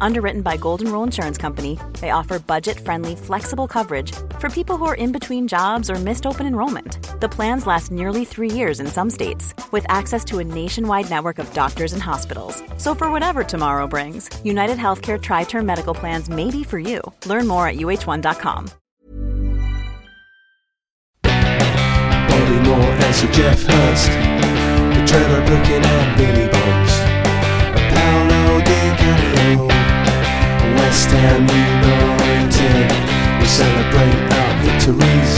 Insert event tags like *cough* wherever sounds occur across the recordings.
Underwritten by Golden Rule Insurance Company, they offer budget friendly, flexible coverage for people who are in between jobs or missed open enrollment. The plans last nearly three years in some states, with access to a nationwide network of doctors and hospitals. So, for whatever tomorrow brings, United Healthcare Tri Term Medical Plans may be for you. Learn more at uh1.com. Bobby Moore and Sir Geoff Hurst, the Trevor Brooking and Billy Bonds, Paolo Di Canio, West Ham United. We celebrate our victories,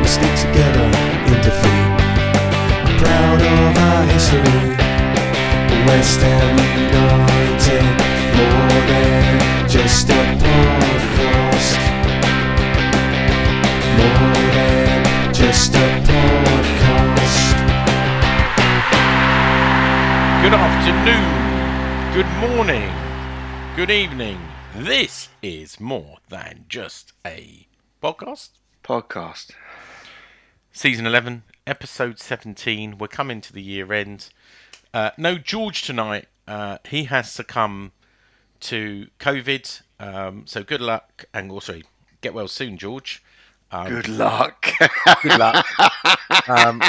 we stick together in defeat. Proud of our history, West Ham United, more than just a podcast. More than just a podcast. Good afternoon, good morning, good evening. This is more than just a podcast. podcast. Season 11, episode 17. We're coming to the year end. Uh, no George tonight. Uh, he has succumbed to COVID. Um, so good luck and also get well soon, George. Um, Good luck. Good luck. *laughs* um,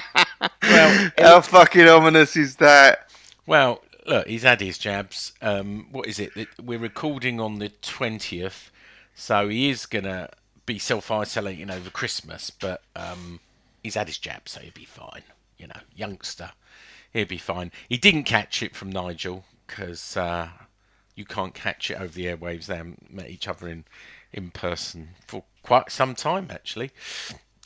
well, How fucking ominous is that? Well, look, he's had his jabs. Um, what is it? We're recording on the twentieth, so he is gonna be self isolating over Christmas. But um, he's had his jab, so he'll be fine. You know, youngster, he'll be fine. He didn't catch it from Nigel because uh, you can't catch it over the airwaves. They haven't met each other in in person for quite some time, actually.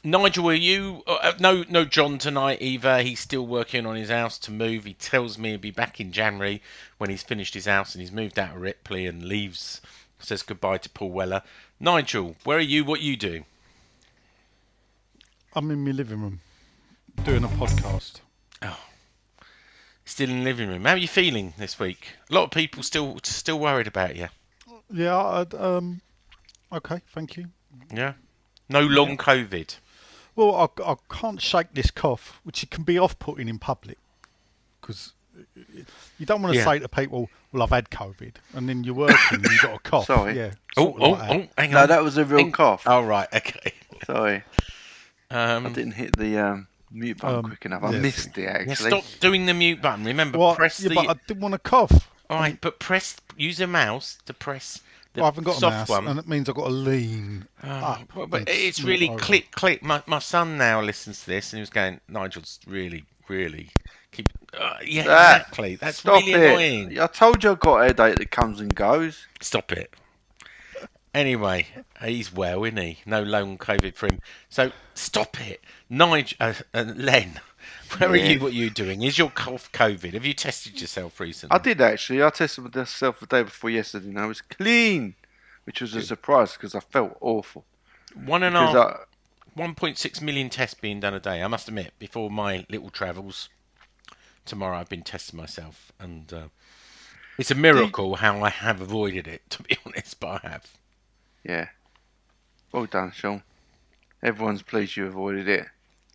Nigel, are you? Uh, no, no, John tonight either. He's still working on his house to move. He tells me he'll be back in January when he's finished his house and he's moved out of Ripley and leaves. Says goodbye to Paul Weller. Nigel, where are you? What you do? I'm in my living room doing a podcast. Oh, Still in the living room. How are you feeling this week? A lot of people still still worried about you. Yeah, I'd, um, okay, thank you. Yeah. No long COVID. Well, I, I can't shake this cough, which it can be off-putting in public, because you don't want to Yeah. say to people, "Well, I've had COVID," and then you're working and you've got a cough. Sorry. Yeah. Oh, oh, like oh, hang No, on. No, that was a real Hang- cough. Oh right, okay. Sorry, I Um, didn't hit the um, mute button Um, quick enough. I yes. missed it yeah, actually. stop doing the mute button. Remember, Well, press yeah, the. but I didn't want to cough. All right, but press. Use a mouse to press the I haven't got a soft mouse, one. and it means I've got to lean up. Well, but it's really over. click, click. My my son now listens to this and he was going, Nigel's really, really keep. Uh, yeah, That- exactly. That's Stop really it! annoying. I told you I've got a headache that comes and goes. Stop it. Anyway, he's well, isn't he? No long COVID for him. So stop it, Nigel. Uh, uh, Len, *laughs* where are you? What are you doing? Is your cough COVID? Have you tested yourself recently? I did actually. I tested myself the day before yesterday, and I was clean, which was a surprise because I felt awful. One and a half. I, 1.6 million tests being done a day. I must admit, before my little travels tomorrow, I've been testing myself, and uh, it's a miracle how I have avoided it. *laughs* To be honest, but I have. yeah. Well done, Sean. Everyone's pleased you avoided it.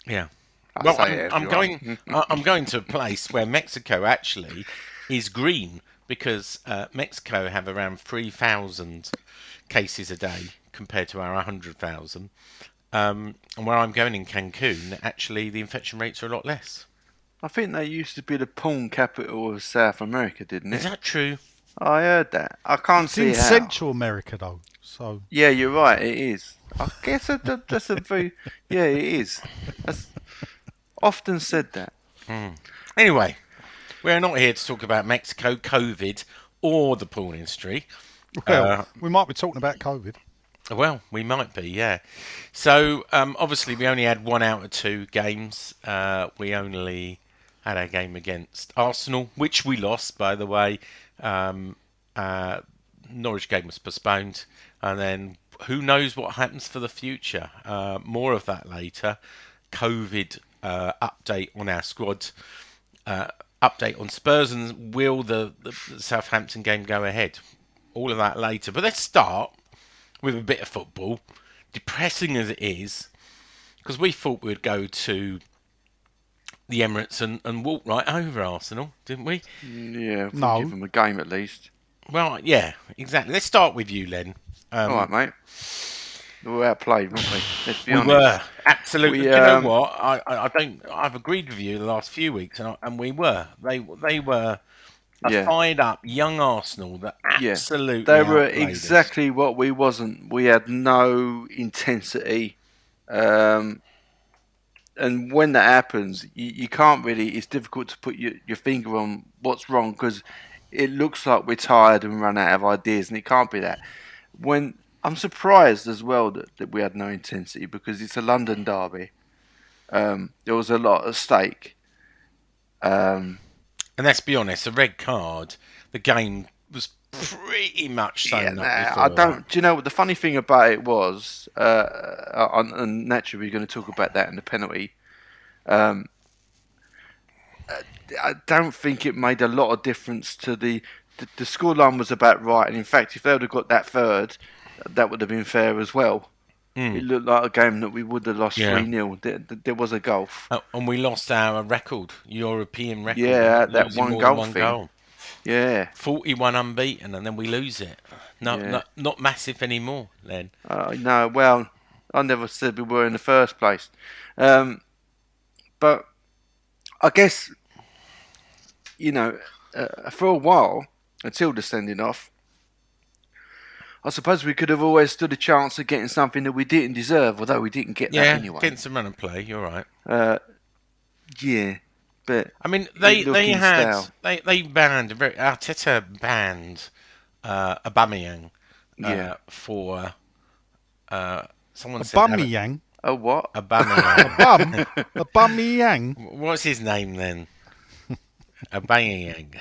Yeah. I well, say I'm, I'm going. *laughs* I- I'm going to a place where Mexico actually is green because uh, Mexico have around 3,000 cases a day compared to our 100,000. Um, and where I'm going in Cancun, actually the infection rates are a lot less. I think they used to be the porn capital of South America, didn't it? Is that true? I heard that. I can't It's see in how. Central America though, so Yeah, you're right. It is. I guess that, that, that's a very. Yeah, it is. That's often said that. Anyway, we're not here to talk about Mexico, COVID, or the porn industry. well, Uh, we might be talking about COVID. Well, we might be, yeah. So um, obviously, we only had one out of two games. Uh, we only had our game against Arsenal, which we lost, by the way. Um, uh, Norwich game was postponed, and then who knows what happens for the future? Uh, more of that later. COVID uh, update on our squad. Uh, update on Spurs and will the, the Southampton game go ahead? All of that later. But let's start with a bit of football, depressing as it is, because we thought we'd go to the Emirates and, and walk right over Arsenal, didn't we? Yeah, we No. give them a game at least. Well, yeah, exactly. Let's start with you, Len. Um, All right, mate. We were outplayed, weren't we? Let's be we honest. were absolutely. We, you know um, what? I, I, I don't. I've agreed with you the last few weeks, and, I, and we were. They they were a Yeah. fired up young Arsenal that Yeah. absolutely. They were outplayed us. exactly what we wasn't. We had no intensity. Um, and when that happens, you, you can't really. It's difficult to put your, your finger on what's wrong because it looks like we're tired and run out of ideas, and it can't be that. When I'm surprised as well that, that we had no intensity because it's a London derby. Um, there was a lot at stake. Um, And let's be honest, a red card, the game was pretty much Yeah, sewn nah, before I don't. Do you know what the funny thing about it was? Uh, uh, and- and naturally, we're going to talk about that in the penalty. Um, uh, I don't think it made a lot of difference to the. The, the scoreline was about right, and in fact, if they would have got that third, that would have been fair as well. It looked like a game that we would have lost Hmm. Yeah. three 0 there, there- was a gulf. Oh, and we lost our record, European record. Yeah, that one goal one thing. goal. Yeah, 41 unbeaten, and then we lose it. No, Yeah. not, not massive anymore, Then. Uh, no, well, I never said we were in the first place. Um, but I guess, you know, uh, for a while, until the sending off, I suppose we could have always stood a chance of getting something that we didn't deserve, although we didn't get Yeah, that anyway. getting some run and play, you're right. Uh, yeah, but I mean, they they had style. they they banned very Arteta banned uh, Aubameyang uh, Yeah. for uh, someone A said bummy yang. oh what? Aubameyang. *laughs* Bum. a bummy yang. What's his name then? Aubameyang.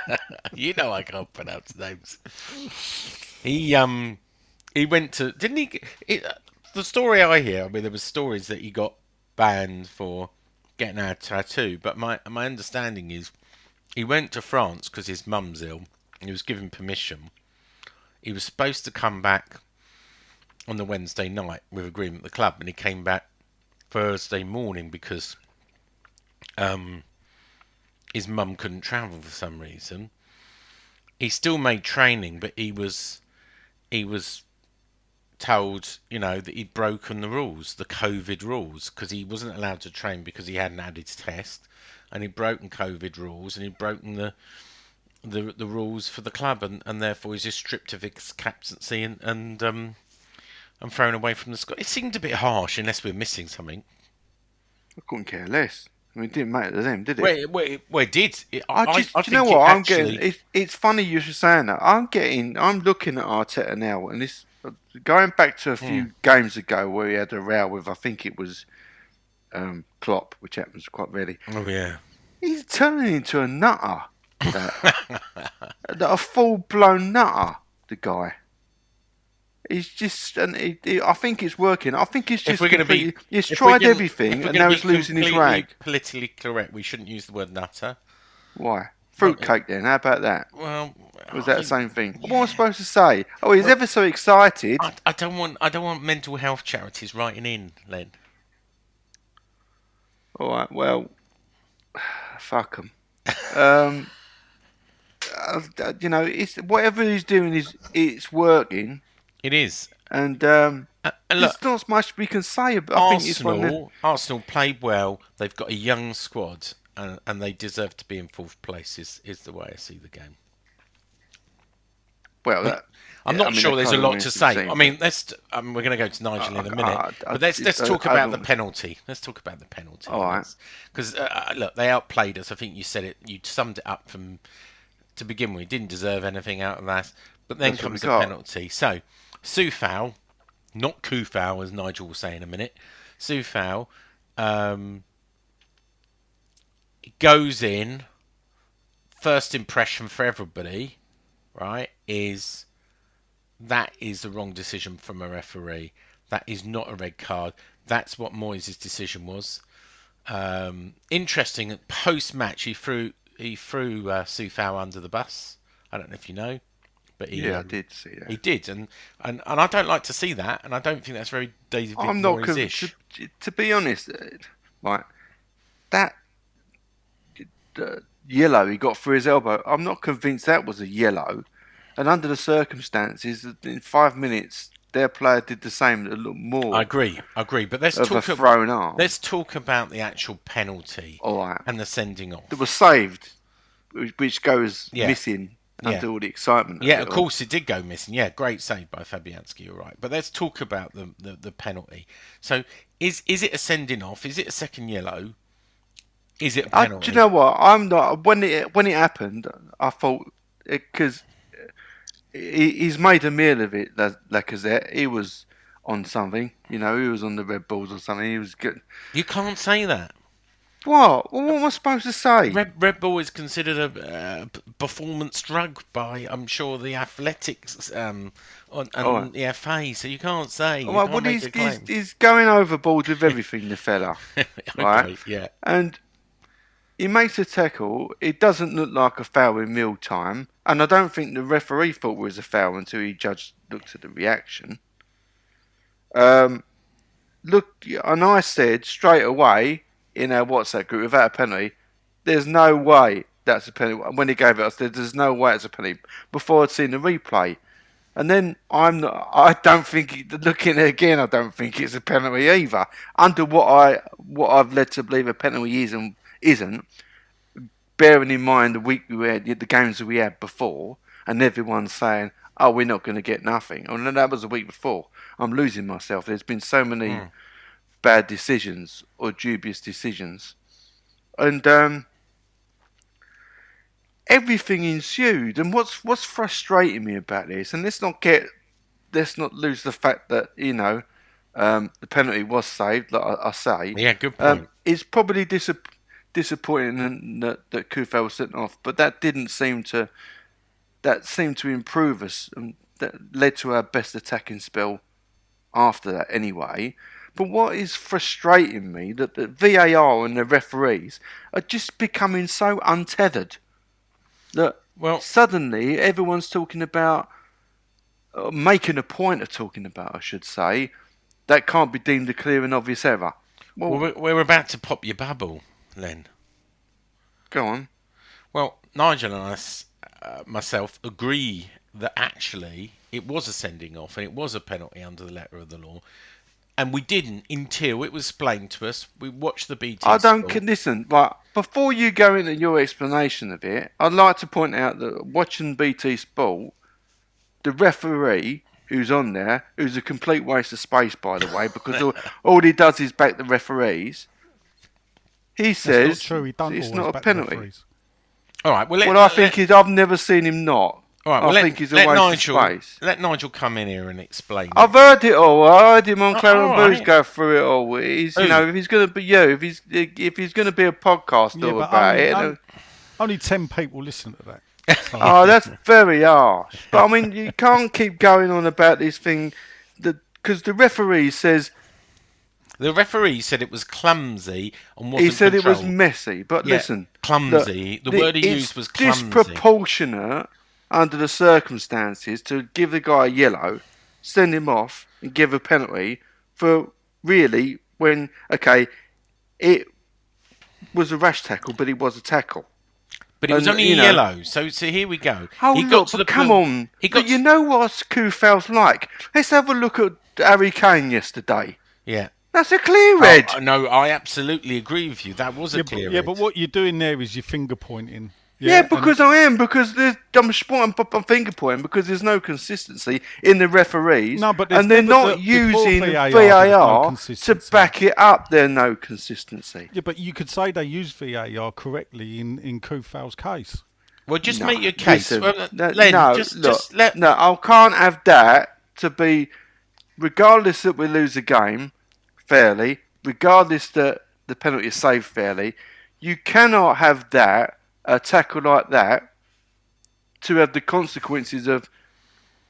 *laughs* you know I can't pronounce names. He um he went to didn't he? It, the story I hear, I mean, there was stories that he got banned for getting a tattoo, but my my understanding is he went to France because his mum's ill. He was given permission. He was supposed to come back on the Wednesday night with agreement with the club, and he came back Thursday morning because um, his mum couldn't travel for some reason. He still made training, but he was he was told, you know, that he'd broken the rules, the COVID rules, because he wasn't allowed to train because he hadn't had his test, and he'd broken COVID rules, and he'd broken the the the rules for the club, and, and therefore he's just stripped of his captaincy and and um and thrown away from the squad. It seemed a bit harsh, unless we're missing something. I couldn't care less. I mean, it didn't matter to them, did it? Well, it, well, it, did. It, I just, I do you know what? I'm actually- getting. It's, it's funny you're saying that. I'm getting. I'm looking at Arteta now, and this going back to a few Hmm. games ago where he had a row with. I think it was um, Klopp, which happens quite rarely. Oh yeah. He's turning into a nutter. That, *laughs* a full blown nutter. The guy. He's just, and he, he- I think it's working. I think it's just. if we're going to be, He's tried gonna- everything, and now he's losing his rag. Politically correct, we shouldn't use the word nutter. Why? Fruitcake then? How about that? Well, Was I that the same thing? What am I supposed to say? Oh, he's ever so excited. I, I don't want. I don't want mental health charities writing in, Len. All right, well, fuck them. Um, *laughs* uh, you know, it's whatever he's doing is it's working, It is. and um, Uh, and look, there's not much we can say. But I think it's one of the- Arsenal. Arsenal played well. They've got a young squad, and, and they deserve to be in fourth place. Is is the way I see the game. well, that, I'm yeah, not I mean, sure there's a lot to say. seen, I mean, let's. Um, we're going to go to Nigel in a minute, I- I- but let's let's talk I about the penalty. Let's talk about the penalty. All right. Because uh, look, they outplayed us. I think you said it. You summed it up from to begin with. Didn't deserve anything out of that. But then That's comes the got. penalty. So, Sufal not Kufau, as Nigel will say in a minute. Sufau um, goes in. First impression for everybody, right, is that is the wrong decision from a referee. That is not a red card. That's what Moyes' decision was. Um, interesting. Post match, he threw he threw uh, Sufau under the bus. I don't know if you know, but he, Yeah, I did see that. He did, and, and and I don't like to see that, and I don't think that's very David I'm not convinced. To, to be honest, like that uh, yellow he got for his elbow, I'm not convinced that was a yellow. And under the circumstances, in five minutes, their player did the same, a little more I agree, I agree. But let's talk. ab- thrown arm. let's talk about the actual penalty All right. and the sending off. That was saved, which, which goes Yeah. missing Yeah. under all the excitement. Yeah, it of all. course it did go missing. Yeah, great save by Fabianski. You're right. But let's talk about the, the, the penalty. So is is it a sending off? Is it a second yellow? Is it a I, penalty? do you know what? I'm not. When it when it happened, I thought because he, he's made a meal of it. La- Lacazette. He was on something. You know, he was on the Red Bulls or something. He was good. You can't say that. What? Well, what am I supposed to say? Red, Red Bull is considered a uh, performance drug by, I'm sure, the athletics um, on, and right. the FA. So you can't say. You well, can't well, he's, he's, he's going overboard with *laughs* everything, the fella. *laughs* right? Okay, yeah. And he makes a tackle. It doesn't look like a foul in real time, and I don't think the referee thought it was a foul until he judged looked at the reaction. Um, look, and I said straight away in our WhatsApp group without a penalty, there's no way that's a penalty. When he gave it, said there's no way it's a penalty before I'd seen the replay. And then I'm not. I don't think. Looking again, I don't think it's a penalty either. Under what I what I've led to believe a penalty is and isn't. Bearing in mind the week we had, the games we had before, and everyone's saying, "Oh, we're not going to get nothing." No, that was the week before. I'm losing myself. There's been so many hmm. Bad decisions or dubious decisions, and um, everything ensued. And what's what's frustrating me about this, and let's not get, let's not lose the fact that you know, um, the penalty was saved. Like I, I say, Yeah, good point. um, it's probably disap- disappointing that that Coufal was sent off, but that didn't seem to, that seemed to improve us, and that led to our best attacking spell after that anyway. But what is frustrating me that the VAR and the referees are just becoming so untethered that Well- suddenly everyone's talking about uh, making a point of talking about, I should say, that can't be deemed a clear and obvious error. Well, Well, we're, we're about to pop your bubble, Len. go on. Well, Nigel and I, uh, myself, agree that actually it was a sending off and it was a penalty under the letter of the law. And we didn't until it was explained to us. We watched the BT. I don't Sport. can listen. Right before you go into your explanation of it, I'd like to point out that watching BT Sport, the referee who's on there, who's a complete waste of space, by the way, because all, *laughs* all he does is back the referees. He That's says not true. He it's not a penalty. All right. Well, let, Well, I let- think he's, I've never seen him not. All right, I let, think he's a let waste Nigel, of space. Let Nigel come in here and explain. I've heard it all. I heard him on Oh, Clarence all Booth right. go through it all. He's, you know, if he's going to be you, if he's if he's going to be a podcast Yeah, all about only, it, only, only ten people listen to that. *laughs* Oh, that's very harsh. But I mean, you can't keep going on about this thing because the referee says the referee said it was clumsy and wasn't he said it was messy. But Yeah, listen, clumsy. look, The word he used was clumsy. disproportionate under the circumstances to give the guy a yellow, send him off, and give a penalty for really when okay, it was a rash tackle, but it was a tackle. But it was and, only you a know- yellow. So, so here we go. Oh he look, got to but the come point- on! He got but you know what Coufal's like. Let's have a look at Harry Kane yesterday. Yeah. That's a clear oh, red. Oh, no, I absolutely agree with you. That was a yeah, but, clear. yeah, red. but what you're doing there is you're finger pointing. Yeah, and- because I am because there's I'm, sp- I'm, I'm finger pointing because there's no consistency in the referees, No, but and they're never- not the- before using VAR, VAR, no to back it up. There's no consistency. yeah, but you could say they used VAR correctly in in Coufal's case. well, just No, make your case. listen, Well, uh, no, Len, no, just, look, just let. no, I can't have that to be regardless that we lose a game fairly, regardless that the penalty is saved fairly, you cannot have that a tackle like that to have the consequences of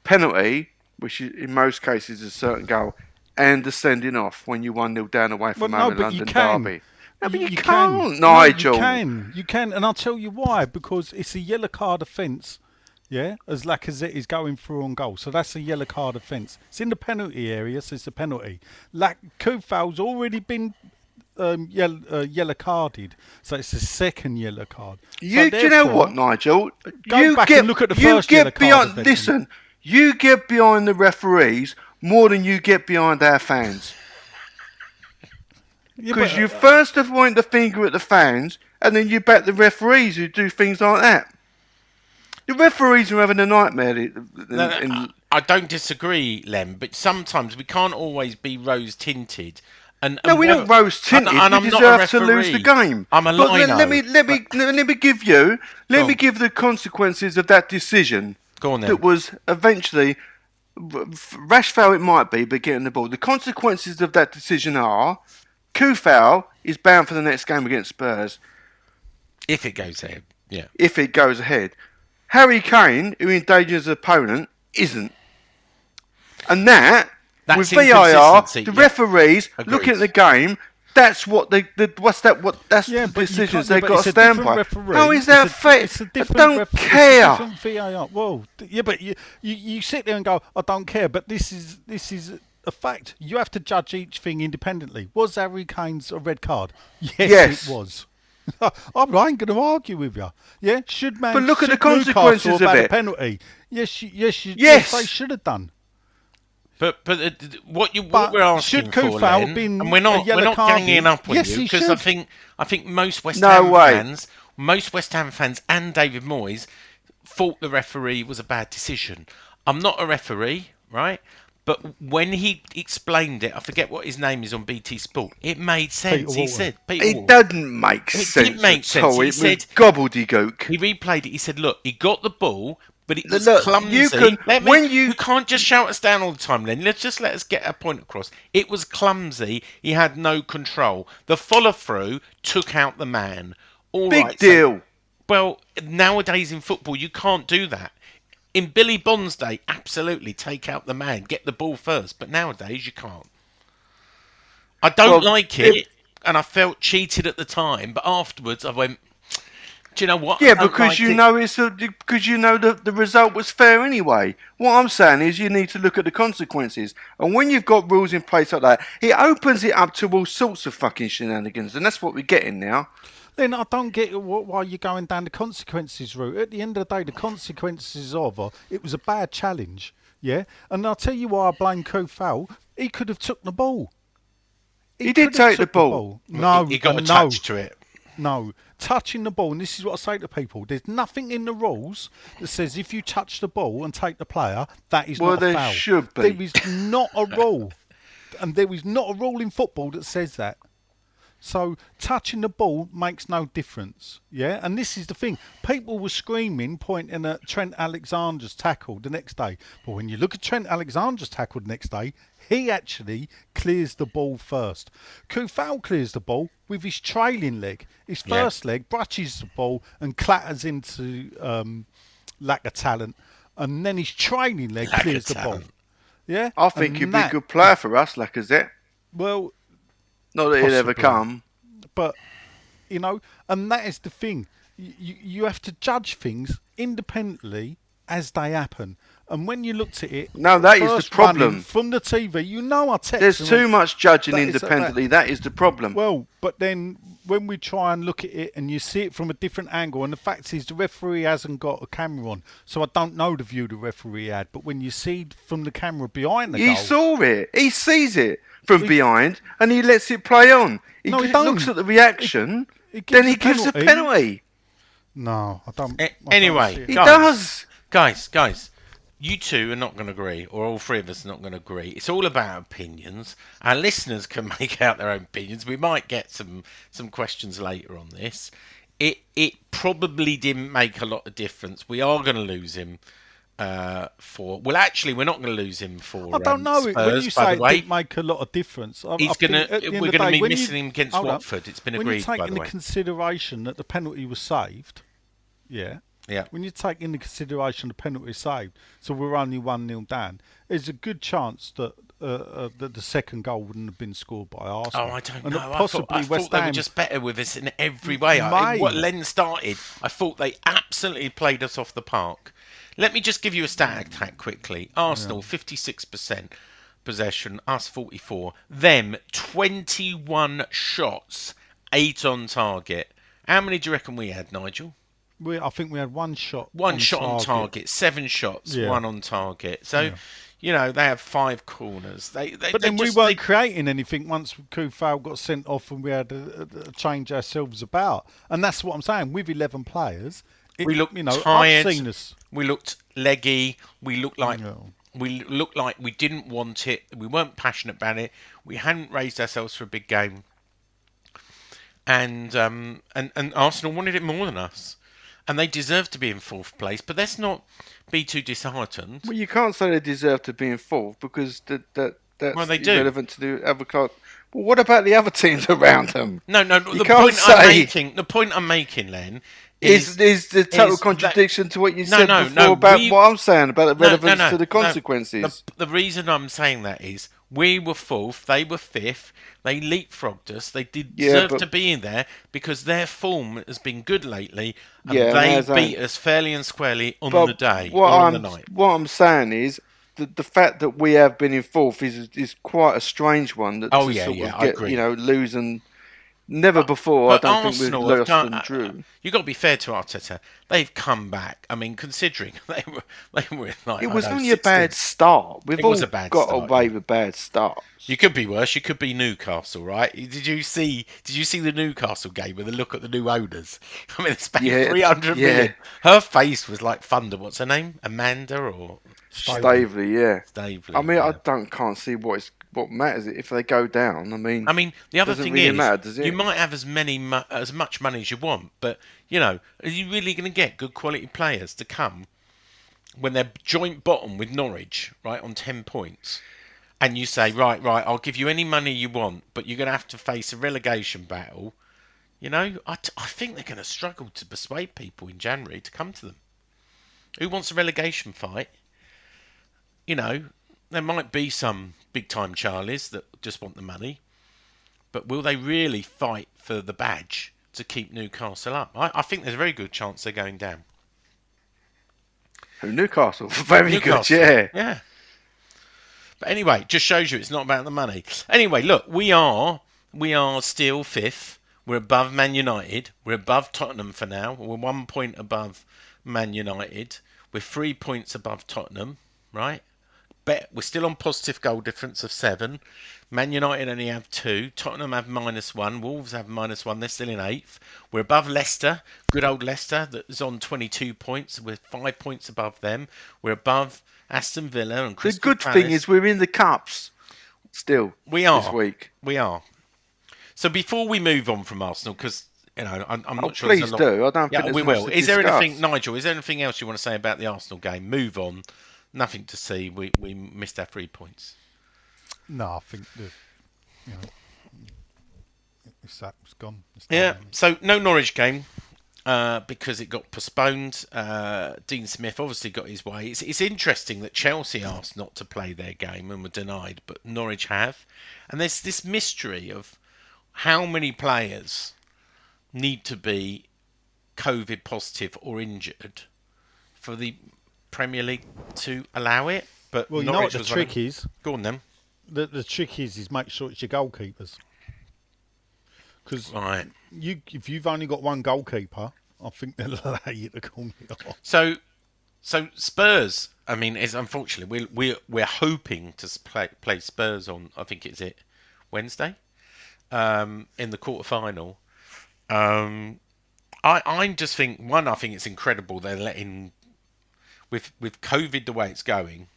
penalty, which is, in most cases is a certain goal, and the sending off when you one 0 down away from Well, home no, London you can. derby. No, but you, can. can't, No, Nigel. you can. You can, and I'll tell you why. Because it's a yellow card offence. Yeah, as Lacazette is going through on goal, so that's a yellow card offence. It's in the penalty area, so it's a penalty. Lac Coufal's already been um, yellow, uh, yellow carded, so it's the second yellow card. So You, do you know what, Nigel? Go you back get, and look at the you first get yellow card beyond. event. Listen, you get behind the referees more than you get behind our fans. *laughs* Because but, you uh, first have pointed the finger at the fans, and then you back the referees who do things like that. The referees are having a nightmare. in- No, no, in- I- I don't disagree, Lem, but sometimes we can't always be rose tinted. And, no, and whether- not rose tinted. and- and We I'm not a deserve to lose the game. I'm a but let, let me let me let me give you let Go me on. give the consequences of that decision. Go on then. That was eventually rash foul. It might be, but getting the ball. The consequences of that decision are Coufal is bound for the next game against Spurs if it goes ahead, yeah. if it goes ahead. Harry Kane, who endangers his opponent, isn't. And that, That's with VAR, the yeah. referees Agreed. looking at the game, that's what they, the, what's that, what, that's Yeah, the decisions they've got to a stand different by. referee. How is that a- fair? It's a I different don't ref- it's a care. different VAR. Well, th- yeah, but you, you you sit there and go, I don't care. But this is this is a fact. You have to judge each thing independently. Was Harry Kane's a red card? Yes, Yes. it was. *laughs* I'm I ain't going to argue with you. Yeah, should man? But look at the consequences Newcastle of have it. A penalty. Yes, you, yes, Yes. they should have done. But but uh, what you But we're asking should for, Coufal Len, have been and we're not we're not card ganging up on Yes, you because I think I think most West No Ham way. fans, most West Ham fans, and David Moyes thought the referee was a bad decision. I'm not a referee, right? But when he explained it, I forget what his name is on BT Sport. It made sense. He said, It doesn't make sense. It did sense at sense. all. He It was said- gobbledygook. He replayed it. He said, "Look, he got the ball, but it was Look, clumsy. you can- Let me- when you- can't just shout us down all the time, Len. Let's just let us get a point across. It was clumsy. He had no control. The follow through took out the man. All Big right, so- deal. well, nowadays in football, you can't do that. In Billy Bond's day, absolutely take out the man, get the ball first. But nowadays, you can't. I don't Well, like it, if- and I felt cheated at the time. But afterwards, I went. Do you know what? Yeah, because like you it." know it's a, because you know the the result was fair anyway. What I'm saying is you need to look at the consequences, and when you've got rules in place like that, it opens it up to all sorts of fucking shenanigans, and that's what we're getting now. Then I don't get why you're going down the consequences route. At the end of the day, the consequences of uh, it was a bad challenge, yeah. And I'll tell you why I blame Coufal. He could have took the ball. He did could have take the ball. No, he got a no, touch to it. No, touching the ball, and this is what I say to people: there's nothing in the rules that says if you touch the ball and take the player, that is Well, not a there foul. should be. There is not a rule, and there is not a rule in football that says that. So touching the ball makes no difference. Yeah, and this is the thing: people were screaming, pointing at Trent Alexander's tackle the next day. But when you look at Trent Alexander's tackle the next day, he actually clears the ball first. Coufal clears the ball with his trailing leg. His Yeah. first leg brushes the ball and clatters into um, lack of talent, and then his trailing leg Lack clears the ball. Yeah, I think and he'd be a good player for us, Lacazette. Well, Not that he'd ever come. but you know, and that is the thing. You, you have to judge things independently as they happen. And when you looked at it, No, that is the first running problem. from the TV. You know, I text. There's too went, much judging that- independently. That is the problem. Well, but then when we try and look at it and you see it from a different angle, and the fact is the referee hasn't got a camera on, so I don't know the view the referee had. But when you see from the camera behind the he goal, saw it. He sees it from He- behind, and he lets it play on. He, No, he g- don't. looks at the reaction, He- he then he a gives a penalty. penalty. no, I don't. A- I don't anyway. He Guys. does. Guys, guys, you two are not going to agree, or all three of us are not going to agree. It's all about opinions. Our listeners can *laughs* make out their own opinions. We might get some some questions later on this. It it probably didn't make a lot of difference. We are going to lose him. uh, for. Well, actually, we're not going to lose him for. I don't um, know. Spurs, when you say it way. didn't make a lot of difference, I, He's the end we're gonna be missing you- him against. Watford. It's been when agreed, you take the into way. consideration that the penalty was saved, yeah. Yeah. When you take into consideration the penalty saved, so we're only one 0 down. There's a good chance that. Uh, uh, that the second goal wouldn't have been scored by Arsenal. Oh, I don't and know. that I thought, Possibly I thought West they were just better with us in every way. I, what Len started, I thought they absolutely played us off the park. Let me just give you a stat attack quickly. Arsenal, 56% possession, us 44. Them, 21 shots, 8 on target. How many do you reckon we had, Nigel? We, I think we had one shot. One on shot target. on target, seven shots, Yeah. one on target. So, you know, they have five corners. They, they, But then just, we weren't they- creating anything once Coufal got sent off and we had to change ourselves about. And that's what I'm saying. With 11 players, it, we looked you know, tired. I've seen us. We looked leggy. We looked like No. we looked like we didn't want it. We weren't passionate about it. We hadn't raised ourselves for a big game. And um, and and Arsenal wanted it more than us, and they deserve to be in fourth place. But let's not be too disheartened. Well, you can't say they deserve to be in fourth because that that that's Well, they do. irrelevant to the other club. Well, what about the other teams around them? No, no. You the point I'm making, the point I'm making, Len, Is is the total is that- contradiction to what you No, said no, before no, about we- what I'm saying about the relevance to the consequences? The, the reason I'm saying that is we were fourth, they were fifth. They leapfrogged us. They did Yeah, deserve but- to be in there because their form has been good lately, and Yeah, they beat us fairly and squarely on But the day what or I'm on the night. what I'm saying is the the fact that we have been in fourth is is quite a strange one. That Oh, yeah, yeah, of I agree. You know, losing. Never before. But I don't Arsenal think we've done. and drew. Uh, uh, You've got to be fair to Arteta. They've come back. I mean, considering *laughs* they were they were in like It was know, only a bad start. We've It all was a bad got start, away yeah. with bad starts. You could be worse. You could be Newcastle, right? Did you see? Did you see the Newcastle game with a look at the new owners? *laughs* I mean, they spent Yeah, three hundred yeah. million. Her face was like thunder. What's her name? Amanda or Staveley, yeah. Staveley? I mean, yeah. I don't can't see what is what matters if they go down. I mean, I mean, the other thing really is, matter, you might have as many, as much money as you want, but you know, are you really going to get good quality players to come when they're joint bottom with Norwich, right, on ten points? And you say, right, right, I'll give you any money you want, but you're going to have to face a relegation battle. You know, I, t- I think they're going to struggle to persuade people in January to come to them. Who wants a relegation fight? You know, there might be some big time Charlies that just want the money, but will they really fight for the badge to keep Newcastle up? I, I think there's a very good chance they're going down. Who, *laughs* Newcastle, *laughs* very Newcastle, good. Yeah, Yeah. But anyway, just shows you it's not about the money. Anyway, look, we are we are still fifth. We're above Man United. We're above Tottenham for now. We're one point above Man United. We're three points above Tottenham, right? Bet we're still on positive goal difference of seven. Man United only have two. Tottenham have minus one. Wolves have minus one. They're still in eighth. We're above Leicester. Good old Leicester that is on 22 points. We're five points above them. We're above Aston Villa and Crystal the good Palace. thing is we're in the cups still. we are this week. We are. So before we move on from Arsenal, because you know I'm, I'm Oh, not sure. please do. I don't Yeah, we will. to Is there anything, Nigel? Is there anything else you want to say about the Arsenal game? Move on. Nothing to see. We we missed our three points. No, I think the, you know, it's it's gone. It's Yeah. So no Norwich game uh, because it got postponed. Uh, Dean Smith obviously got his way. It's, it's interesting that Chelsea asked not to play their game and were denied, but Norwich have. And there's this mystery of how many players need to be COVID positive or injured for the Premier League to allow it. But Well, you know what the trick running- is. Go on then. The the trick is is make sure it's your goalkeepers. Because Right. you if you've only got one goalkeeper, I think they'll *laughs* allow you to call me off. So, so Spurs. I mean, is unfortunately we're we're we're hoping to play play Spurs on. I think it's it Wednesday, um, in the quarter final. Um, I I just think one. I think it's incredible they're letting with with COVID the way it's going.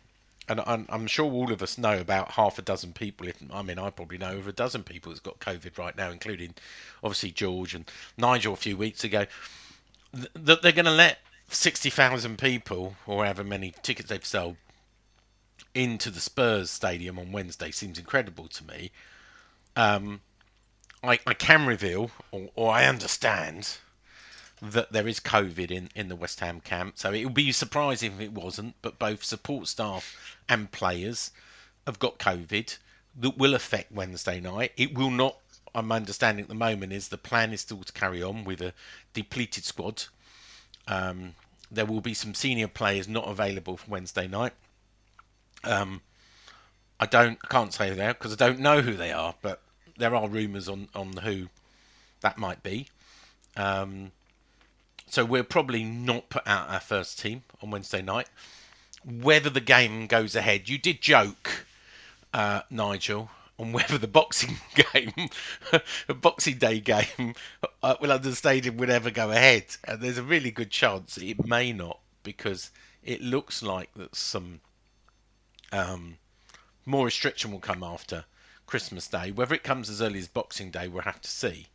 And I'm, I'm sure all of us know about half a dozen people. If I mean, I probably know over a dozen people that's got COVID right now, including obviously George and Nigel a few weeks ago that they're going to let sixty thousand people, or however many tickets they've sold, into the Spurs stadium on Wednesday seems incredible to me. Um, I, I can reveal, or, or I understand, that there is COVID in, in the West Ham camp. So it would be surprising if it wasn't, but both support staff and players have got COVID that will affect Wednesday night. It will not, I'm understanding at the moment, is the plan is still to carry on with a depleted squad. Um, there will be some senior players not available for Wednesday night. Um, I don't, can't say there because I don't know who they are, but there are rumours on on who that might be. Um, so we'll probably not put out our first team on Wednesday night. Whether the game goes ahead, you did joke, uh, Nigel, on whether the boxing *laughs* game, Boxing Day game, uh, will London Stadium would ever go ahead, and there's a really good chance it may not because it looks like that some um, more restriction will come after Christmas Day. Whether it comes as early as Boxing Day, we'll have to see.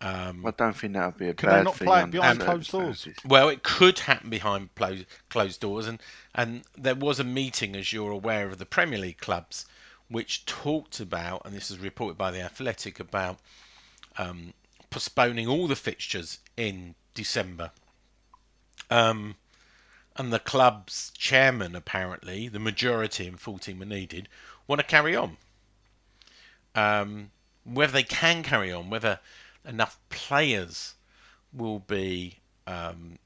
I don't think that would be a Can they not thing. play it behind closed doors? Well, it could happen behind closed, closed doors, and and there was a meeting, as you're aware, of the Premier League clubs, which talked about, and this is reported by the Athletic, about um, postponing all the fixtures in December. Um, and the club's chairman, apparently, the majority and 14 were needed, want to carry on. Um, whether they can carry on, whether enough players will be um,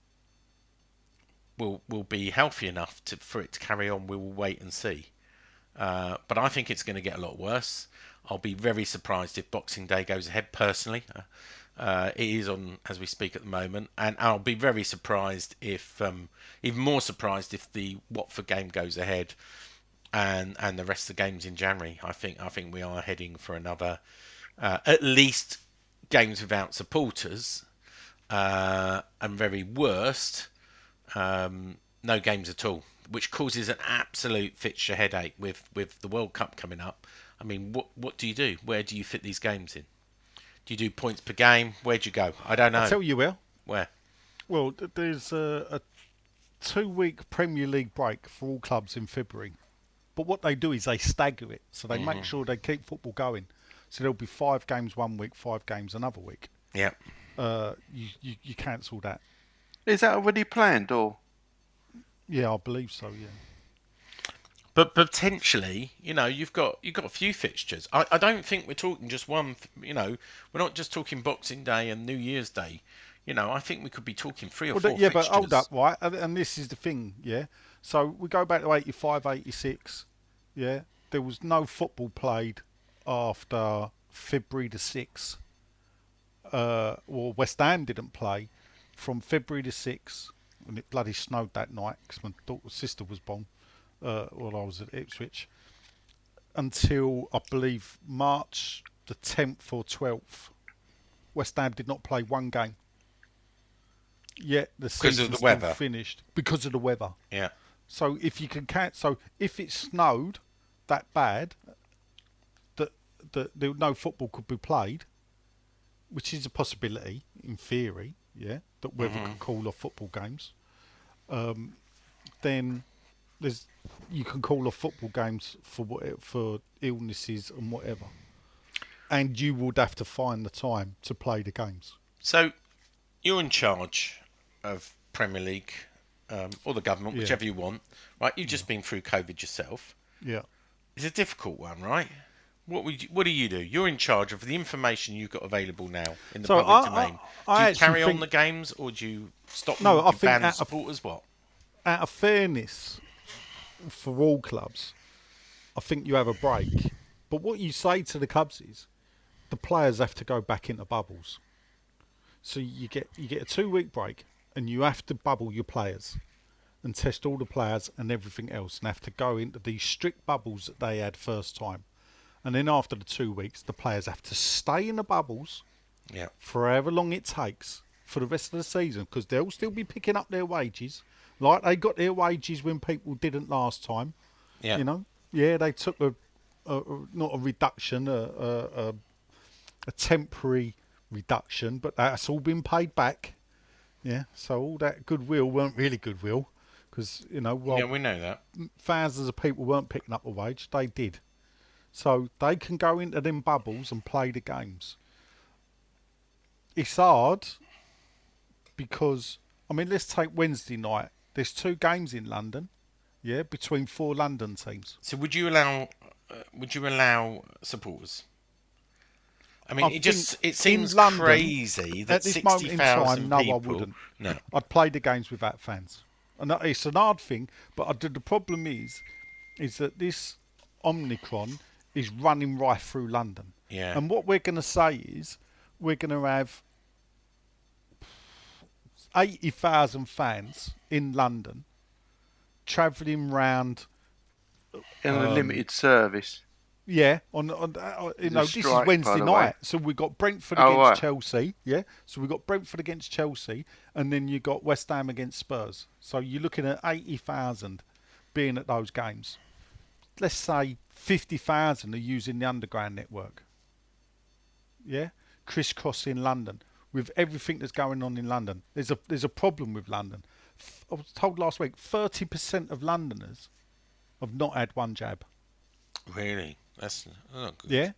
will will be healthy enough to, for it to carry on, we will wait and see. Uh, but I think it's going to get a lot worse. I'll be very surprised if Boxing Day goes ahead. Personally, uh, uh, it is on as we speak at the moment, and I'll be very surprised if, um, even more surprised if the Watford game goes ahead, and and the rest of the games in January. I think I think we are heading for another, uh, at least games without supporters, uh, and very worst, um, no games at all, which causes an absolute fixture headache with, with the World Cup coming up. I mean, what what do you do? Where do you fit these games in? Do you do points per game? Where do you go? I don't know. I tell you where. Where? Well, there's a, a two-week Premier League break for all clubs in February, but what they do is they stagger it, so they Mm-hmm. make sure they keep football going. So there'll be five games one week, five games another week. Yeah. Uh, you, you you cancel that. Is that already planned, or Yeah, I believe so. Yeah. But potentially, you know, you've got you've got a few fixtures. I, I don't think we're talking just one. You know, we're not just talking Boxing Day and New Year's Day. You know, I think we could be talking three or Well, four. yeah, fixtures. but hold up, right? And, and this is the thing, yeah. So we go back to 85, 86, yeah. There was no football played after February the 6th. Uh, well, West Ham didn't play from February the 6th, when it bloody snowed that night because my daughter's sister was born uh, while I was at Ipswich, until I believe March the 10th or 12th. West Ham did not play one game. Yet the season the weather. finished because of the weather. Yeah. So if you can count, so if it snowed that bad that there, no football could be played, which is a possibility in theory, yeah, that weather could call off football games, um, then there's you can call off football games for what for illnesses and whatever, and you would have to find the time to play the games. So you're in charge of Premier League um, or the government, Yeah. whichever you want, right? You've just been through COVID yourself. Yeah. It's a difficult one, right? What would you, what do you do? You're in charge of the information you've got available now in the So public I- I- domain. I do you carry on think- the games or do you stop No, them? I you think ban out of- supporters? What? out of fairness for all clubs, I think you have a break. But what you say to the clubs is the players have to go back into bubbles. So you get you get a two week break and you have to bubble your players and test all the players and everything else and have to go into these strict bubbles that they had first time. And then after the two weeks the players have to stay in the bubbles Yeah. for however long it takes for the rest of the season because they'll still be picking up their wages like they got their wages when people didn't last time. Yeah. You know, yeah, they took a, a not a reduction, a, a, a, a temporary reduction, but that's all been paid back. Yeah, so all that goodwill weren't really goodwill because you know while yeah, we know that. thousands of people weren't picking up a wage, they did. So they can go into them bubbles and play the games. It's hard because I mean, let's take Wednesday night. There's two games in London, yeah, between four London teams. So would you allow? Uh, would you allow supporters? I mean, I it just it seems London, crazy that at this moment in time, no, I wouldn't. No, I'd play the games without fans, and it's an odd thing. But I, the problem is, is that this Omicron is running right through London. Yeah. And what we're going to say is, we're going to have eighty thousand fans in London, travelling round. In a Um, limited service. Yeah, on, on uh, you know a this is Wednesday night, way. so we've got Brentford Oh, against right. Chelsea. Yeah, so we've got Brentford against Chelsea, and then you got West Ham against Spurs. So you're looking at eighty thousand being at those games. Let's say fifty thousand are using the underground network. Yeah, crisscrossing London with everything that's going on in London. There's a there's a problem with London. I was told last week thirty percent of Londoners have not had one jab. really, that's not oh, good. Yeah.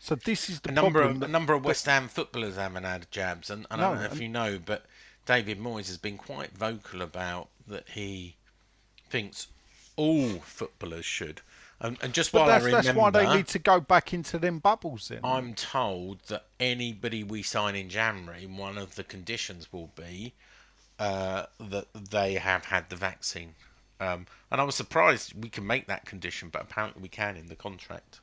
So this is the a number problem. of that- a number of West Ham footballers haven't had jabs, and, and I don't know if you know, but David Moyes has been quite vocal about that he thinks all footballers should. And, and just But while that's, I remember, that's why they need to go back into them bubbles then. I'm told that anybody we sign in January, one of the conditions will be uh, that they have had the vaccine. Um, and I was surprised we can make that condition, but apparently we can in the contract.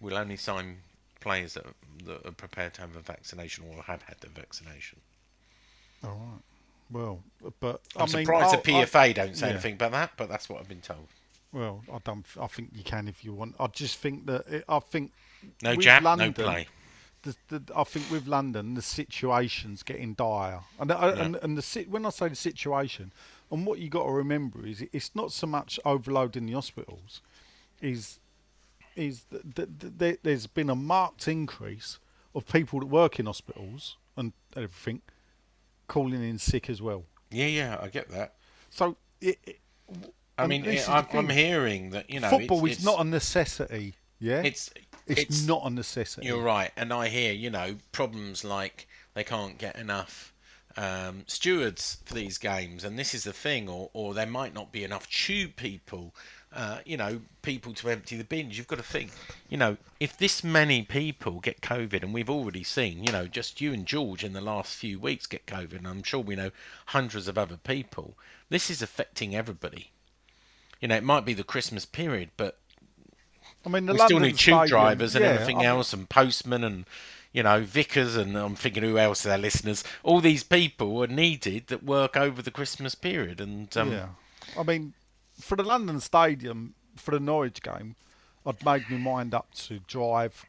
We'll only sign players that, that are prepared to have a vaccination or have had the vaccination. All right. Well, but I'm I mean, surprised I'll- the I- PFA don't say yeah. anything about that, but that's what I've been told. Well, I don't. I think you can if you want. I just think that it, I think No jab, London, no play. The, the, I think with London, the situation's getting dire, and I and, and the when I say the situation, and what you got to remember is it's not so much overloading the hospitals, is is that, that there, there's been a marked increase of people that work in hospitals and everything calling in sick as well. Yeah, yeah, I get that. So it, it, I mean, I'm, I'm hearing that you know football it's, is not a necessity. Yeah, It's it's, it's not a necessity. You're right, and I hear you know problems like they can't get enough um, stewards for these games, and this is the thing, or or there might not be enough tube people, uh, you know, people to empty the bins. You've got to think, you know, if this many people get COVID, and we've already seen, you know, just you and George in the last few weeks get COVID, and I'm sure we know hundreds of other people. This is affecting everybody. You know, it might be the Christmas period, but I mean, the we still need tube drivers and yeah, everything I mean, else, and postmen and you know vicars, and I'm thinking who else are our listeners. All these people are needed that work over the Christmas period, and um, yeah, I mean, for the London Stadium for the Norwich game, I'd made my mind up to drive.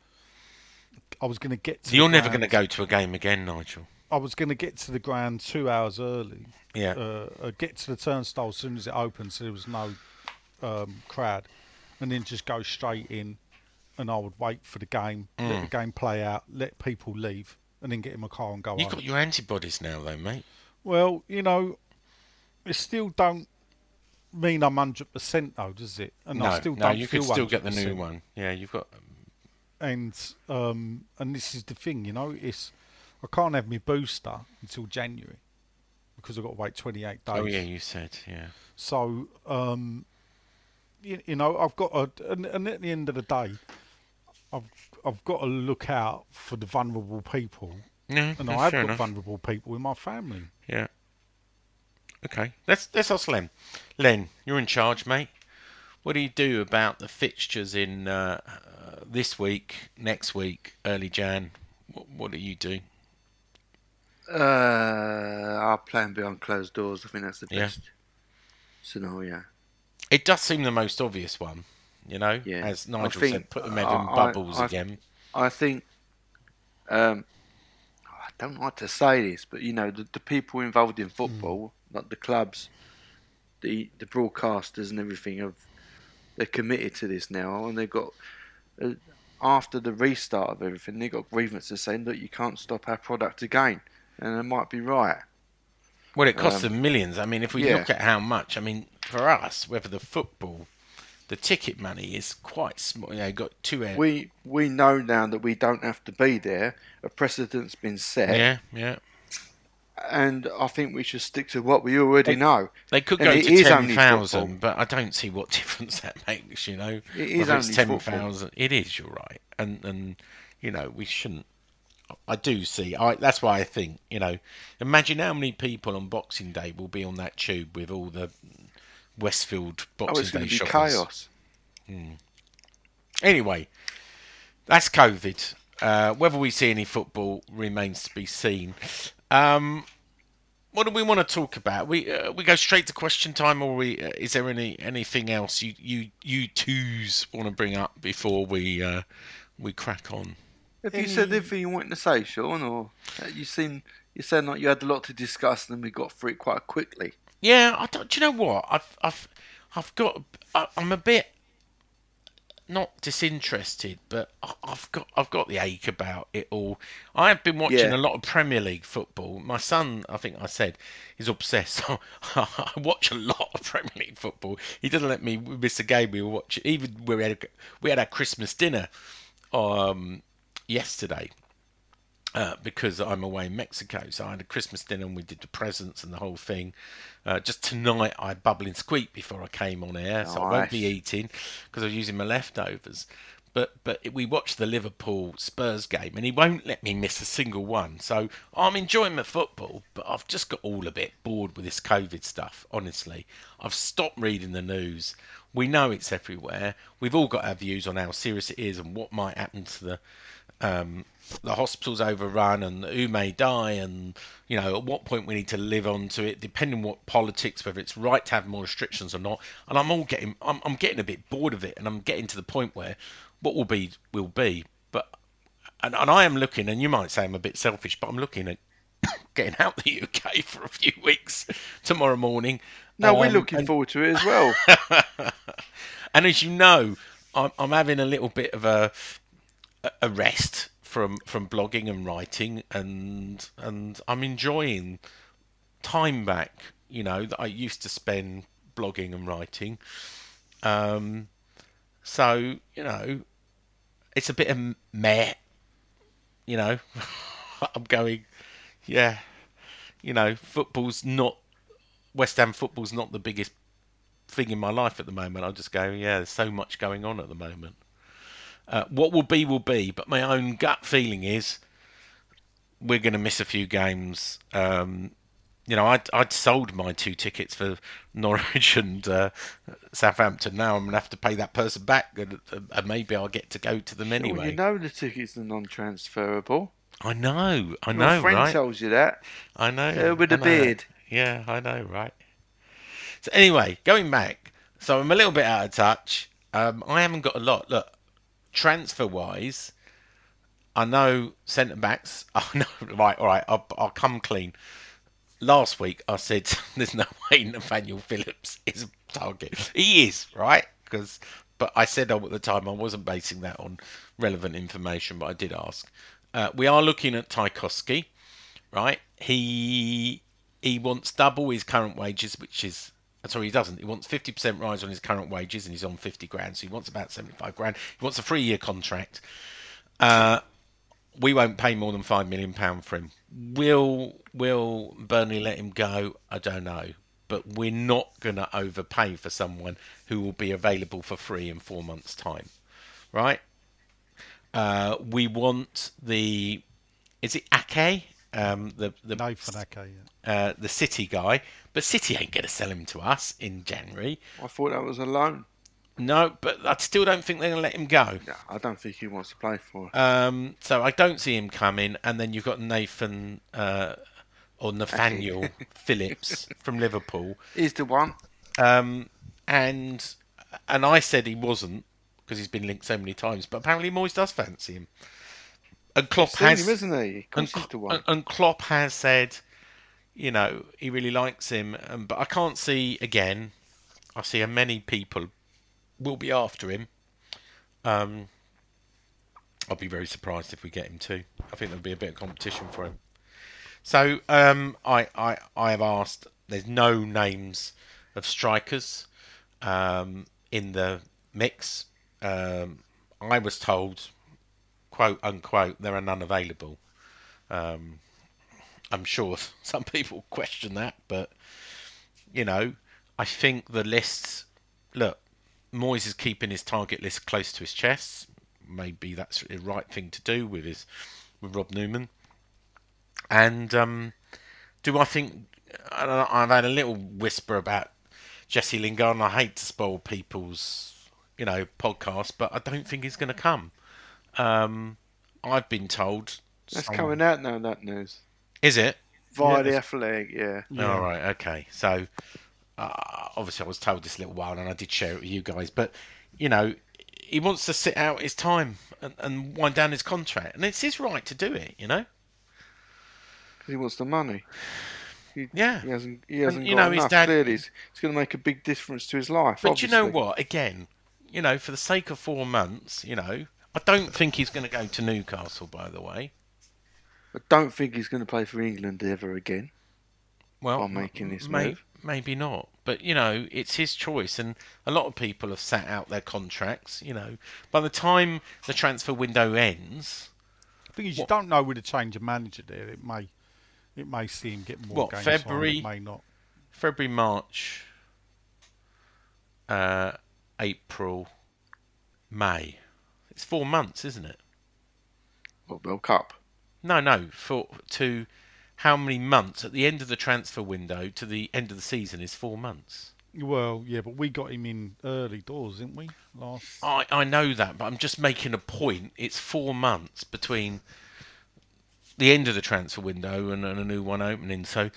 I was going to get to. so you're never going to go to a game again, Nigel. I was going to get to the ground two hours early. Yeah. Uh, uh, get to the turnstile as soon as it opened, so there was no um, crowd, and then just go straight in, and I would wait for the game, let Mm. the game play out, let people leave, and then get in my car and go You've home. got your antibodies now, though, mate. Well, you know, it still don't mean I'm hundred percent though, does it? And no, I still no, don't you feel could still get the new one. Yeah, you've got. And um, and this is the thing, you know, it's I can't have my booster until January because I've got to wait 28 days. Oh yeah, you said yeah. So, um, you, you know, I've got a, and, and at the end of the day, I've I've got to look out for the vulnerable people, No, and I have got enough. vulnerable people in my family. Yeah. Okay, let's let's ask Len. Len, you're in charge, mate. What do you do about the fixtures in uh, uh, this week, next week, early Jan? What, what do you do? Uh, I'll play them behind closed doors. I think that's the Yeah. best scenario. It does seem the most obvious one, you know. Yeah. As Nigel think- said, put them in I- bubbles I- again. I think. Um, I don't like to say this, but you know the, the people involved in football, like the clubs, the the broadcasters and everything, have they're committed to this now, and they've got. Uh, after the restart of everything, they got grievances saying that you can't stop our product again, and it might be right. Well, it costs them millions. I mean, if we Um, yeah. look at how much, I mean, for us, whether the football, the ticket money is quite small. You know, got two air. We we know now that we don't have to be there. A precedent's been set, yeah, yeah. and I think we should stick to what we already know. They could And go to ten thousand, but I don't see what *laughs* difference that makes. You know, It is only ten thousand. It is. You're right, and and you know we shouldn't. I do see. I that's why I think you know. Imagine how many people on Boxing Day will be on that tube with all the Westfield Oh, Boxing it's Day going to be shoppers. chaos. Anyway, that's COVID. Uh, whether we see any football remains to be seen. Um, what do we want to talk about? We uh, we go straight to question time, or we uh, is there any anything else you you you twos want to bring up before we uh, we crack on? Have you said everything you wanted to say, Sean, or uh, you seem you sound like you had a lot to discuss, and we got through it quite quickly. Yeah, I don't, do you know what? I've I've I've got I, I'm a bit not disinterested, but I- I've got I've got the ache about it all. I have been watching Yeah. a lot of Premier League football. My son, I think I said, is obsessed. *laughs* I watch a lot of Premier League football. He doesn't let me miss a game. We were watching even we had a, we had our Christmas dinner um yesterday uh, because I'm away in Mexico. So I had a Christmas dinner and we did the presents and the whole thing. Uh, just tonight, I had bubble and squeak before I came on air, so I won't be eating because I was using my leftovers. But but we watched the Liverpool Spurs game, and he won't let me miss a single one. So I'm enjoying my football, but I've just got all a bit bored with this COVID stuff. Honestly, I've stopped reading the news. We know it's everywhere. We've all got our views on how serious it is and what might happen to the um, the hospital's overrun and who may die and you know at what point we need to live on to it depending on what politics whether it's right to have more restrictions or not. And i'm all getting I'm, I'm getting a bit bored of it and i'm getting to the point where what will be will be. But and, and i am looking and you might say i'm a bit selfish but i'm looking at *coughs* getting out the uk for a few weeks tomorrow morning. No, we're Um, looking and- forward to it as well. *laughs* and as you know, I'm, I'm having a little bit of a a rest from from blogging and writing, and and I'm enjoying time back. You know that I used to spend blogging and writing. Um, so you know, it's a bit of meh. You know, *laughs* I'm going, yeah. You know, football's not West Ham football's not the biggest thing in my life at the moment. I just go, yeah, there's so much going on at the moment. Uh, what will be will be, but my own gut feeling is we're going to miss a few games. Um, you know, I'd, I'd sold my two tickets for *laughs* Norwich and uh, Southampton. Now I'm going to have to pay that person back, and, and maybe I'll get to go to them Well, anyway. you know the tickets are non-transferable. I know, I know, Your friend right? tells you that. I know. Uh, with I a know. beard. Yeah, I know, right? So anyway, going back, so I'm a little bit out of touch. Um, I haven't got a lot. Look, transfer wise, I know centre backs. I *laughs* know, right? All right, I'll, I'll come clean. Last week I said *laughs* there's no way Nathaniel Phillips *laughs* is a target. He is, right? Because, but I said at the time I wasn't basing that on relevant information, but I did ask. Uh, we are looking at Tarkowski right? He he wants double his current wages, which is sorry, he doesn't. He wants fifty percent rise on his current wages, and he's on fifty grand, so he wants about seventy five grand. He wants a three year contract. Uh, we won't pay more than five million pound for him. Will Will Burnley let him go? I don't know, but we're not going to overpay for someone who will be available for free in four months' time, right? Uh, we want the is it Ake? Um, the the Ake, yeah. uh, the City guy, but City ain't going to sell him to us in January. I thought that was a loan. No, but I still don't think they're going to let him go. No, I don't think he wants to play for. Um, so I don't see him coming. And then you've got Nathan uh, or Nathaniel *laughs* Phillips from Liverpool, He's the one. um, and and I said he wasn't because he's been linked so many times, but apparently Moyes does fancy him. And Klopp has him, isn't he? Of and, course he's the one. and- and Klopp has said, you know, he really likes him, um, but I can't see again. I see how many people will be after him. Um, I'll be very surprised if we get him too. I think there'll be a bit of competition for him. So um, I, I I have asked. There's no names of strikers um, in the mix. Um, I was told, quote unquote, there are none available. Um, I'm sure *laughs* some people question that, but you know, I think the lists. Look, Moyes is keeping his target list close to his chest. Maybe that's the right thing to do with his with Rob Newman. And um, do I think I don't know, I've had a little whisper about Jesse Lingard, and I hate to spoil people's you know podcast, but I don't think he's going to come. Um, I've been told. That's some- coming out now. That news Is it? via Yeah, the that's- athletic. Yeah. All right. Okay. So uh, obviously I was told this a little while, and I did share it with you guys. But you know, he wants to sit out his time and, and wind down his contract, and it's his right to do it. You know. 'Cause he wants the money. He, Yeah. He hasn't. He hasn't you got know, his dad- Clearly, it's, it's going to make a big difference to his life. But you know what? Again, you know, for the sake of four months, you know, I don't think he's going to go to Newcastle. By the way, I don't think he's going to play for England ever again. well, By making this may- move. maybe not. But you know, it's his choice, and a lot of people have sat out their contracts. You know, by the time the transfer window ends, The thing is, you don't know with a change of manager there. It may, it may see him get more What, games. time, February? It may not. February, March, uh, April, May. It's four months, isn't it? What World Cup? No, no. For to how many months at the end of the transfer window to the end of the season is four months. Well, yeah, but we got him in early doors, didn't we? Last. I I know that, but I'm just making a point. It's four months between the end of the transfer window and, and a new one opening. So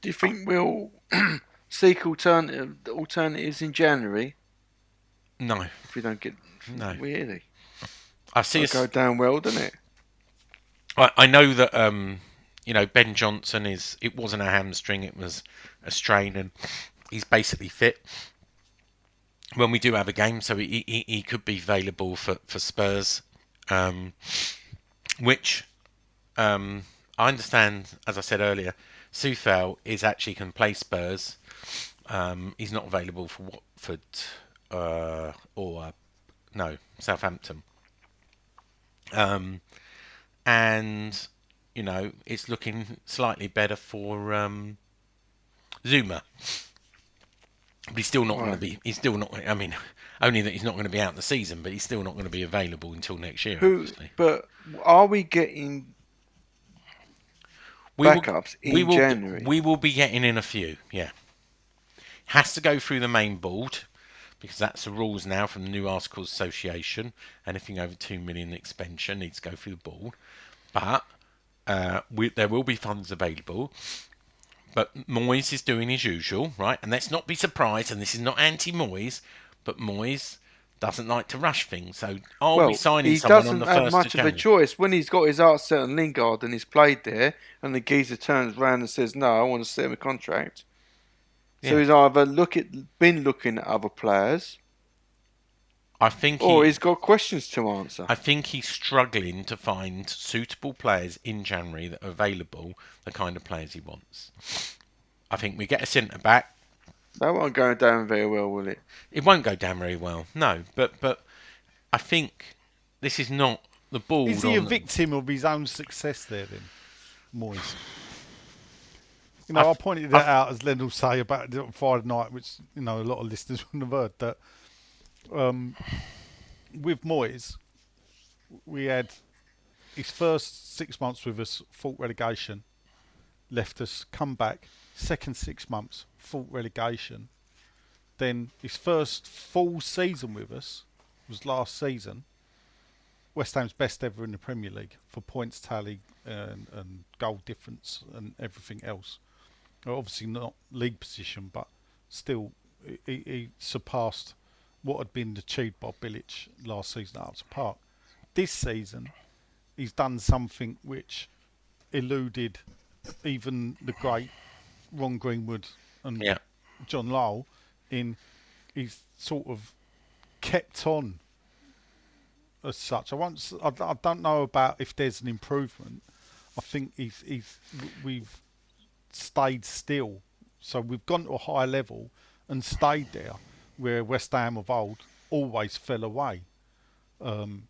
Do you think we'll *clears throat* seek alternative alternatives in January no, if we don't get? No. Really? I see. It'll us- go down well, doesn't it? I, I know that um, you know Ben Johnson is. It wasn't a hamstring; it was a strain, and he's basically fit when we do have a game. So he he, he could be available for for Spurs, um, which um, I understand. As I said earlier, Coufal is actually can play Spurs. Um, he's not available for Watford uh, or uh, no Southampton. Um, and you know it's looking slightly better for um, Zouma. But he's still not going to be. He's still not. I mean, only that he's not going to be out the season, but he's still not going to be available until next year. Who? obviously. But are we getting? we will- backups in we will, January? We will be getting in a few. Yeah, has to go through the main board because that's the rules now from the new Articles Association. Anything over two million expenditure needs to go through the board, but uh, we, there will be funds available. But Moyes is doing his usual, right? And let's not be surprised. And this is not anti-Moyes, but Moyes doesn't like to rush things. So are well, we signing he someone on doesn't the have first much of a choice when he's got his heart set on Lingard and he's played there, and the geezer turns round and says, "No, I want to set him a contract." So he's either look at been looking at other players, I think or he, he's got questions to answer. I think he's struggling to find suitable players in January that are available, the kind of players he wants. I think we get a centre back. That won't go down very well, will it? It won't go down very well, no. But but I think this is not the ball. Is he a on- victim of his own success there, then? Moyes. You know, I, I've- pointed that I've- out, as Len will say, about Friday night, which, you know, a lot of listeners *laughs* wouldn't have heard, that um, with Moyes, we had his first six months with us, fought relegation, left us, come back, second six months, fought relegation. Then his first full season with us was last season. West Ham's best ever in the Premier League for points tally and, and goal difference and everything else. Obviously not league position, but still he, he- surpassed what had been achieved by Bilic last season at Upton Park. This season, he's done something which eluded even the great Ron Greenwood and Yeah. John Lyall in he's sort of kept on as such. I s- I, I don't know about if there's an improvement. I think he's he's we've stayed still, so we've gone to a high level and stayed there, where West Ham of old always fell away. Um,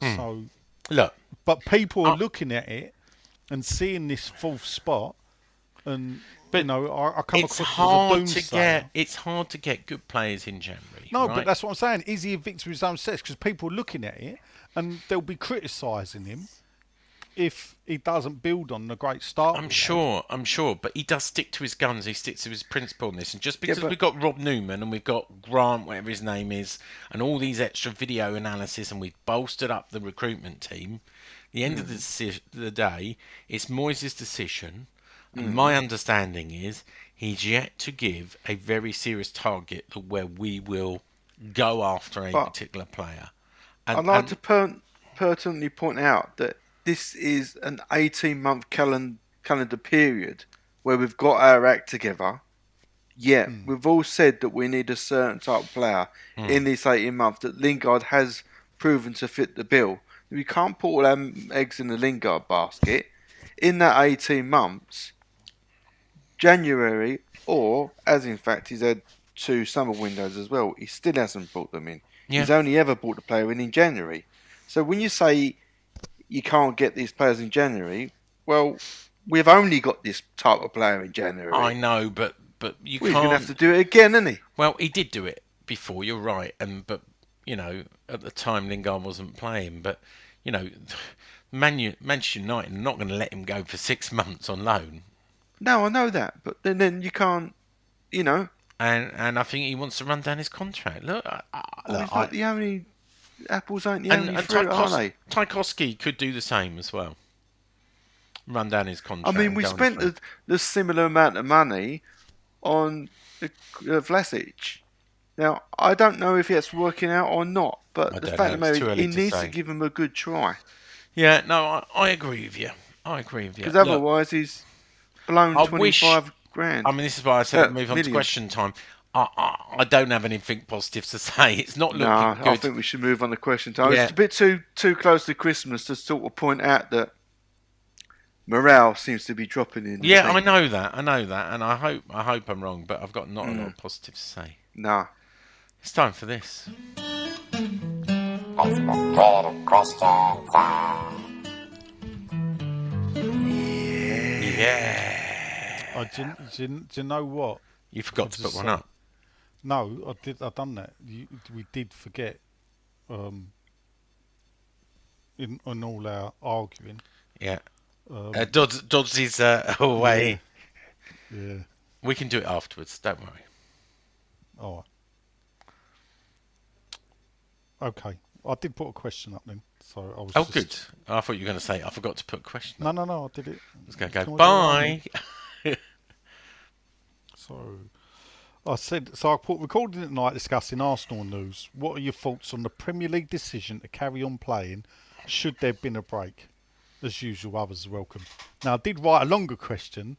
So, Look, but people are Uh, looking at it and seeing this fourth spot, and But you know, I, I come it's across hard as a to get. It's hard to get good players in January. No, right? but that's what I'm saying. Is he a victim of his own sex? Because people are looking at it and they'll be criticising him if he doesn't build on the great start. I'm we had. sure, I'm sure, but he does stick to his guns. He sticks to his principle in this, and just because but- we've got Rob Newman and we've got Grant, whatever his name is, and all these extra video analysis, and we've bolstered up the recruitment team. The end of hmm. the, deci- the day, it's Moyes' decision, and hmm. my understanding is he's yet to give a very serious target to where we will go after a But- particular player. And, I'd like and- to per- pertinently point out that this is an 18 month calen- calendar period where we've got our act together. Yet Hmm. we've all said that we need a certain type of player in this 18 months that Lingard has proven to fit the bill. We can't put all our eggs in the Lingard basket. In that 18 months, January, or as in fact he's had two summer windows as well, he still hasn't brought them in. Yeah. He's only ever brought the player in in January. So when you say you can't get these players in January, well, we've only got this type of player in January. I know, but but you Well, can't. going to have to do it again, isn't he? Well, he did do it before. You're right, and but you know at the time Lingard wasn't playing, but you know, *laughs* Man Manchester United are not going to let him go for six *laughs* months on loan, No, I know that, but then then you can't, you know. and and I think he wants to run down his contract. Look, I, I, Well, look, he's not I- the only apples ain't the and, only and fruit, are Tarkowski, they? Tarkowski could do the same as well. Run down his contract. I mean, we go on a spent the, the similar amount of money on uh, Vlasic. Now, I don't know if it's working out or not, but I the fact of know, the it's too matter is, to he needs say. to give him a good try. Yeah, no, I, I agree with you. I agree with you. Because Look, otherwise, he's blown I wish- 25 grand. I mean, this is why I said Uh, move on to question time. I, I, I don't have anything positive to *laughs* say. It's not looking no, I think we should move on to question time. Yeah. It's a bit too too close to Christmas to sort of point out that morale seems to be dropping in. Yeah. I know that. I know that, and I hope I hope I'm wrong, but I've got not a lot Mm. of positive to say. Nah. It's time for this. Yeah. I didn't, didn't, do you know what? You forgot I to put one up. No, I did. I done that. You, we did forget. Um, in on all our arguing. Yeah. Um, Uh, Dodds, Dodds is uh, *laughs* away. yeah. We can do it afterwards. Don't worry. All right. Okay. I did put a question up then, so I was. Oh, just- good. I thought you were going to say I forgot to put a question. No, no, no. I did it. I was going to go bye. *laughs* So, I said. So I put recording at night discussing Arsenal news. What are your thoughts on the Premier League decision to carry on playing? Should there have been a break? As usual, others are welcome. Now, I did write a longer question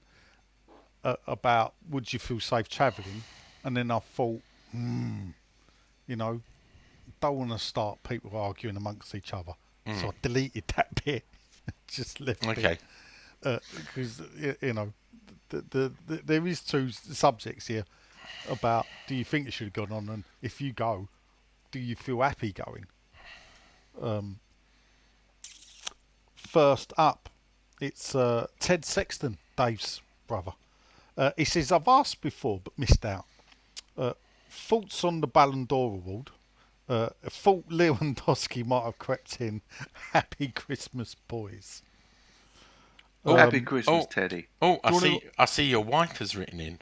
uh, about would you feel safe travelling, and then I thought, hmm, you know, don't want to start people arguing amongst each other. So I deleted that *laughs* bit, just left it Okay. because you know the, the, the, there is two subjects here about do you think it should have gone on and if you go do you feel happy going um, first up it's uh, ted sexton dave's brother uh, he says i've asked before but missed out uh, thoughts on the ballon d'or award uh, thought lewandowski might have crept in *laughs* happy christmas boys Happy Um, Christmas, oh. Teddy. Oh, I see. wanna- I see your wife has written in.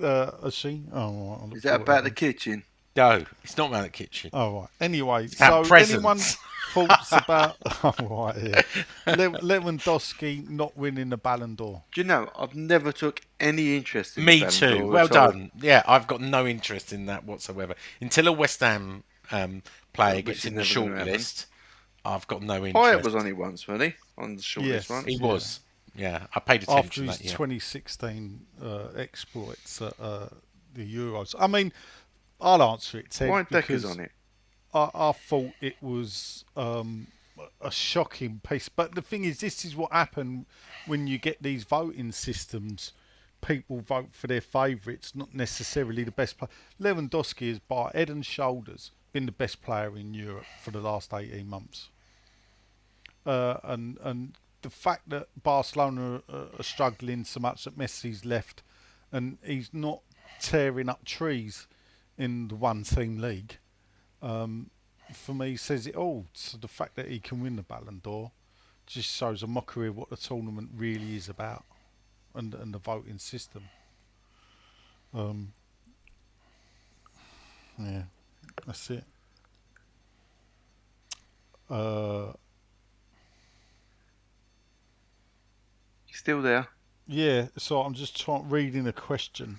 Uh, is she? Oh, right, Is for that it about the kitchen? No, it's not about the kitchen. Oh, right. Anyway, About so presents. anyone *laughs* thoughts about *laughs* oh, right, yeah. Le- Lewandowski not winning the Ballon d'Or? Do you know, I've never took any interest in Me the too. d'Or Well at all. done. Yeah, I've got no interest in that whatsoever. Until a West Ham um, player Which gets in the never short list, I've got no interest. Payet was on it once, wasn't he? On the shortlist Yes. one. He Yeah. was. Yeah, I paid After attention his that year. 2016 uh, exploits at uh, the Euros. I mean, I'll answer it, Ted. Why Decker's because on it? I, I thought it was um, a shocking piece. But the thing is, this is what happened when you get these voting systems. People vote for their favourites, not necessarily the best player. Lewandowski is by head and shoulders been the best player in Europe for the last 18 months. Uh, and and the fact that Barcelona are, are struggling so much that Messi's left, and he's not tearing up trees in the one team league, um, for me says it all. So the fact that he can win the Ballon d'Or just shows a mockery of what the tournament really is about, and and the voting system. Um, yeah, that's it. Uh, still there? Yeah, so I'm just trying reading a question,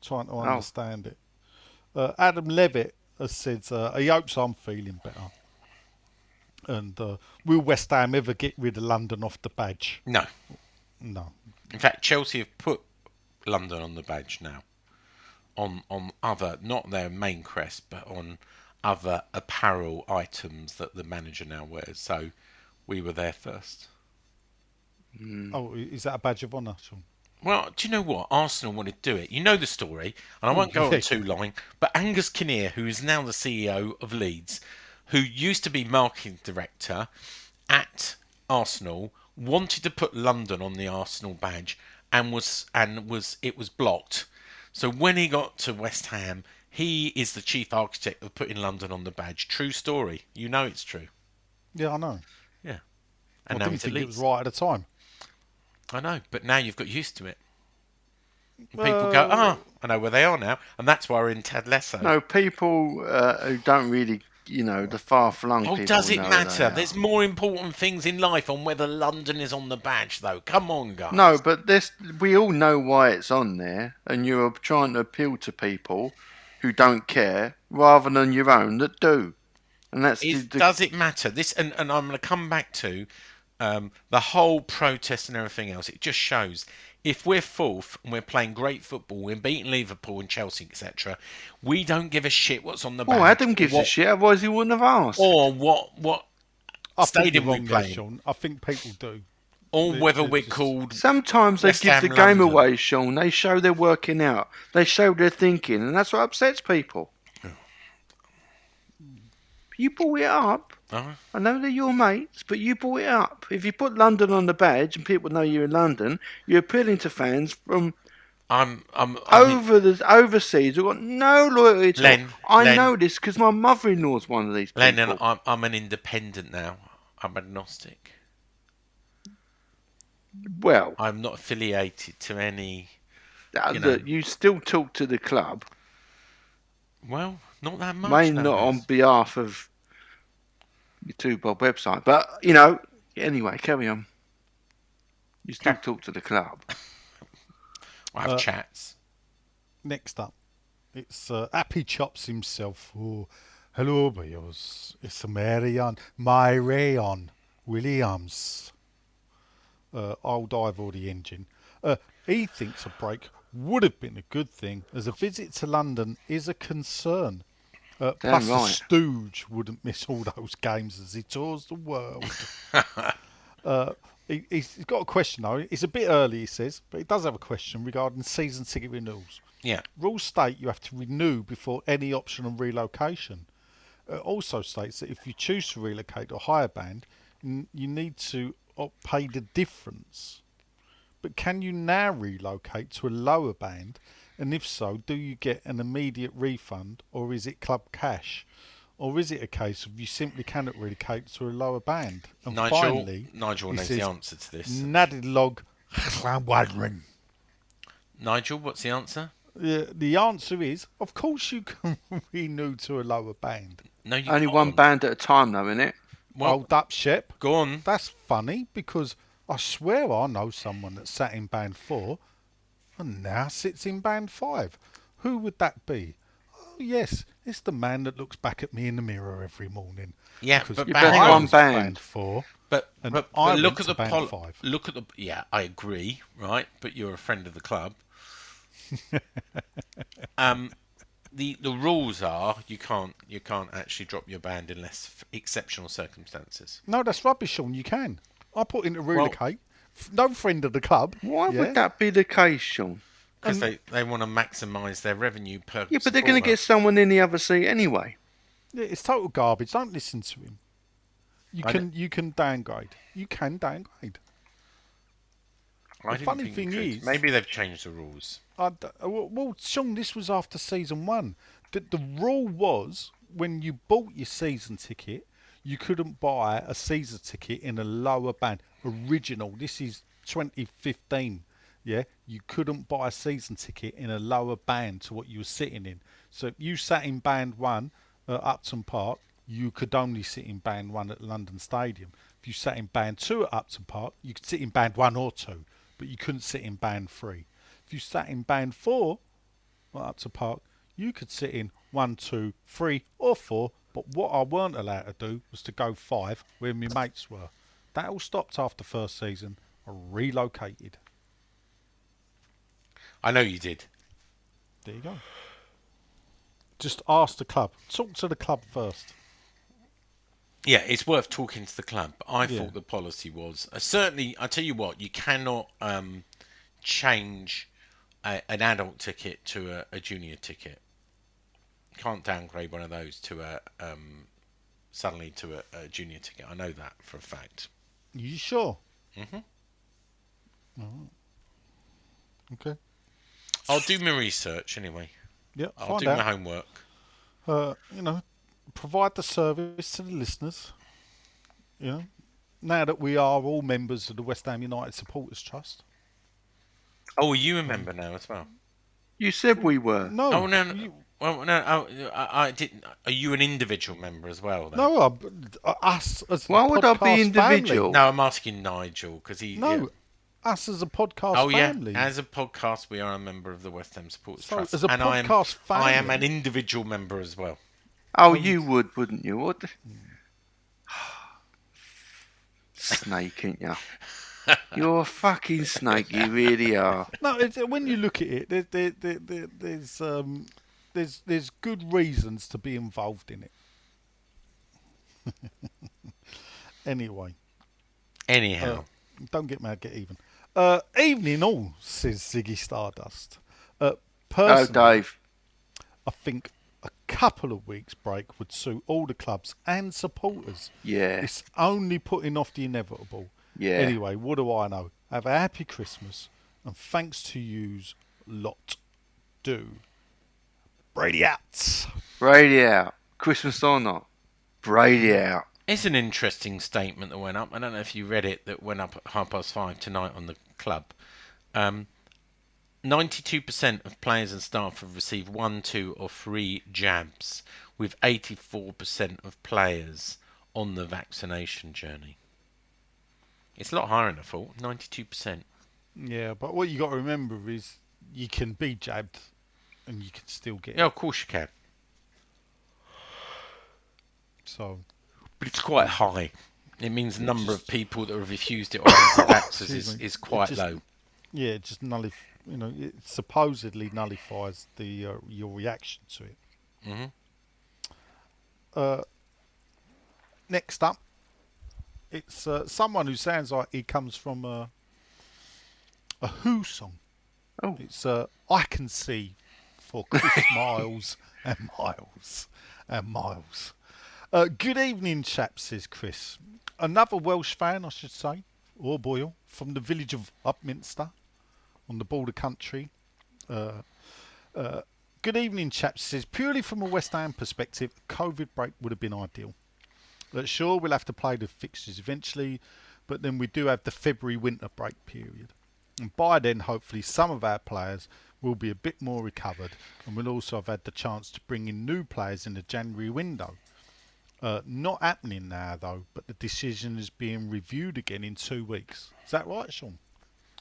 trying Oh. to understand it. Uh, Adam Levitt has said uh, he hopes I'm feeling better. And uh, will West Ham ever get rid of London off the badge? No. No. In fact, Chelsea have put London on the badge now. On on other, not their main crest, but on other apparel items that the manager now wears. So we were there first. Mm. Oh, is that a badge of honour, Sean? Well, do you know what? Arsenal wanted to do it. You know the story, and I mm. won't go on *laughs* too long. But Angus Kinnear, who is now the CEO of Leeds, who used to be marketing director at Arsenal, wanted to put London on the Arsenal badge, and was and was it was blocked. So when he got to West Ham, he is the chief architect of putting London on the badge. True story. You know it's true. Yeah, I know. Yeah. I And now didn't think it was right at the time. I know, but now you've got used to it. People go, ah, I know where they are now, and that's why we're in Ted Lasso. No, people uh, who don't really, you know, the far flung oh, does it matter? There's more important things in life on whether London is on the badge, though. Come on, guys. No, but this we all know why it's on there, and you're trying to appeal to people who don't care rather than your own that do. And that's the, the, does it matter? This, and, and I'm going to come back to um, the whole protest and everything else. It just shows if we're fourth and we're playing great football, we're beating Liverpool and Chelsea, etc. We don't give a shit what's on the badge. Oh, Adam gives what, a shit, otherwise he wouldn't have asked. Or what? What? I think Stadium you're we wrong there, play. Sean. I think people do. Or It- whether it we're just- called Sometimes they West give Ham the game London. away, Sean. They show they're working out. They show they're thinking, and that's what upsets people. You brought it up. Oh. I know they're your mates, but you brought it up. If you put London on the badge and people know you're in London, you're appealing to fans from I'm, I'm, I'm over the overseas who've got no loyalty to Len, I Len. know this because my mother-in-law's one of these people. I'm, I'm an independent now. I'm agnostic. well, I'm not affiliated to any. uh, you know. you still talk to the club, Well, not that much. may not on behalf of your two Bob website, but you know. Anyway, carry on. You still talk to the club. *laughs* I have Uh, chats. Next up, it's uh, Happy Chops himself. Oh, hello, boys. It's a Marion, Myrion Williams. Uh, dive all the engine. Uh, he thinks a break would have been a good thing, as a visit to London is a concern. Uh, plus, the. Stooge wouldn't miss all those games as he tours the world. *laughs* Uh, he, he's got a question though. It's a bit early, he says, but he does have a question regarding season ticket renewals. Yeah. Rules state you have to renew before any option on relocation. It also states that if you choose to relocate or hire band, you need to pay the difference. But can you now relocate to a lower band? And if so, do you get an immediate refund or is it club cash? Or is it a case of you simply cannot relocate to a lower band? And Nigel, finally, Nigel he knows says, the answer to this. Nadilog Llawadrin. Nigel, what's the answer? The, the answer is, of course, you can *laughs* renew to a lower band. No, you Only can't. one band at a time, though, innit? Well, Hold up, Shep. go on. That's funny because I swear I know someone that sat in band four and now sits in band five. Who would that be? Oh, yes, it's the man that looks back at me in the mirror every morning. Yeah, Because but You back better on. one was band. four. But, but, I but look at the band pol- five. look at the yeah, I agree, right? But you're a friend of the club. *laughs* um, the the rules are you can't you can't actually drop your band unless f- exceptional circumstances. No, that's rubbish, Sean. You can. I put in a Well- relocate. F no friend of the club. Why yeah? would that be the case, Sean? Because they, they want to maximise their revenue per. Yeah, but they're going to get someone in the other seat anyway. Yeah, it's total garbage. Don't listen to him. You I can you can downgrade. You can downgrade. I the funny thing is- maybe they've changed the rules. I d- uh, well, well, Sean, this was after season one. The, the rule was when you bought your season ticket, you couldn't buy a season ticket in a lower band. Original. This is 2015. Yeah, you couldn't buy a season ticket in a lower band to what you were sitting in. So if you sat in band one at Upton Park, you could only sit in band one at London Stadium. If you sat in band two at Upton Park, you could sit in band one or two, but you couldn't sit in band three. If you sat in band four at Upton Park, you could sit in one, two, three, or four. But what I weren't allowed to do was to go five where my mates were. That all stopped after first season. I relocated. I know you did. There you go. Just ask the club. Talk to the club first. Yeah, it's worth talking to the club. But I Yeah. thought the policy was uh, certainly. I tell you what, you cannot um, change a, an adult ticket to a, a junior ticket. You can't downgrade one of those to a um, suddenly to a, a junior ticket. I know that for a fact. You sure? Mhm. Mhm. Okay. I'll do my research anyway. Yeah. I'll find do my homework. uh, you know, provide the service to the listeners. You know, now that we are all members of the West Ham United Supporters Trust. Oh, are you a member now as well? You said we were. No, Oh no, no. you- Well, no, oh, I, I didn't. Are you an individual member as well? Then? no, uh, us as Why would I be podcast individual? No, I'm asking Nigel because he. Family. yeah. No, us as a podcast Oh family. yeah, as a podcast, we are a member of the West Ham Supporters So, Trust, as a and I am, podcast I am an individual member as well. Oh, you would, wouldn't you? What? Snake, ain't you? *laughs* You're a fucking snake. You really are. No, it's, uh, when you look at it, there, there, there, there, there's um, there's there's good reasons to be involved in it. *laughs* anyway. Anyhow, Uh, don't get mad, get even. Uh, evening all, says Ziggy Stardust. Uh, Oh, personally, Dave. I think a couple of weeks break would suit all the clubs and supporters. Yeah. It's only putting off the inevitable. Yeah. Anyway, what do I know? Have a happy Christmas, and thanks to yous lot do. Brady out. Brady out. Christmas or not. Brady out. it's an interesting statement that went up. I don't know if you read it. That went up at half past five tonight on the club. Um, 92% of players and staff have received one, two, or three jabs, with 84% of players on the vaccination journey. It's a lot higher than I thought. 92%. Yeah, but what you got to remember is you can be jabbed, and you can still get Yeah, it. of course you can. So But it's quite high. It means the number of people that have refused it or *coughs* anti-vaxxers is, is quite just- low. yeah, it just nullif- You know, it supposedly nullifies the uh, your reaction to it. hmm Uh, next up, it's uh, someone who sounds like he comes from a a Who song. Oh. It's uh, I can see for Chris *laughs* Miles and Miles and Miles. Uh, good evening, chaps, says Chris. Another Welsh fan, I should say, or Boyle, from the village of Upminster on the border country. Uh, uh, good evening, chaps, says purely from a West Ham perspective, COVID break would have been ideal. Uh, sure, we'll have to play the fixtures eventually, but then we do have the February winter break period. And by then, hopefully, some of our players will be a bit more recovered, and we'll also have had the chance to bring in new players in the January window. Uh, not happening now, though, but the decision is being reviewed again in two weeks. Is that right, Sean?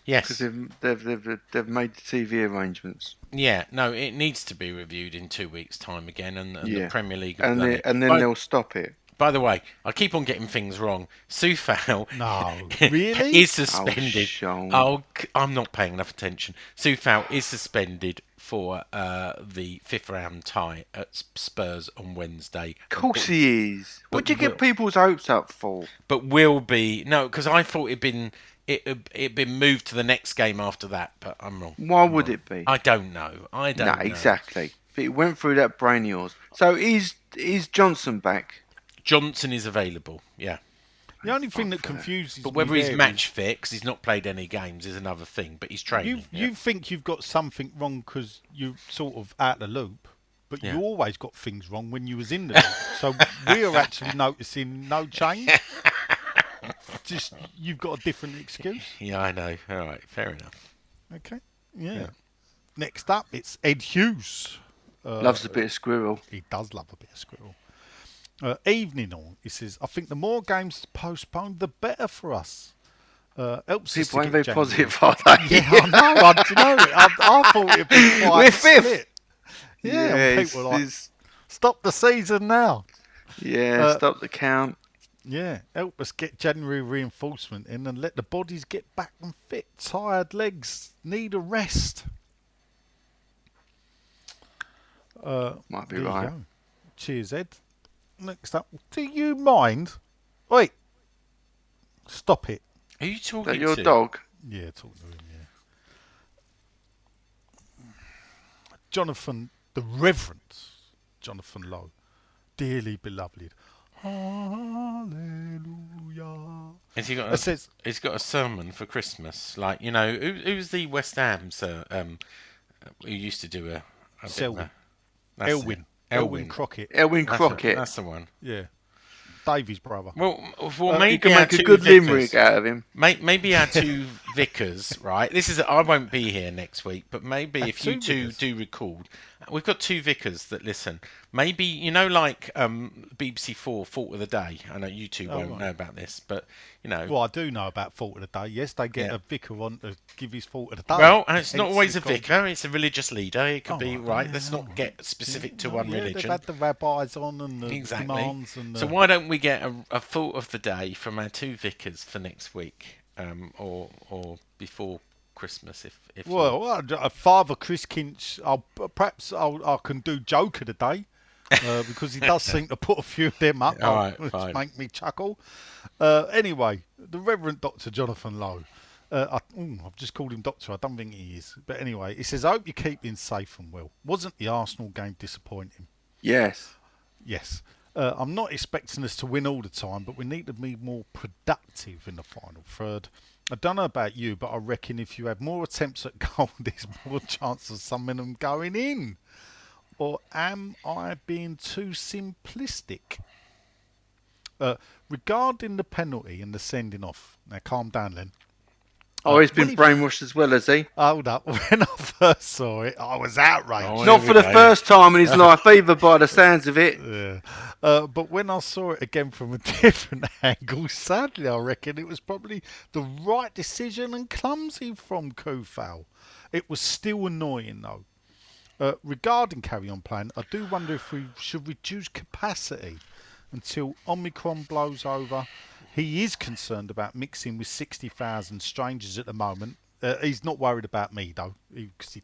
Yes. Because they've, they've, they've, they've made the TV arrangements. Yeah, no, it needs to be reviewed in two weeks' time again, and, and Yeah. the Premier League. And, they, and then by, they'll stop it. By the way, I keep on getting things wrong. Coufal No, *laughs* really? is suspended. Sean. Oh, c- I'm not paying enough attention. Coufal is suspended for uh, the fifth round tie at Spurs on Wednesday. Of course he is. but What do you get will- people's hopes up for? But will be no, because I thought it'd been it it'd been moved to the next game after that, but I'm wrong. Why would it be? I don't know. I don't No, know. exactly. But it went through that brain of yours. So is is Johnson back? Johnson is available. Yeah. The only thing that confuses But me whether he's there match is fit, because he's not played any games, is another thing. But he's training. You yeah. you think you've got something wrong because you sort of out of the loop, but Yeah. you always got things wrong when you was in the loop. so we're actually noticing no change. *laughs* Just you've got a different excuse. Yeah, I know. All right, fair enough. Okay. Yeah. Next up, it's Ed Hughes. Uh, Loves a bit of squirrel. He does love a bit of squirrel. Uh, evening on, he says, I think the more games postponed, the better for us. Uh, helps us People ain't very January. positive, are they? Yeah, I know. I, you know, I, I thought it'd be *laughs* quite We're fifth. Yeah, it's- people like, stop the season now. yeah. Uh, stop the count. Yeah, help us get January reinforcement in and let the bodies get back and fit. Tired legs need a rest. Uh, Might be right. Cheers, Ed. Next up, do you mind? Wait, stop it. Are you talking that your to? dog? Yeah, talk to him. Yeah. Jonathan, the Reverend Jonathan Lowe, dearly beloved. Hallelujah. Has he got? It A, says he's got a sermon for Christmas. Like you know, who, who's the West Ham sir? Um, who used to do a, a bit of Selwyn. a- that's Elwyn. it. Elwyn Crockett. Elwin That's, Crockett. it. that's the one. Yeah. Davy's brother. Well, well, Uh, you maybe can our make a two good vicars- limerick out of him. May, maybe our two vicars, right? This is I won't be here next week, but maybe Our if you two two vicars? do record, we've got two vicars that listen. Maybe you know, like um, BBC Four, Fault of the Day. I know you two Oh, won't right. know about this, but you know, Well, I do know about Fault of the Day. Yes, they get Yeah. a vicar on to give his Fault of the Day. Well, and it's not always a it's called- vicar; it's a religious leader. It could Oh, be right, yeah, Let's not right. get specific to Oh, one yeah, religion. They've had the rabbis on and the Exactly. imams and the... So why don't we get a, a thought of the day from our two vicars for next week, um, or or before Christmas, if if you- Well, uh, uh, Father Chris Kinch, I'll, perhaps I'll, I can do Joker today. uh, *laughs* because he does seem to put a few of them up, *laughs* All uh, which fine. make me chuckle. Uh, anyway, the Reverend Doctor Jonathan Lowe. Uh, I, ooh, I've just called him Doctor. I don't think he is. But anyway, he says, "I hope you're keeping safe and well." Wasn't the Arsenal game disappointing? Yes. Yes. Uh, I'm not expecting us to win all the time, but we need to be more productive in the final third. I don't know about you, but I reckon if you have more attempts at *laughs* goal, there's more chance of some of them going in. Or am I being too simplistic? Uh, regarding the penalty and the sending off, now calm down, Len. Oh, he's been he- brainwashed as well, has he? Hold *laughs* up. When I first saw it, I was outraged. Oh, Not for the go. first time in his *laughs* life either, by the sounds of it. Yeah. Uh, but when I saw it again from a *laughs* different angle, sadly, I reckon it was probably the right decision and clumsy from Coufal. It was still annoying, though. Uh, regarding carry on plan, I do wonder if we should reduce capacity until Omicron blows over. He is concerned about mixing with 60,000 strangers at the moment. Uh, he's not worried about me, though, because he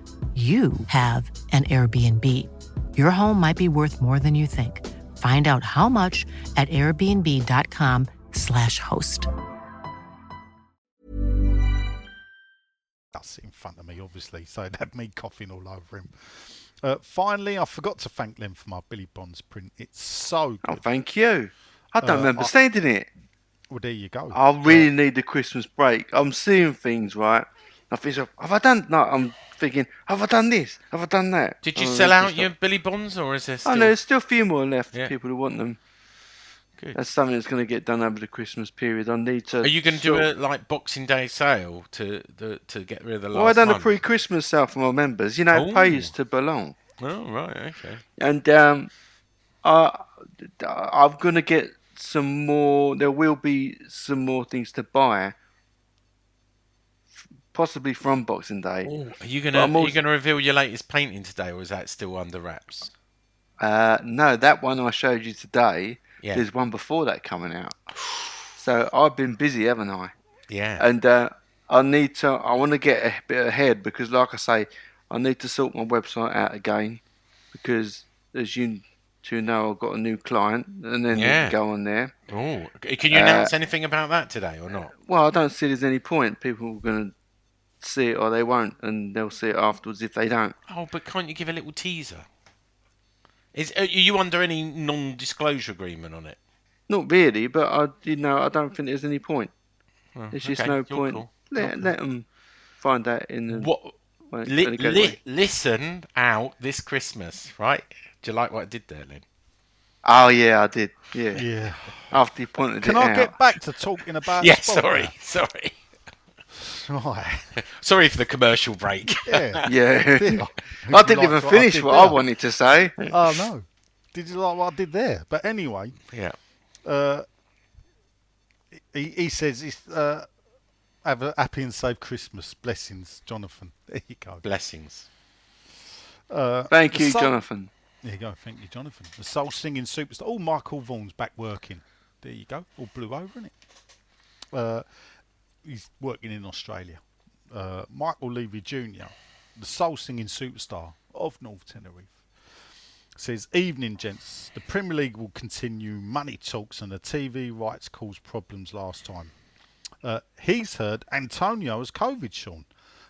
you have an Airbnb. Your home might be worth more than you think. Find out how much at airbnb.com/slash host. That's in front of me, obviously, so it had me coughing all over him. Uh, finally, I forgot to thank them for my Billy Bonds print. It's so good. Oh, good. thank you. I don't Uh, remember I- sending it. Well, there you go. I really need the Christmas break. I'm seeing things, right? I think, so, have I done? No, I'm thinking, have I done this? Have I done that? Did you Oh, sell out your Billy Bonds, or is there still? Oh, no, there's still a few more left. Yeah. People who want them. Good. That's something that's going to get done over the Christmas period. I need to. Are you going to do a like Boxing Day sale to the to get rid of the last Well, I done a one? pre-Christmas sale for my members. You know, it Oh. pays to belong. Oh right, okay. and um, I, I'm going to get some more. There will be some more things to buy, possibly from Boxing Day. Ooh, are you gonna I'm are you gonna reveal your latest painting today, or is that still under wraps? Uh, no, that one I showed you today. Yeah. There's one before that coming out. So I've been busy, haven't I? Yeah. And uh, I need to. I want to get a bit ahead because, like I say, I need to sort my website out again because, as you two know, I've got a new client, and then Yeah. go on there. Oh, can you Uh, announce anything about that today or not? Well, I don't see there's any point. People are going to see it or they won't, and they'll see it afterwards if they don't. Oh, but can't you give a little teaser? Is are you under any non-disclosure agreement on it? Not really, but I, you know, I don't think there's any point. Oh, There's just okay, no you're point. cool. Let, let them find out in the. What? when- Li- when li- listen out this Christmas, right? Do you like what I did there, Lynn? Oh yeah, I did. Yeah. Yeah. After you pointed Can it I out. get back to talking about *laughs* Yeah, sorry, sorry, Right. *laughs* sorry for the commercial break. *laughs* Yeah. *laughs* Yeah. Did I didn't like even what I finish did what I wanted to say. Oh no. Did you like what I did there? But anyway, yeah. uh, he, he says he's, uh, have a happy and safe Christmas. Blessings, Jonathan. There you go. Blessings. Uh, Thank you, soul- Jonathan. There you go. Thank you, Jonathan. The soul singing superstar. Oh, Michael Vaughan's back working. There you go. All blew over, isn't it? Uh, he's working in Australia. Uh, Michael Levy Jr., the soul singing superstar of North Tenerife, says, Evening, gents. The Premier League will continue money talks and the TV rights caused problems last time. Uh, he's heard Antonio has COVID, Sean.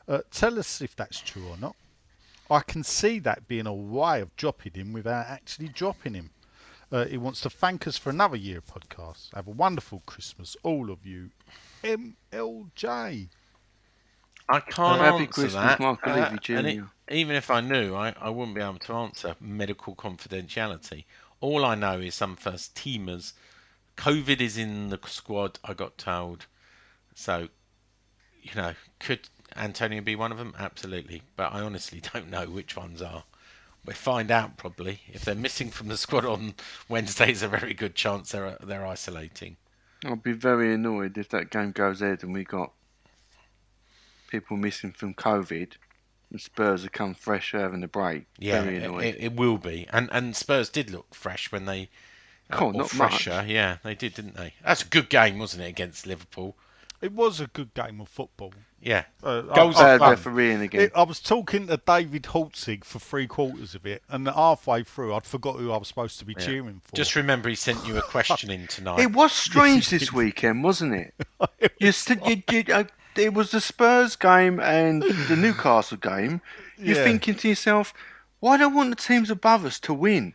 Uh, tell us if that's true or not. I can see that being a way of dropping him without actually dropping him. Uh, he wants to thank us for another year of podcasts. Have a wonderful Christmas, all of you. MLJ. I can't Happy answer Christmas, that. Michael Levy uh, Jr.. and it- even if I knew, I, I wouldn't be able to answer medical confidentiality. All I know is some first teamers. COVID is in the squad. I got told. So, you know, could Antonio be one of them? Absolutely, but I honestly *laughs* don't know which ones are. We'll find out probably. If they're missing from the squad on Wednesday, there's a very good chance they're they're isolating. I'll be very annoyed if that game goes ahead and we got people missing from COVID and Spurs have come fresh having a break. Yeah, very it, annoyed. it, it will be. And and Spurs did look fresh when they. uh, Oh, not fresher. much. Yeah, they did, didn't they? That's a good game, wasn't it, against Liverpool? It was a good game of football. Yeah. Uh, Goals I, are Bad fun. refereeing again. it- I was talking to David Holtzig for three quarters of it, and halfway through, I'd forgot who I was supposed to be Yeah. cheering for. Just remember, he sent you a question in *laughs* tonight. It was strange this weekend, wasn't it? *laughs* you, st- you, you, uh, it was the Spurs game and the Newcastle game. You're Yeah. thinking to yourself, why don't want the teams above us to win?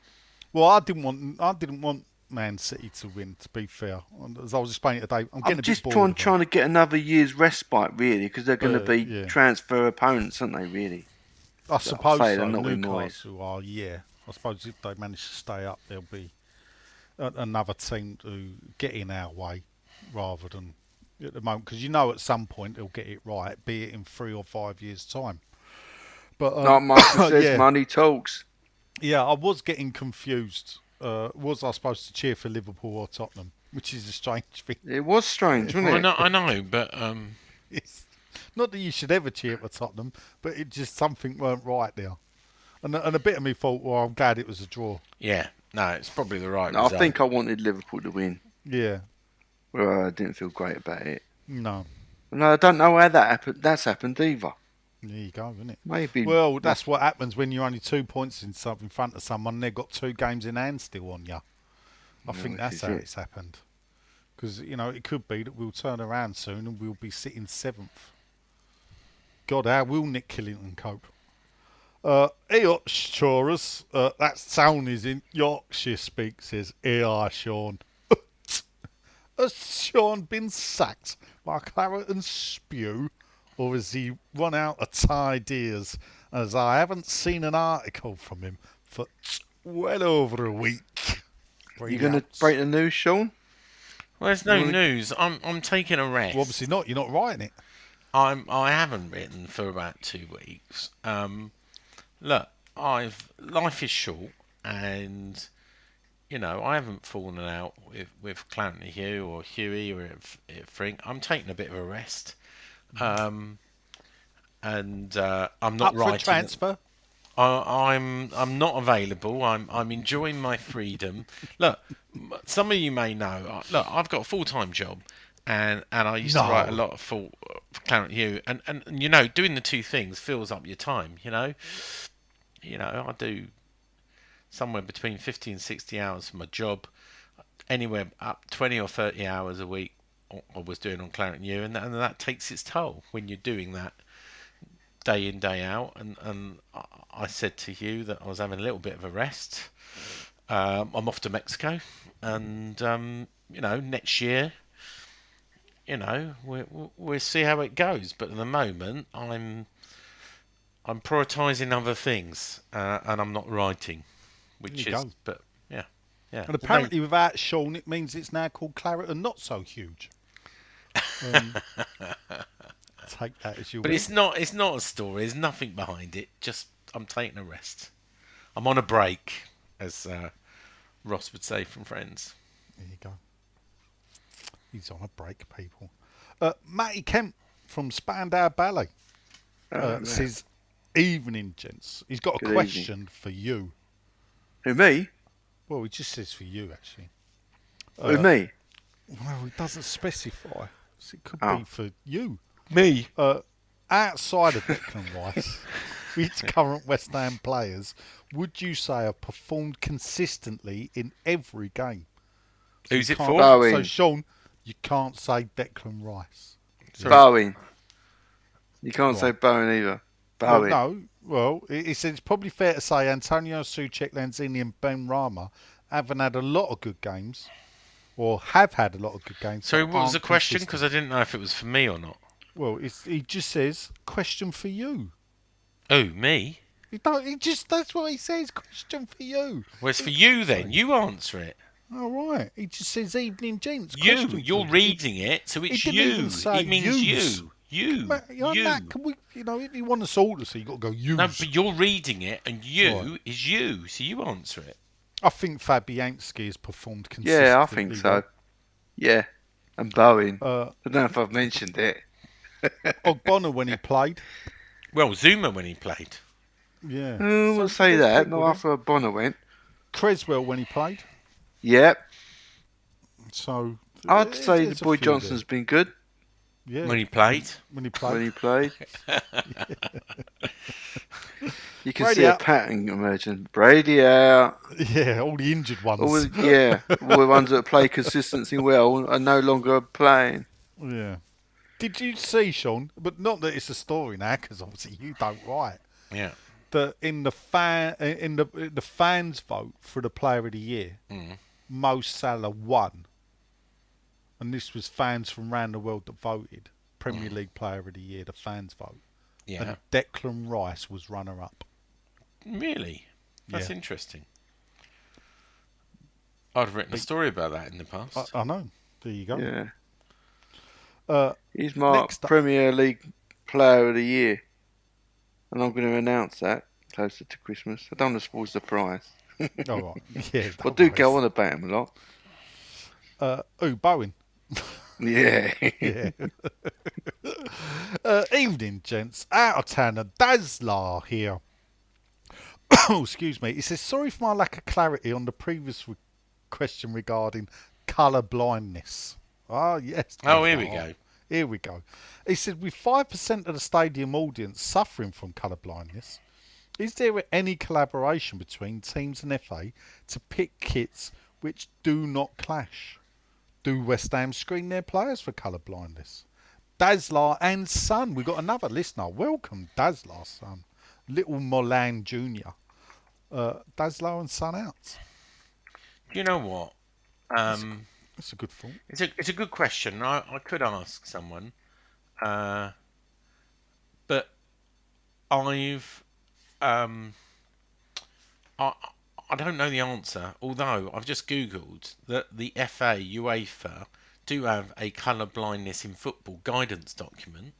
Well, I didn't want I didn't want Man City to win. To be fair, as I was explaining today, I'm getting I'm a just trying, trying to get another year's respite, really, because they're going to Uh, be yeah. transfer opponents, aren't they? Really? I suppose say so. they're not with Moyes. Newcastle are, yeah. I suppose if they manage to stay up, there'll be a, another team to get in our way rather than at the moment. Because you know at some point they'll get it right, be it in three or five years' time. But uh, Like Michael *coughs* says, yeah. money talks. Yeah, I was getting confused. Uh, was I supposed to cheer for Liverpool or Tottenham? Which is a strange *laughs* thing. It was strange, wasn't I it? know, I know, but um, It's not that you should ever cheer for Tottenham, but it just something weren't right there. And, and a bit of me thought, well, I'm glad it was a draw. yeah, no, it's probably the right No, I think I wanted Liverpool to win. Yeah, Well, I didn't feel great about it. no, No, I don't know how that happened. That's happened either. There you go, isn't it? Maybe. Well, that's what happens when you're only two points in in front of someone. They've got two games in hand still on you. I think that's how it. it's happened. Because you know it could be that we'll turn around soon and we'll be sitting seventh. God, how will Nick Killington cope? Uh, Eochorus, uh, that sound is in Yorkshire speak, says AI Sean. *laughs* Has Sean been sacked by Claret and Spew, or has he run out of ideas? As I haven't seen an article from him for well over a week. you going to break the news, Sean? Well, there's no Really? news. I'm I'm taking a rest. Well, obviously not. You're not writing it. I'm I haven't written for about two weeks. Um, look, I've life is short, and you know I haven't fallen out with with Claret and Hugh or Huey or if, if Frink. I'm taking a bit of a rest, um, and uh, I'm not Up for writing. transfer. I, I'm I'm not available. I'm I'm enjoying my freedom. Look, some of you may know. uh, Look, I've got a full time job, and and I used to write a lot full for Claret and Hugh, and, and and you know doing the two things fills up your time. You know, you know I do somewhere between fifty and sixty hours for my job, anywhere up twenty or thirty hours a week. I was doing on Hugh, and that, and that takes its toll when you're doing that day in day out and and I- said to you that I was having a little bit of a rest um, I'm off to Mexico and um, you know next year you know we, we- we'll see how it goes but at the moment I'm I'm prioritizing other things uh, and I'm not writing which is go. but yeah yeah And apparently, without Sean, it means it's now called Claret and not so huge. Um, *laughs* take that as you But will. it's not. It's not a story. There's nothing behind it. Just I'm taking a rest. I'm on a break, as uh, Ross would say from Friends. There you go. He's on a break, people. Uh, Matty Kemp from Spandau Ballet uh, says, "Evening, gents. He's got a Good question for you. Who, me? Well, he just says for you, actually. Who, me? Well, he doesn't specify. So it could Oh. be for you. Me. Uh, outside of Declan Rice, which current West Ham players would you say have performed consistently in every game? Who's it for? Bowen. So, Sean, you can't say Declan Rice. Bowen. You can't say Bowen either. Well, Bowen. no, well, he he it's probably fair to say Antonio Soucek, Lanzini, and Benrahma haven't had a lot of good games, or have had a lot of good games. Sorry, what was the question? Because I didn't know if it was for me or not. well, it's, he just says question for you. Oh, me? He don't. He just that's what he says. Question for you. Well, it's for you then. You answer it. All right. He just says evening, gents. You. You're reading it, so it's didn't you. even say It means yous. you. You. Ma- you know, you. Matt, can we? You know, if you want us all to see, you got to go use. No, but you're reading it, and you Right. is you, so you answer it. I think Fabianski has performed consistently. Yeah, I think so. Yeah. And Bowen. Uh, I don't know if I've mentioned it. *laughs* Ogbonna when he played. Well, Zouma when he played. Yeah. Mm, we'll So say that. Not after Bonner went. Cresswell when he played. Yep. So I'd there's- say the Boy few Johnson's been good there. Yeah When he played. when he played. when he played. you can Brady see a pattern emerging. Brady out. yeah, all the injured ones. All the, yeah, all the ones that play consistency well are no longer playing. yeah. Did you see Sean? But not that it's a story now, because obviously you don't write. Yeah. That in the fan in the in the fans vote for the Player of the Year, Mm. Mo Salah won, and this was fans from around the world that voted. Premier League Player of the Year, the fans vote. Yeah. And Declan Rice was runner up. Really? That's Yeah. interesting. I'd have written a story about that in the past. I, I know. There you go. Yeah, Uh, he's my Next up- Premier League Player of the Year. and I'm going to announce that closer to Christmas. I don't want to spoil the prize. *laughs* All right. *laughs* Yeah. I do go on about him a lot. Uh, oh, Bowen. *laughs* Yeah. Yeah. *laughs* uh, evening, gents. Out of town, a Dazzler here. *coughs* oh, excuse me. He says, sorry for my lack of clarity on the previous re- question regarding colour blindness. Ah, yes. Oh, here we go. Here we go. He said, with 5% of the stadium audience suffering from colour blindness, is there any collaboration between teams and FA to pick kits which do not clash? Do West Ham screen their players for colour blindness? Dazzler and Son. We've got another listener. Welcome, Dazzler Son. Little Molan Jr. Uh, Dazzler and Son out. You know what? Um, That's a good thought. it's a it's a good question. I, I could ask someone, uh, but I've um, I I don't know the answer. Although I've just googled that the FA UEFA do have a colour blindness in football guidance document.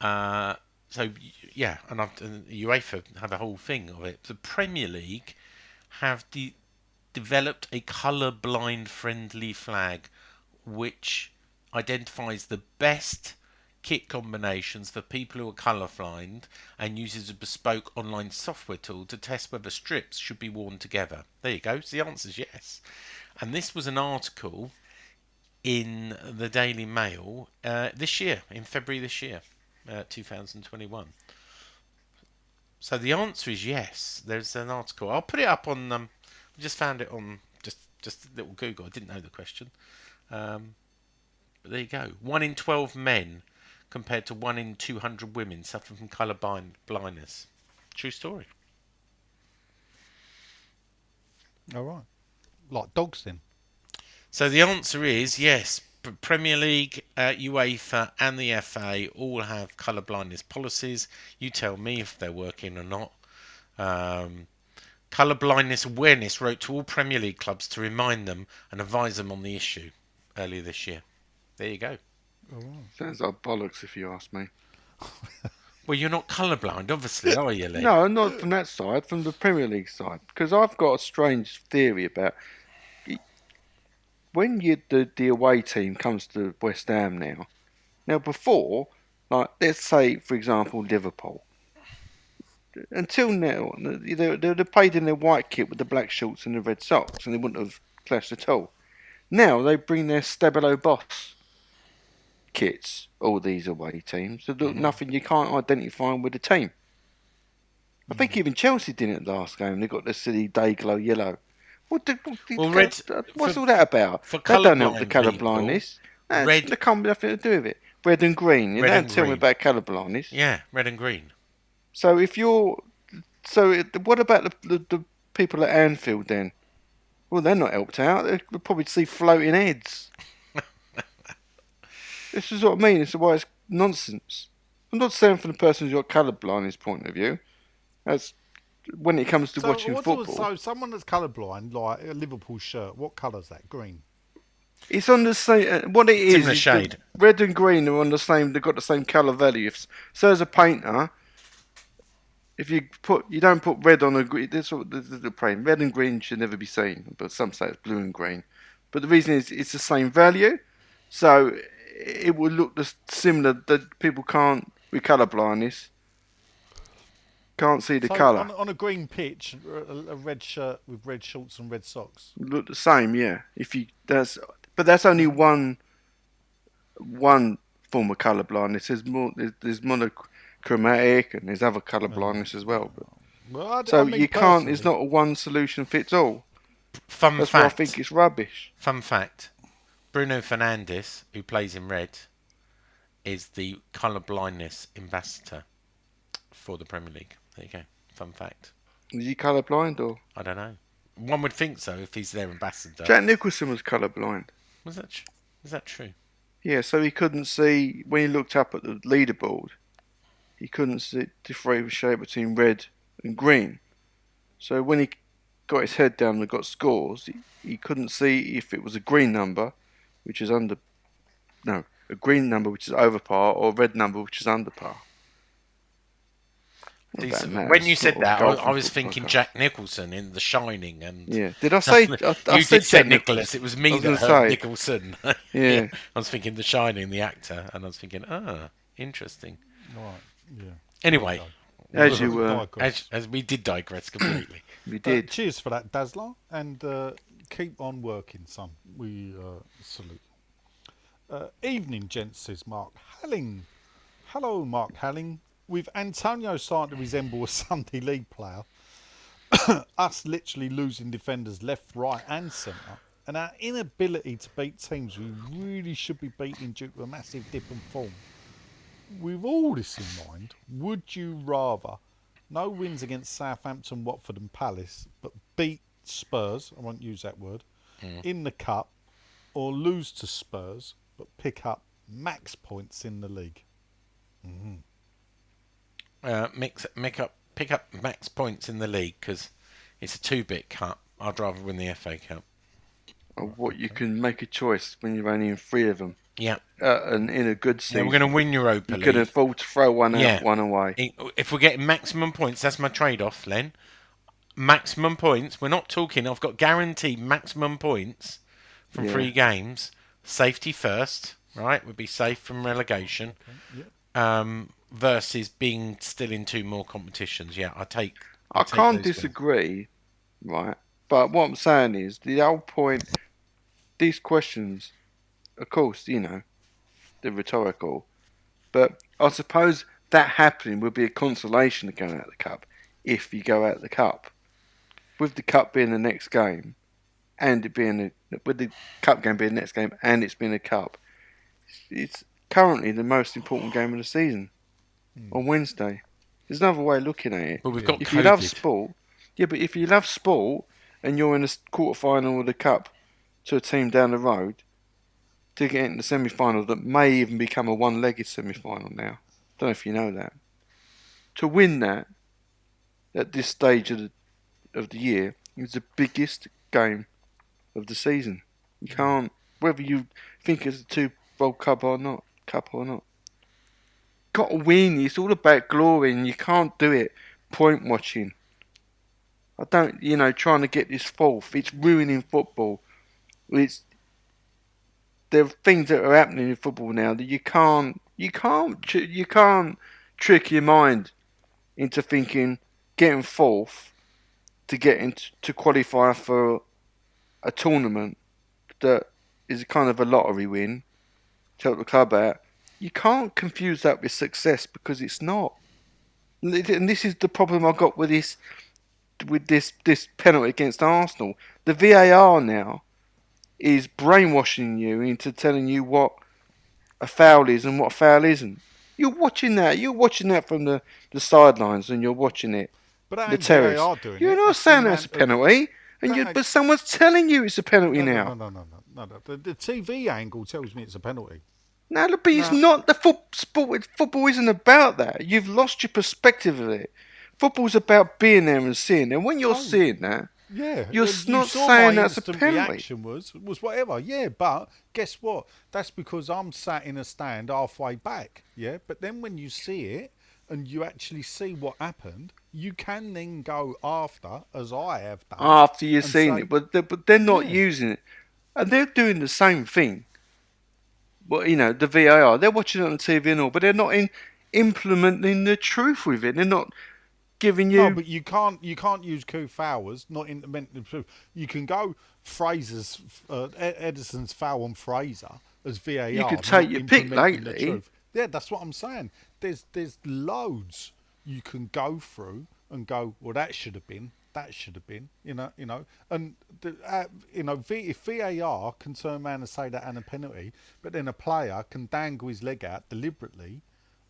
Uh, so yeah, and, I've, and UEFA have a whole thing of it. The Premier League have de- developed a colour blind friendly flag, which identifies the best kit combinations for people who are colourblind and uses a bespoke online software tool to test whether strips should be worn together. There you go. So the answer is yes. And this was an article in the Daily Mail uh, this year, in February this year, uh, 2021. So the answer is yes. There's an article. I'll put it up on. Um, I just found it on just just a little Google. I didn't know the question. Um, but there you go. One in twelve men, compared to one in two hundred women, suffering from colour blind blindness. True story. All right. Like dogs then. So the answer is yes. Premier League, uh, UEFA, and the FA all have colour blindness policies. You tell me if they're working or not. Um, colour blindness awareness wrote to all Premier League clubs to remind them and advise them on the issue earlier this year. There you go. Oh, Sounds like bollocks if you ask me. *laughs* Well, you're not colourblind, obviously, are you, Lee? No, not from that side, from the Premier League side. Because I've got a strange theory about when you the, the away team comes to West Ham now. Now, before, like let's say, for example, Liverpool. Until now, they they they played in their white kit with the black shorts and the red socks, and they wouldn't have clashed at all. Now they bring their Stabilo Boss kits, all these away teams. So look, mm-hmm. nothing you can't identify with the team. I think mm-hmm. even Chelsea did it last game. They got the silly day glow yellow. What the, what the- Well, red- uh, what's for- all that about? for that don't help the colour blindness. Red, red- they can't be nothing to do with it. Red and green. You don't tell me about colour blindness. Yeah, red and green. So if you're, so it, what about the, the the people at Anfield then? Well, they're not helped out. They'll probably see floating heads. This is what I mean. This is why it's nonsense. I'm not saying from the person who's got colour blindness point of view. That's when it comes to So, watching what- football. so someone that's colourblind, like a Liverpool shirt, what colour's that? Green. It's on the same. Uh, what it is, Similar is shade. that red and green are on the same. They've got the same colour value. So, as a painter, if you put you don't put red on a green. This is what this is the point. Red and green should never be seen, but some say it's blue and green. But the reason is it's the same value, so it would look the similar. That people can't with colour blindness can't see the so colour. On, on a green pitch, a, a red shirt with red shorts and red socks. look the same, yeah. If you that's, but that's only one one form of colour blindness. There's more. There's, there's monochromatic and there's other colour mm. blindness as well. But, Well, so I mean you can't. It's not a one solution fits all. Fun That's why I think it's rubbish. Fun fact: Bruno Fernandes, who plays in red, is the colour blindness ambassador for the Premier League. There you go. Fun fact. Is he colour blind or I don't know. One would think so if he's their ambassador. Jack Nicholson was colour blind? Was that tr- is that true? Yeah, so he couldn't see when he looked up at the leaderboard. He couldn't see differentiate between red and green. So when he got his head down and got scores, he, he couldn't see if it was a green number, which is under, no, a green number which is over par, or a red number which is under par. Decent. that it matters, When you said that, I, I was thinking podcast. Jack Nicholson in The Shining, and Yeah. Did I say? I, I you said did say Jack Nicklaus. It was me I was that heard say. Nicholson. *laughs* Yeah. *laughs* I was thinking The Shining, the actor, and I was thinking, ah, interesting. Right. Yeah. Anyway, As you were, as, as we did digress completely. *coughs* we Uh, did. cheers for that, Dazzler, and uh, keep on working, son. We uh, salute. Uh, evening, gents, says Mark Halling. Hello, Mark Halling. With Antonio starting to resemble a *laughs* Sunday League player, *coughs* us literally losing defenders left, right, and centre, and our inability to beat teams we really should be beating due to a massive dip in form. With all this in mind, would you rather no wins against Southampton, Watford, and Palace, but beat Spurs? I won't use that word in the cup, or lose to Spurs but pick up max points in the league. Uh, mix, make up, pick up max points in the league because it's a two-bit cup. I'd rather win the FA Cup. Or what you can make a choice when you're only in three of them, Yeah, uh, and in a good yeah season, we're going to win Europa you League. could afford to throw one out, Yeah. one away. If we're getting maximum points, that's my trade-off, Len. Maximum points. We're not talking. I've got guaranteed maximum points from Yeah. three games. Safety first, right? Would be safe from relegation. Um, versus being still in two more competitions. Yeah, I take. I I'll take can't those wins. disagree, right? But what I'm saying is the whole point. These questions, of course, you know, they're rhetorical, but I suppose that happening would be a consolation to going out of the cup if you go out of the cup. With the cup being the next game, and it being a, with the cup game being the next game, and it's been a cup, it's currently the most important game of the season hmm. on Wednesday. There's another way of looking at it But we've got if you love sport, yeah, but if you love sport and you're in a quarter final of the cup to a team down the road to get into the semi final that may even become a one legged semi final now. Don't know if you know that. To win that at this stage of the, of the year is the biggest game of the season. You mm. can't, whether you think it's a two World Cup or not, cup or not. Got to win. It's all about glory, and you can't do it point watching. I don't, you know, trying to get this fourth. It's ruining football. It's there are things that are happening in football now that you can't, you can't, you can't trick your mind into thinking getting fourth to get into to qualify for a tournament that is kind of a lottery win to help the club out. You can't confuse that with success because it's not. And this is the problem I got with this with this this penalty against Arsenal. The VAR now is brainwashing you into telling you what a foul is and what a foul isn't. You're watching that. You're watching that from the, the sidelines, and you're watching it. But that The ain't terrace. VAR doing You're it. not saying that's a penalty, and you but someone's telling you it's a penalty No, now. no, no, no, no, no, no. The, the TV angle tells me it's a penalty. No, look, but it's not the foot, sport. Football isn't about that. You've lost your perspective of it. Football's about being there and seeing. And when you're Oh. seeing that, Yeah, You're you not saying that's a penalty. Reaction was was whatever. Yeah, but guess what? That's because I'm sat in a stand halfway back. Yeah, but then when you see it and you actually see what happened, you can then go after, as I have done. after you've seen say- it, but they're, but they're not Yeah. using it, and they're doing the same thing. Well, you know, the VAR, they're watching it on TV and all, but they're not in implementing the truth with it. They're not giving you. No, but you can't you can't use Coufal's, not implementing the truth. You can go Fraser's uh, Edison's foul on Fraser as VAR. You could take your pick lately. Yeah, that's what I'm saying. There's there's loads you can go through and go. Well, that should have been. That should have been. You know. You know. And the, uh, you know, v, if VAR can turn around and say that and a penalty, but then a player can dangle his leg out deliberately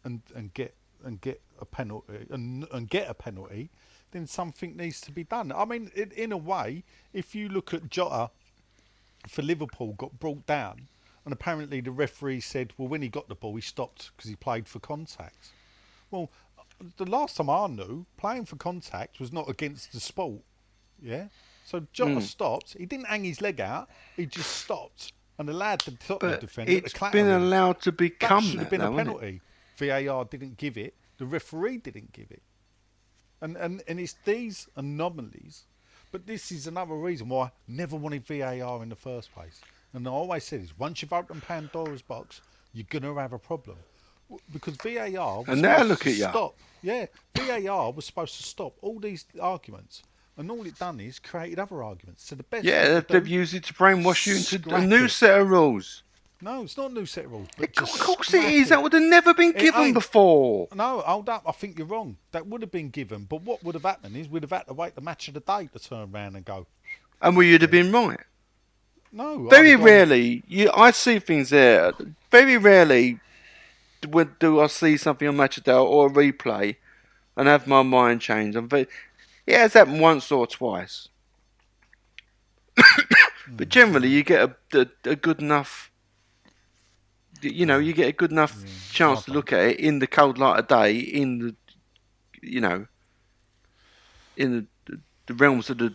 and and get and get a penalty and and get a penalty, then something needs to be done. I mean, in, in a way, if you look at Jota for Liverpool, got brought down, and apparently the referee said, well, when he got the ball, he stopped because he played for contact. Well, the last time I knew, playing for contact was not against the sport. Yeah. So Jota Hmm. stopped. He didn't hang his leg out. He just stopped and allowed the Tottenham but defender it's to been allowed to become That should that, have been though, a penalty. VAR didn't give it. The referee didn't give it. And, and and it's these anomalies, but this is another reason why I never wanted VAR in the first place. And I always said is once you've opened Pandora's box, you're gonna have a problem because VAR. Was And now look at you. Stop. Yeah, VAR was supposed to stop all these arguments, and all it done is created other arguments. So the best. Yeah, they've, used it to brainwash you into a new it. set of rules. No, it's not a new set of rules. But Of course it is. That would have never been given before. No, hold up. I think you're wrong. That would have been given, but what would have happened is we'd have had to wait the match of the day to turn around and go. And we would have been right. No, Very rarely, you, I see things there. Very rarely do, do I see something on Match Day or a replay and have my mind change. I'm very, it has happened once or twice. *coughs* but generally, you get a, a, a good enough, you know, you get a good enough chance to look at it in the cold light of day, in the, you know, in the, the realms of the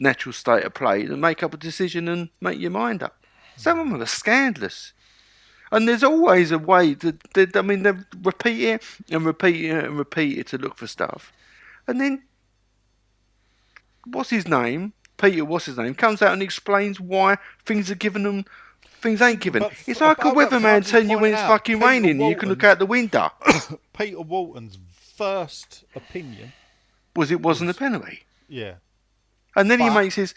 natural state of play, and make up a decision and make your mind up. Some of them are scandalous. And there's always a way to, to I mean, they repeat it and repeat it and repeat it to look for stuff. And then, what's his name? Peter, what's his name? Comes out and explains why things are given them, things ain't given. But it's like a weatherman telling you when it's fucking Peter raining and you can look out the window. *coughs* Peter Walton's first opinion. Was it wasn't a penalty? Yeah, And then he makes his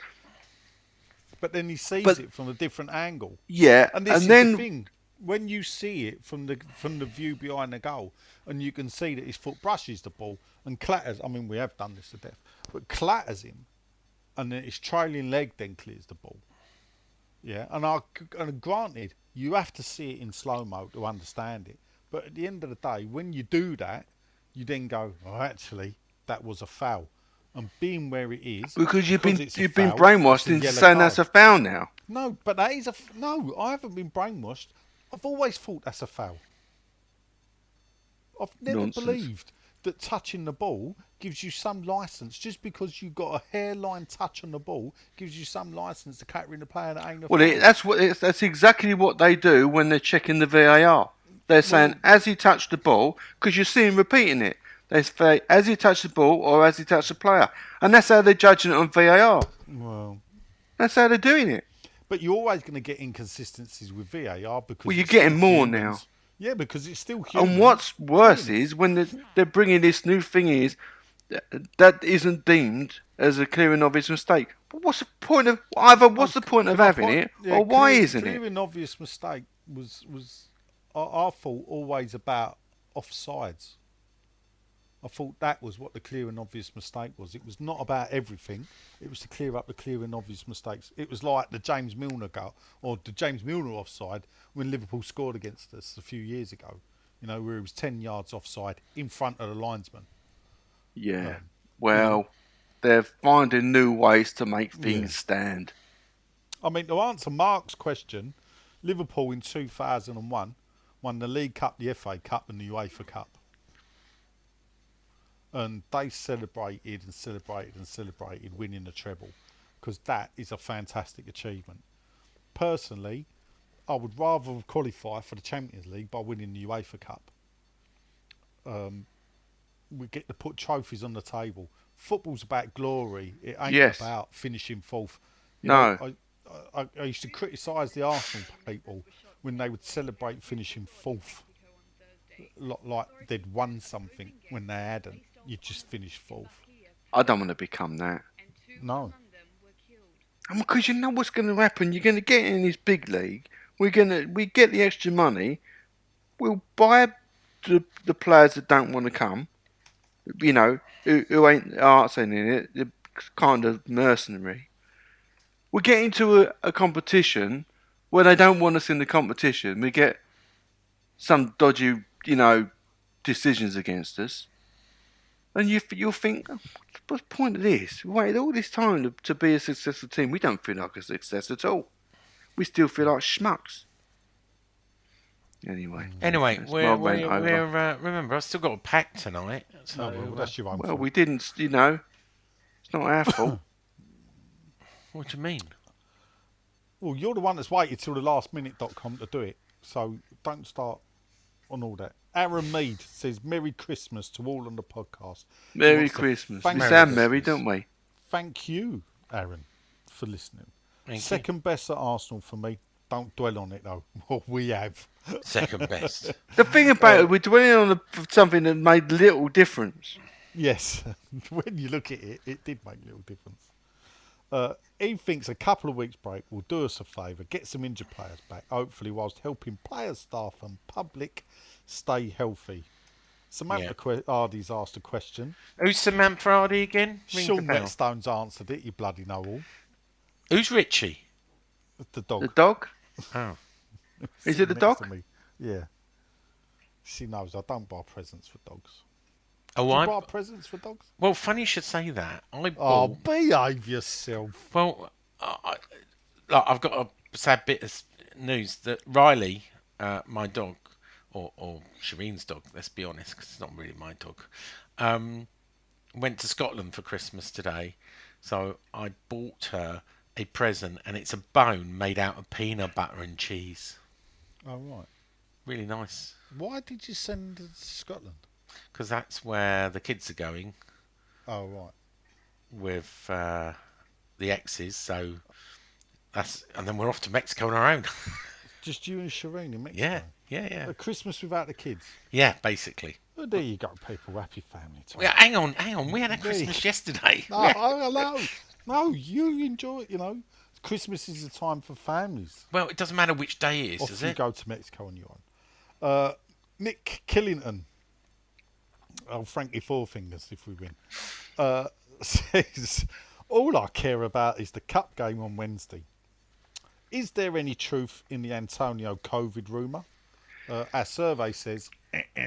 but then he sees But- it from a different angle. yeah, And this is then the thing. When you see it from the from the view behind the goal, and you can see that his foot brushes the ball and clatters. I mean, we have done this to death, but clatters him, and then his trailing leg then clears the ball. Yeah, and I and granted, you have to see it in slow mo to understand it. But at the end of the day, when you do that, you then go, "Oh, actually, that was a foul." And being where it is, because you've been you've been foul, brainwashed into saying that's a foul now. No, but that is a f- no. I haven't been brainwashed. I've always thought that's a foul. I've never Nonsense. believed that touching the ball gives you some license. Just because you got a hairline touch on the ball gives you some license to cater in the player that ain't a Well, it, that's what it's, that's exactly what they do when they're checking the VAR. They're saying as he touched the ball because you see him repeating it. They say as he touched the ball or as he touched the player, and that's how they're judging it on VAR. well, That's how they're doing it. but you're always going to get inconsistencies with VAR because Well, you're getting more humans. Yeah, because it's still human. And what's worse is when they're, they're bringing this new thing is that, isn't deemed as a clear and obvious mistake. But what's the point of either? What's the point of having point- it, yeah, or why clear, isn't clear it? and obvious mistake was was I, I thought always about offsides. I thought that was what the clear and obvious mistake was. It was not about everything. It was to clear up the clear and obvious mistakes. It was like the James Milner goal or the James Milner offside when Liverpool scored against us a few years ago. You know, where he was ten yards offside in front of the linesman. Yeah. Um, well, they're finding new ways to make things Yeah. stand. I mean, to answer Mark's question, Liverpool in 2001 won the League Cup, the FA Cup, and the UEFA Cup. And they celebrated and celebrated and celebrated winning the treble because that is a fantastic achievement. Personally, I would rather qualify for the Champions League by winning the UEFA Cup. Um, we get to put trophies on the table. Football's about glory. It ain't Yes. about finishing fourth. You No. know, I, I, I used to criticise the Arsenal people when they would celebrate finishing fourth, like they'd won something when they hadn't. You just finished fourth. I don't want to become that. No. Because you know what's going to happen. You're going to get in this big league. We're going to we get the extra money. We'll buy the the players that don't want to come. You know, who, who ain't arts in it. They're kind of mercenary. We get into a, a competition where they don't want us in the competition. We get some dodgy, you know, decisions against us. And you you'll think, "Oh, what's the point of this? We waited all this time to, to be a successful team. We don't feel like a success at all. We still feel like schmucks. Anyway. Anyway, we're, we're, we're uh, remember I've still got a pack tonight. So No, well, that's your own Well, fault. we didn't, you know. It's not our *coughs* fault. what do you mean? Well, you're the one that's waited till the last minute.com to do it. So don't start on all that. Aaron Mead says Merry Christmas to all on the podcast. Merry Christmas. thank We sound merry, don't we? Thank you, Aaron, for listening. Thank you. Second best at Arsenal for me. Don't dwell on it though. *laughs* What we have. Second best. *laughs* The thing about it, we're dwelling on the, something that made little difference. Yes, *laughs* when you look at it, it did make little difference. Uh, he thinks a couple of weeks break will do us a favour, get some injured players back, hopefully whilst helping players, staff and public stay healthy. Samantha Yeah. que- Hardy's asked a question. Who's Samantha Hardy again? Ring Sean the bell. Whetstone's answered it, you bloody know all. Who's Richie? The dog. The dog? Oh. *laughs* Is it the dog? to me. Yeah. She knows I don't buy presents for dogs. Oh, Do you I. buy presents for dogs? Well, funny you should say that. I Oh, behave yourself. Well, I, I- like, I've got a sad bit of news that Riley, uh, my dog, or, or Shireen's dog, let's be honest, because it's not really my dog, um, went to Scotland for Christmas today. So I bought her a present, and it's a bone made out of peanut butter and cheese. Oh, right. Really nice, Why did you send it to Scotland? because that's where the kids are going Oh, right. with uh, the exes. So that's, and then we're off to Mexico on our own. *laughs* Just you and Shireen in Mexico? yeah, yeah, yeah. A Christmas without the kids. Yeah, basically. Well, there you go, people. Happy family time. Yeah, hang on, hang on. We had a Christmas yesterday. No, I know. No, you enjoy it, you know. Christmas is a time for families. Well, it doesn't matter which day it is, Off does you it? go to Mexico on your own. Uh, Nick Killington. Oh, Frankie Four Fingers if we win. Uh, *laughs* says, All I care about is the cup game on Wednesday. Is there any truth in the Antonio COVID rumour? Uh, our survey says, *clears throat*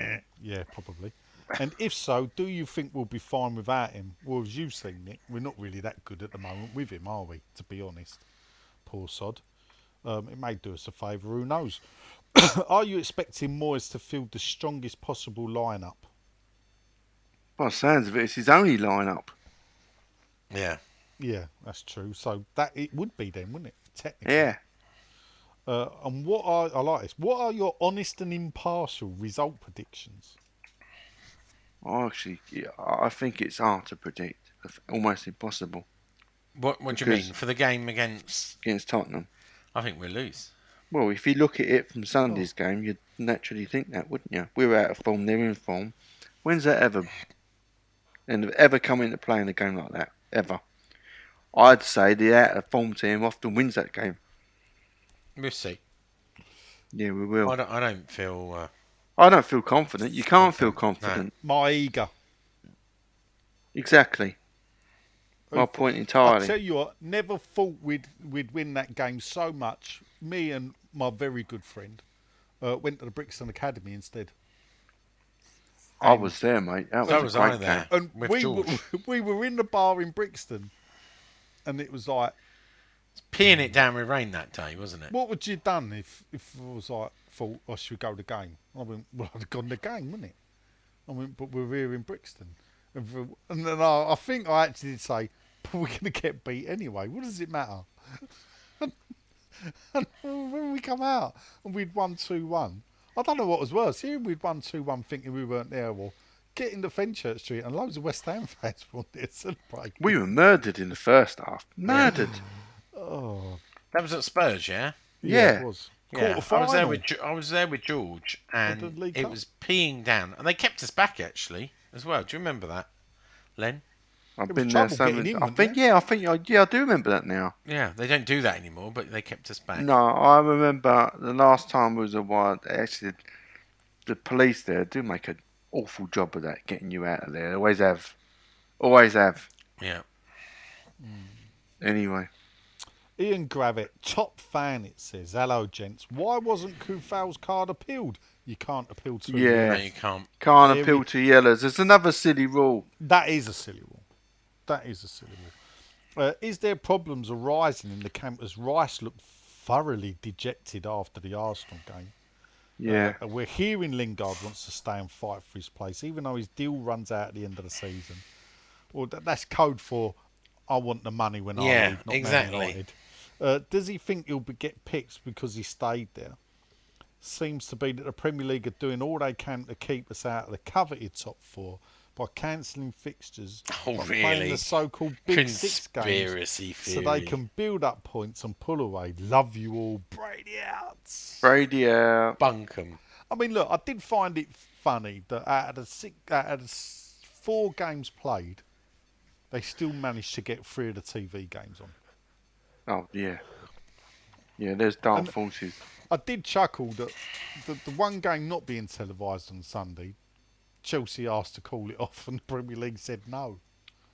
yeah, probably. And if so, do you think we'll be fine without him? Well, as you've seen, Nick, we're not really that good at the moment with him, are we? To be honest. Poor sod. Um, it may do us a favour, who knows? *coughs* Are you expecting Moyes to field the strongest possible lineup? By the sounds of it, it's his only lineup. Yeah. Yeah, that's true. So that it would be then, wouldn't it? Technically. Yeah. Uh, and what are I like this? What are your honest and impartial result predictions? I actually, yeah, I think it's hard to predict. Almost impossible What What do you mean for the game against? against Tottenham. I think we'll lose. Well, if you look at it from Sunday's game, you'd naturally think that, wouldn't you? We're out of form, they're in form. When's that ever and ever come into play in a game like that? Ever. I'd say the out of form team often wins that game. We'll see. Yeah, we will. I don't. I don't feel. Uh, I don't feel confident. You can't feel confident. My eager. Exactly. My point entirely. I entirely. tell you what, never thought we'd we'd win that game so much. Me and my very good friend uh, went to the Brixton Academy instead. I was there, mate. That was, So a was great I there. And With we were, *laughs* we were in the bar in Brixton, and it was like, peeing it down with rain that day, wasn't it? what would you have done if if it was like thought I should go to the game? I went, *laughs* well, I'd have gone to the game, wouldn't it? I went, but we're here in Brixton, and, for, and then I, I think I actually did say, but *laughs* we're going to get beat anyway. What does it matter? *laughs* and when we come out and we'd won two one, I don't know what was worse. Hearing we'd won two one, thinking we weren't there, or getting to Fenchurch Street and loads of West Ham fans wanted to celebrate. We were murdered in the first half. Murdered. *sighs* oh, That was at Spurs, yeah. Yeah. it was. Yeah, I was there with I was there with George, and the it Cup? was peeing down, and they kept us back actually as well. Do you remember that, Len? I've been there so getting many. in, I think, there? yeah, I think, I- yeah, I do remember that now. Yeah, they don't do that anymore, but they kept us back. No, I remember the last time was a while. Actually, the police there do make an awful job of that, getting you out of there. They always have. Always have. Yeah. Anyway, Ian Gravett, top fan, it says. Hello, gents. Why wasn't Coufal's card appealed? You can't appeal to. Yeah. No, you can't. can't Here appeal we- to yellows. There's another silly rule. That is a silly rule. That is a silly rule. Uh, is there problems arising in the camp as Rice looked thoroughly dejected after the Arsenal game? Yeah. Uh, we're hearing Lingard wants to stay and fight for his place, even though his deal runs out at the end of the season. Well, that, that's code for I want the money when I Yeah, leave, not Man exactly. United. Uh, does he think he'll be, get picked because he stayed there? seems to be that the Premier League are doing all they can to keep us out of the coveted top four by cancelling fixtures, *laughs* Oh, by playing the so-called Big Six games, Conspiracy so they can build up points and pull away. Love you all, Brady out. Brady out. Bunkum. I mean, look, I did find it funny that out of the six, out of the four games played, they still managed to get three of the TV games on. Oh yeah. Yeah, there's dark And- forces. I did chuckle that the, the one game not being televised on Sunday, Chelsea asked to call it *laughs* off, and the Premier League said no.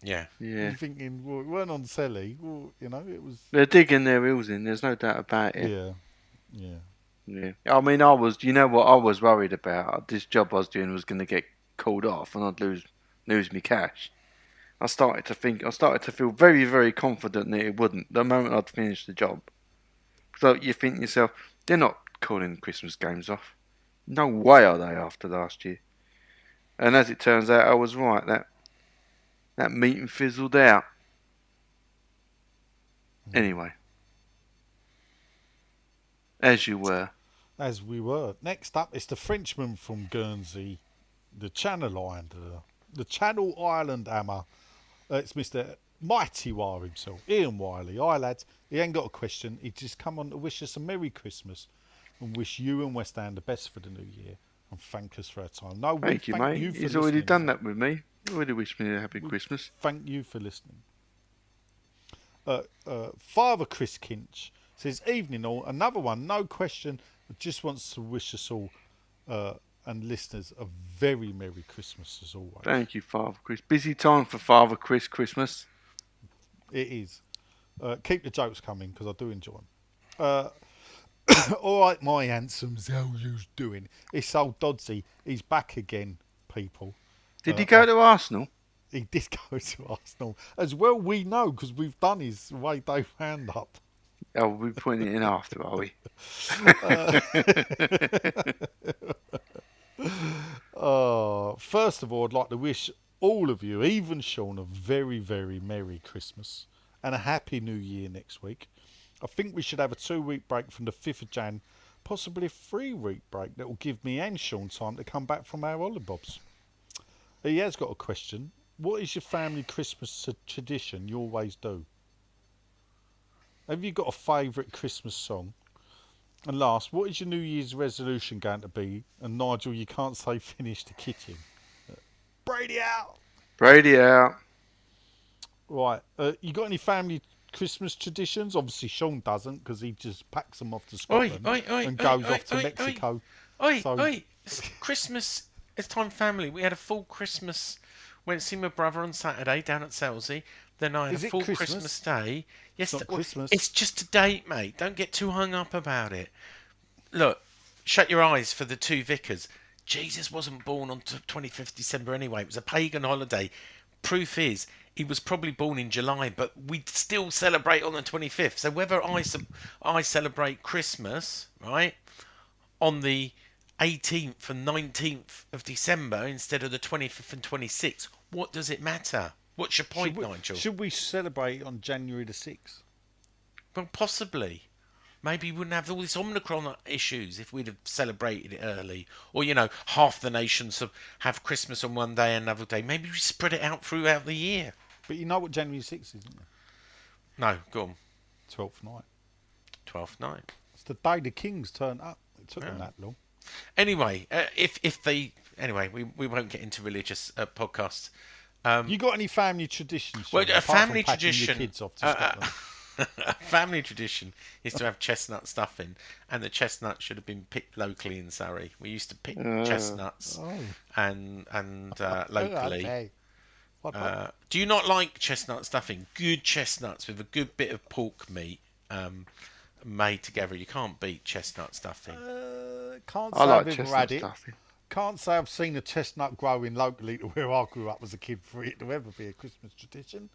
Yeah. Yeah. You're thinking, well, it weren't on telly. Well, you know, it was. They're digging their heels in. There's no doubt about it. Yeah, yeah. Yeah. I mean, I was. You know what I was worried about? This job I was doing was going to get called off, and I'd lose lose me cash. I started to think. I started to feel very, very confident that it wouldn't. The moment I'd finished the job. So you think to yourself, they're not calling Christmas games off. No way are they after last year. And as it turns out, I was right. That that meeting fizzled out. Hmm. Anyway, as you were. As we were. Next up, is the Frenchman from Guernsey, the Channel Islander, the Channel Island Hammer. Uh, it's Mr. Mighty Wire himself, Ian Wiley. Hi, lads. He ain't got a question. He just come on to wish us a Merry Christmas and wish you and West Ham the best for the new year and thank us for our time. No, we Thank you, mate. You He's already done that with me. He already wished me a happy Christmas. Thank you for listening. Uh, uh, Father Chris Kinch says, Evening all. Another one, no question. Just wants to wish us all uh, and listeners a very Merry Christmas as always. Thank you, Father Chris. Busy time for Father Chris Christmas. It is. Uh, keep the jokes coming because I do enjoy them. Uh, *coughs* all right, my handsomes, how you's doing? It's old Dodsey. He's back again, people. Did Uh, he go to Arsenal? He did go *laughs* to Arsenal. As well we know because we've done his way day roundup. Oh, we're putting it in after, are we? *laughs* *laughs* Uh, first of all, I'd like to wish all of you, even Sean, a very, very Merry Christmas and a Happy New Year next week. I think we should have a two week break from the 5th of Jan, possibly a three week break that will give me and Sean time to come back from our hollybobs. He has got a question. What is your family Christmas tradition you always do? Have you got a favourite Christmas song? And last, what is your New Year's resolution going to be? And Nigel, you can't say *laughs* finish the kitchen. Brady out. Brady out. Right. Uh, you got any family Christmas traditions? Obviously, Sean doesn't because he just packs them off to Oi, Scotland oi, oi, and oi, goes oi, off to oi, oi. Mexico. Oi, So- oi, it's Christmas, it's time family. We had a full Christmas. Went to see my brother on Saturday down at Selsey. Then I had Is a full Christmas? Christmas day. Yes, not Christmas. It's just a date, mate. Don't get too hung up about it. Look, shut your eyes for the two vicars. Jesus wasn't born on t- 25th December anyway. It was a pagan holiday. Proof is, he was probably born in July, but we'd still celebrate on the 25th. So whether I, I celebrate Christmas, right, on the 18th and 19th of December instead of the 25th and 26th, what does it matter? What's your point, should, we, Nigel? should we celebrate on January the 6th? Well, possibly. Maybe we wouldn't have all these Omicron issues if we'd have celebrated it early. Or, you know, half the nations have, have Christmas on one day and another day. Maybe we spread it out throughout the year. But you know what January 6th is, isn't it? No, go on. 12th night. 12th night. It's the day the kings turn up. It took them that long. Anyway, uh, if if they. Anyway, we, we won't get into religious uh, podcasts. Um, you got any family traditions? well, Sean, a family packing your tradition. kids off to uh, uh, *laughs* a family tradition is to have chestnut stuffing, and the chestnuts should have been picked locally in Surrey. We used to pick chestnuts Oh. and and uh, *laughs* locally. Okay. What, what? Uh, do you not like chestnut stuffing? Good chestnuts with a good bit of pork meat um, made together. You can't beat chestnut stuffing. Uh, can't I say like I've ever chestnut had it. stuffing. Can't say I've seen a chestnut growing locally to where I grew up as a kid for it to ever be a Christmas tradition.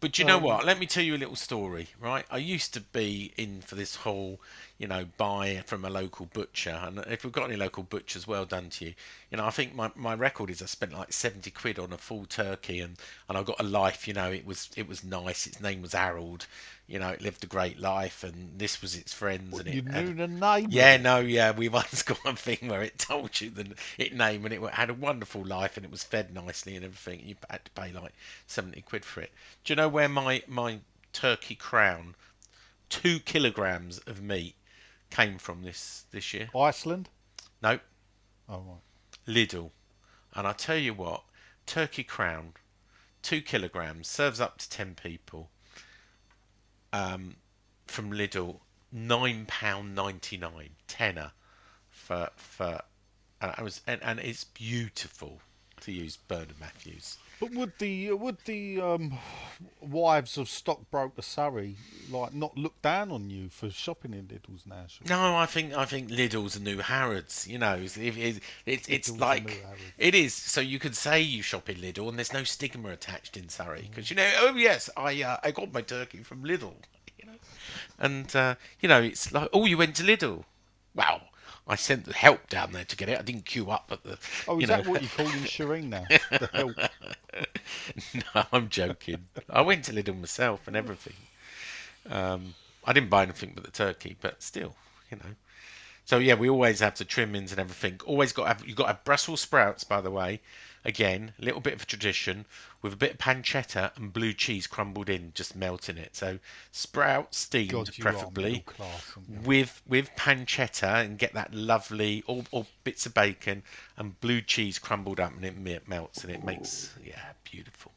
But you know Um, what? Let me tell you a little story, right? I used to be in for this whole, you know, buy from a local butcher. And if we've got any local butchers, well done to you. You know, I think my, my record is I spent like 70 quid on a full turkey and, and I got a life, you know, it was it was nice. Its name was Harold. you know, it lived a great life, and this was its friends, and You it. knew and- the name. yeah, no, yeah. We *laughs* once got a thing where it told you the it name and it had a wonderful life and it was fed nicely and everything. You had to pay like seventy quid for it. Do you know where my my turkey crown, two kilograms of meat, came from this this year? Iceland. Nope, Oh right. Lidl. And I tell you what, turkey crown, two kilograms, serves up to ten people. Um, from Lidl, nine pound ninety nine, tenner, for for, and I was and, and it's beautiful to use Bernard Matthews. But would the would the um, wives of stockbroker Surrey like not look down on you for shopping in Lidl's now? No, I think I think Lidl's a new Harrods. You know, it's it's, it's, it's Lidl's a new like Harrods. it is. So you could say you shop in Lidl, and there's no stigma attached in Surrey because you know, oh yes, I uh, I got my turkey from Lidl. You know, and uh, you know, it's like, oh, you went to Lidl. Wow, I sent the help down there to get it. I didn't queue up at the. Oh, is you that know. what you call in *laughs* Shireen now? *laughs* The help. *laughs* no, I'm joking. I went to Lidl myself and everything. Um, I didn't buy anything but the turkey, but still, you know. So yeah, we always have the trimmings and everything. Always got have, you got to have Brussels sprouts, by the way. Again, a little bit of tradition with a bit of pancetta and blue cheese crumbled in, just melting it. So sprout steamed, God, preferably class, with with pancetta and get that lovely or, or bits of bacon and blue cheese crumbled up and it melts and it makes yeah beautiful.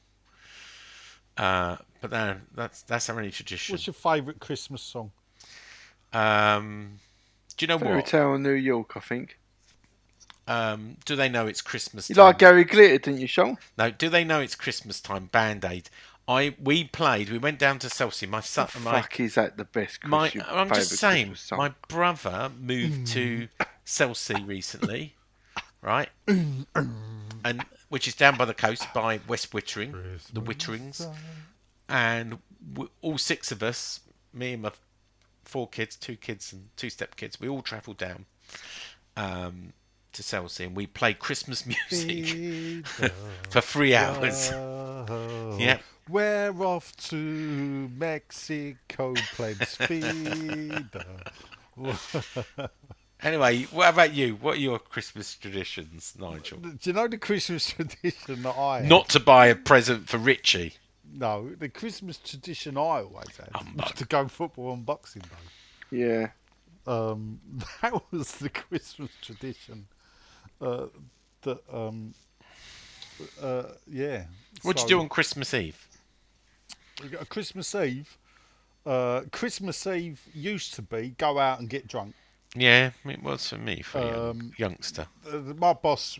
Uh, but then that's that's our only tradition. What's your favourite Christmas song? Um, do you know Fairy what? Tale in New York, I think. Um, do they know it's Christmas? You time? like Gary Glitter, didn't you, Sean? No, do they know it's Christmas time? Band Aid. I we played. We went down to Selsey. My son, my Fuck, is that the best my Christmas? I'm just saying. Song? My brother moved to Selsey recently, right? and which is down by the coast by West Wittering, the Witterings, and w- all six of us, me and my four kids, two kids and two step kids, we all travelled down um, to Selsey and we played Christmas *laughs* music for three hours. Yeah. We're off to Mexico, plains feeder. Anyway, what about you? What are your Christmas traditions, Nigel? Do you know the Christmas *laughs* tradition that I have? Not to buy a present for Richie. No, the Christmas tradition I always had was to go football on Boxing Day. Yeah. Um, *laughs* that was the Christmas tradition. Uh, that um, uh, yeah. What'd So, you do on Christmas Eve? Christmas Eve. Uh, Christmas Eve used to be go out and get drunk. Yeah, it was for me, for a young, Um, youngster. my boss,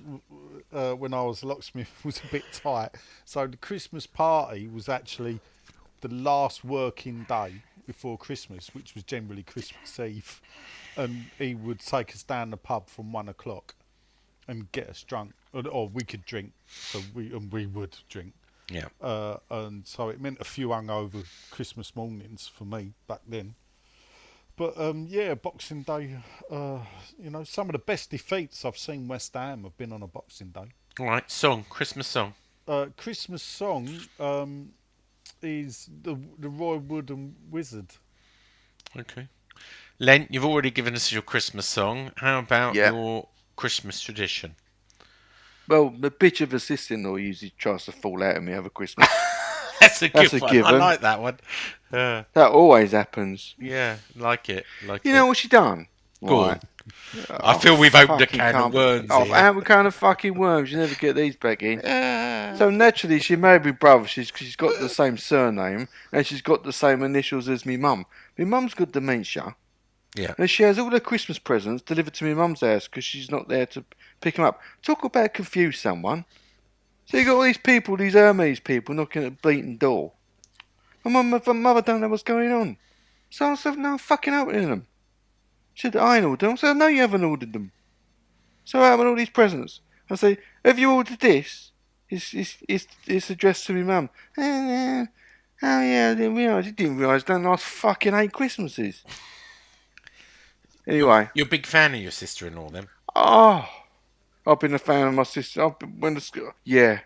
uh, when I was a locksmith, *laughs* was a bit tight. So the Christmas party was actually the last working day before Christmas, which was generally Christmas Eve. And he would take us down the pub from one o'clock and get us drunk, or, or we could drink. So we and we would drink. Yeah. Uh, and so it meant a few hungover Christmas mornings for me back then. But um, yeah, Boxing Day, uh, you know, some of the best defeats I've seen West Ham have been on a Boxing Day. All right, song, Christmas song. Uh, Christmas song um, is the the Roy Wood and Wizzard. Okay. Len, you've already given us your Christmas song. How about Yeah. your Christmas tradition? Well, the bitch of a sister-in-law usually tries to fall out of me over Christmas. *laughs* That's a good That's a one. I like that one. Uh, that always happens. yeah, like it. Like You it. know what she done? Go on. Right. I feel we've opened a can of worms Oh, here. how kind of fucking worms? You never get these back in. So naturally, she married my brother. She's she's got the same surname and she's got the same initials as me mum. My mum's got dementia, Yeah. and she has all her Christmas presents delivered to my mum's house because she's not there to pick them up. Talk about confuse someone. So you got all these people, these Hermes people, knocking at the bleating door. My mum, my mother don't know what's going on. So I said, no, I'm fucking opening them. She said, I ain't ordered them. I said, no, you haven't ordered them. So I have all these presents. I say, have you ordered this? It's, it's, it's, it's addressed to me mum. "Eh. Oh yeah, I didn't realise. You didn't realise done last fucking eight Christmases. Anyway, You're a big fan of your sister-in-law, then? oh, I've been a fan of my sister. I've been when the school, yeah,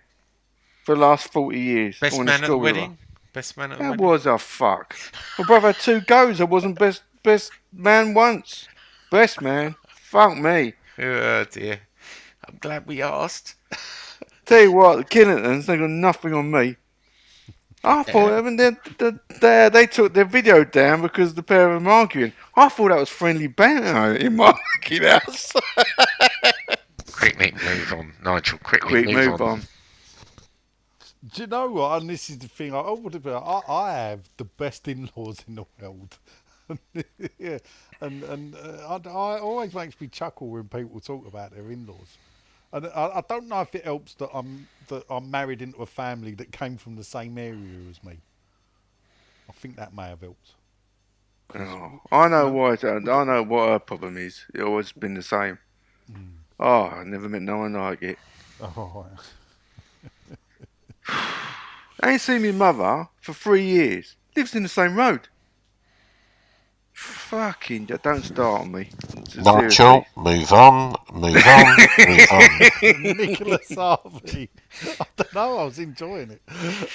for the last forty years. Best man to at the school with her. wedding? Best man at the That wedding. was a fuck. My brother had two goes. I wasn't best best man once. Best man. Fuck me. Oh dear. I'm glad we asked. Tell you what, the Killingtons, they got nothing on me. I thought, I mean, they, they, they, they took their video down because the pair of them arguing. I thought that was friendly banter in my *laughs* fucking house. Quickly move on, Nigel. Quickly Quick move, move on. on. Do you know what? And this is the thing. I, I would have. I, I have the best in-laws in the world. *laughs* yeah, and and uh, I, I always makes me chuckle when people talk about their in-laws. And I, I don't know if it helps that I'm that I'm married into a family that came from the same area as me. I think that may have helped. Oh, I know why. It, I know what her problem is. It's always been the same. Hmm. Oh, I never met no one like it. Oh, I *sighs* ain't seen my mother for three years. Lives in the same road. Fucking, don't start on me. Nigel, Seriously. move on, move on, move on. *laughs* Nicholas Harvey. I don't know. I was enjoying it.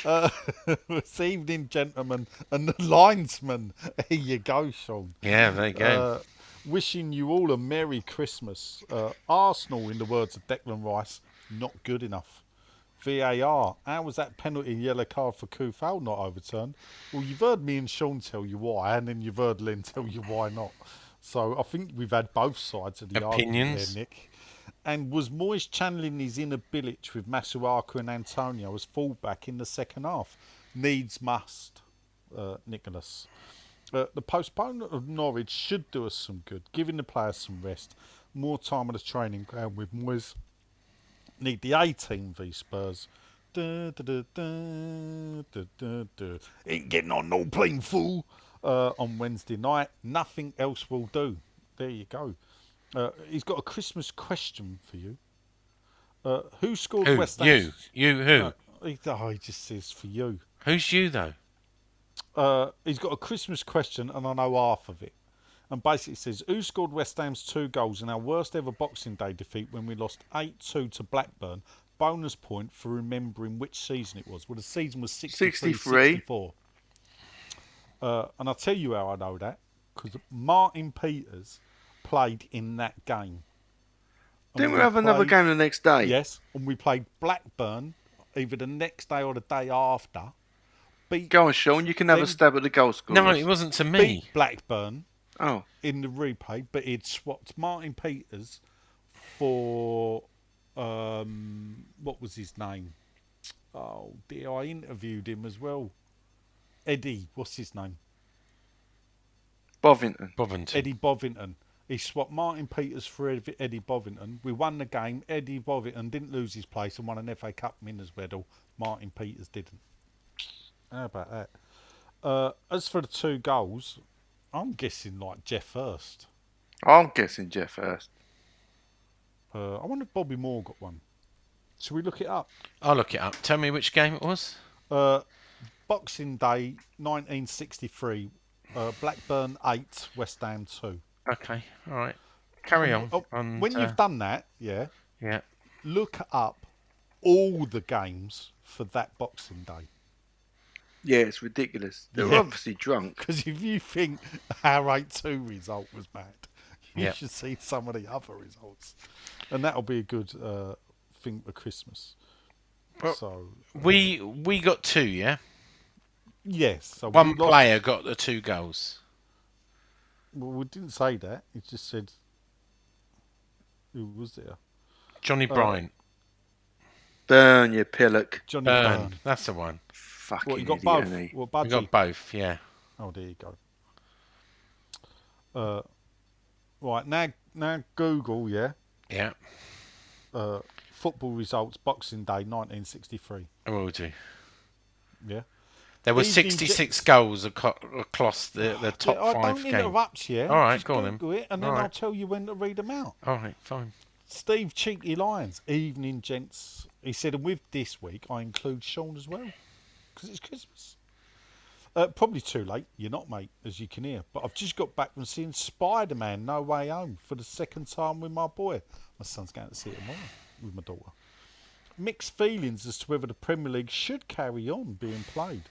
Uh, *laughs* this evening, gentlemen, and the linesman. Here you go, Sean. Yeah, there you go. Uh, wishing you all a Merry Christmas. Uh, Arsenal, in the words of Declan Rice, not good enough. VAR, how was that penalty yellow card for Coufal not overturned? Well, you've heard me and Sean tell you why, and then you've heard Len tell you why not. So I think we've had both sides of the argument Opinions. there, Nick. And was Moyes channeling his inner Bilic with Masuaku and Antonio as fullback in the second half? Needs must, uh, Nicholas. Uh, the postponement of Norwich should do us some good, giving the players some rest, more time on the training ground with Moyes. Need the A team v Spurs. Da, da, da. Ain't getting on no plane fool uh, on Wednesday night. Nothing else will do. There you go. Uh, he's got a Christmas question for you. Uh, who scored Who? West You? You who? No, he, oh, he just says for you. Who's you though? Uh, he's got a Christmas question, and I know half of it. And basically says, Who scored West Ham's two goals in our worst ever Boxing Day defeat when we lost 8 2 to Blackburn? Bonus point for remembering which season it was. Well, the season was 63 63. 64. Uh, and I'll tell you how I know that because Martin Peters played in that game. And Didn't we have another game the next day? Yes, and we played Blackburn either the next day or the day after. Beat, Go on, Sean. You can have a stab at the goal scorers. No, it wasn't to me. beat Blackburn Oh, in the replay, but he'd swapped Martin Peters for um, what was his name? Oh dear, I interviewed him as well. Eddie, what's his name? Bovington. Bovington. Eddie Bovington. He swapped Martin Peters for Eddie Bovington. We won the game. Eddie Bovington didn't lose his place and won an FA Cup winners medal. Martin Peters didn't. How about that? Uh, as for the two goals, I'm guessing like Geoff Hurst. I'm guessing Geoff Hurst. Uh, I wonder if Bobby Moore got one. Should we look it up? I'll look it up. Tell me which game it was. Uh, Boxing Day, 1963. Uh, Blackburn 8, West Ham 2. Okay, all right. Carry on. Oh, And, when uh, you've done that, yeah, yeah, look up all the games for that Boxing Day. Yeah, it's ridiculous. They were Yeah. obviously drunk. Because if you think our 8 2 result was bad, *laughs* you Yeah. should see some of the other results. And that'll be a good uh, thing for Christmas. Well, so, we we got two. Yeah, yes. So one lost- player got the two goals. Well, we didn't say that. It just said who was there. Johnny Oh. Bryant. Burn your pillock. Johnny Burn. Byrne. That's the one. Fucking What you got idiot, both? ain't he? What budgie? got both. Yeah. Oh, there you go. Uh, right now, now Google, yeah. Yeah. Uh, football results, Boxing Day, 1963. I will do. Yeah. There were These things- 66 goals across the, the top Yeah, I five don't interrupt you. All right, Just go on then. It, and then All I'll tell you when to read them out. All right, fine. Steve Cheeky Lions, evening gents. He said, and with this week, I include Sean as well, because it's Christmas. Uh, probably too late. You're not, mate, as you can hear. But I've just got back from seeing Spider Man No Way Home for the second time with my boy. My son's going to see it tomorrow with my daughter. Mixed feelings as to whether the Premier League should carry on being played.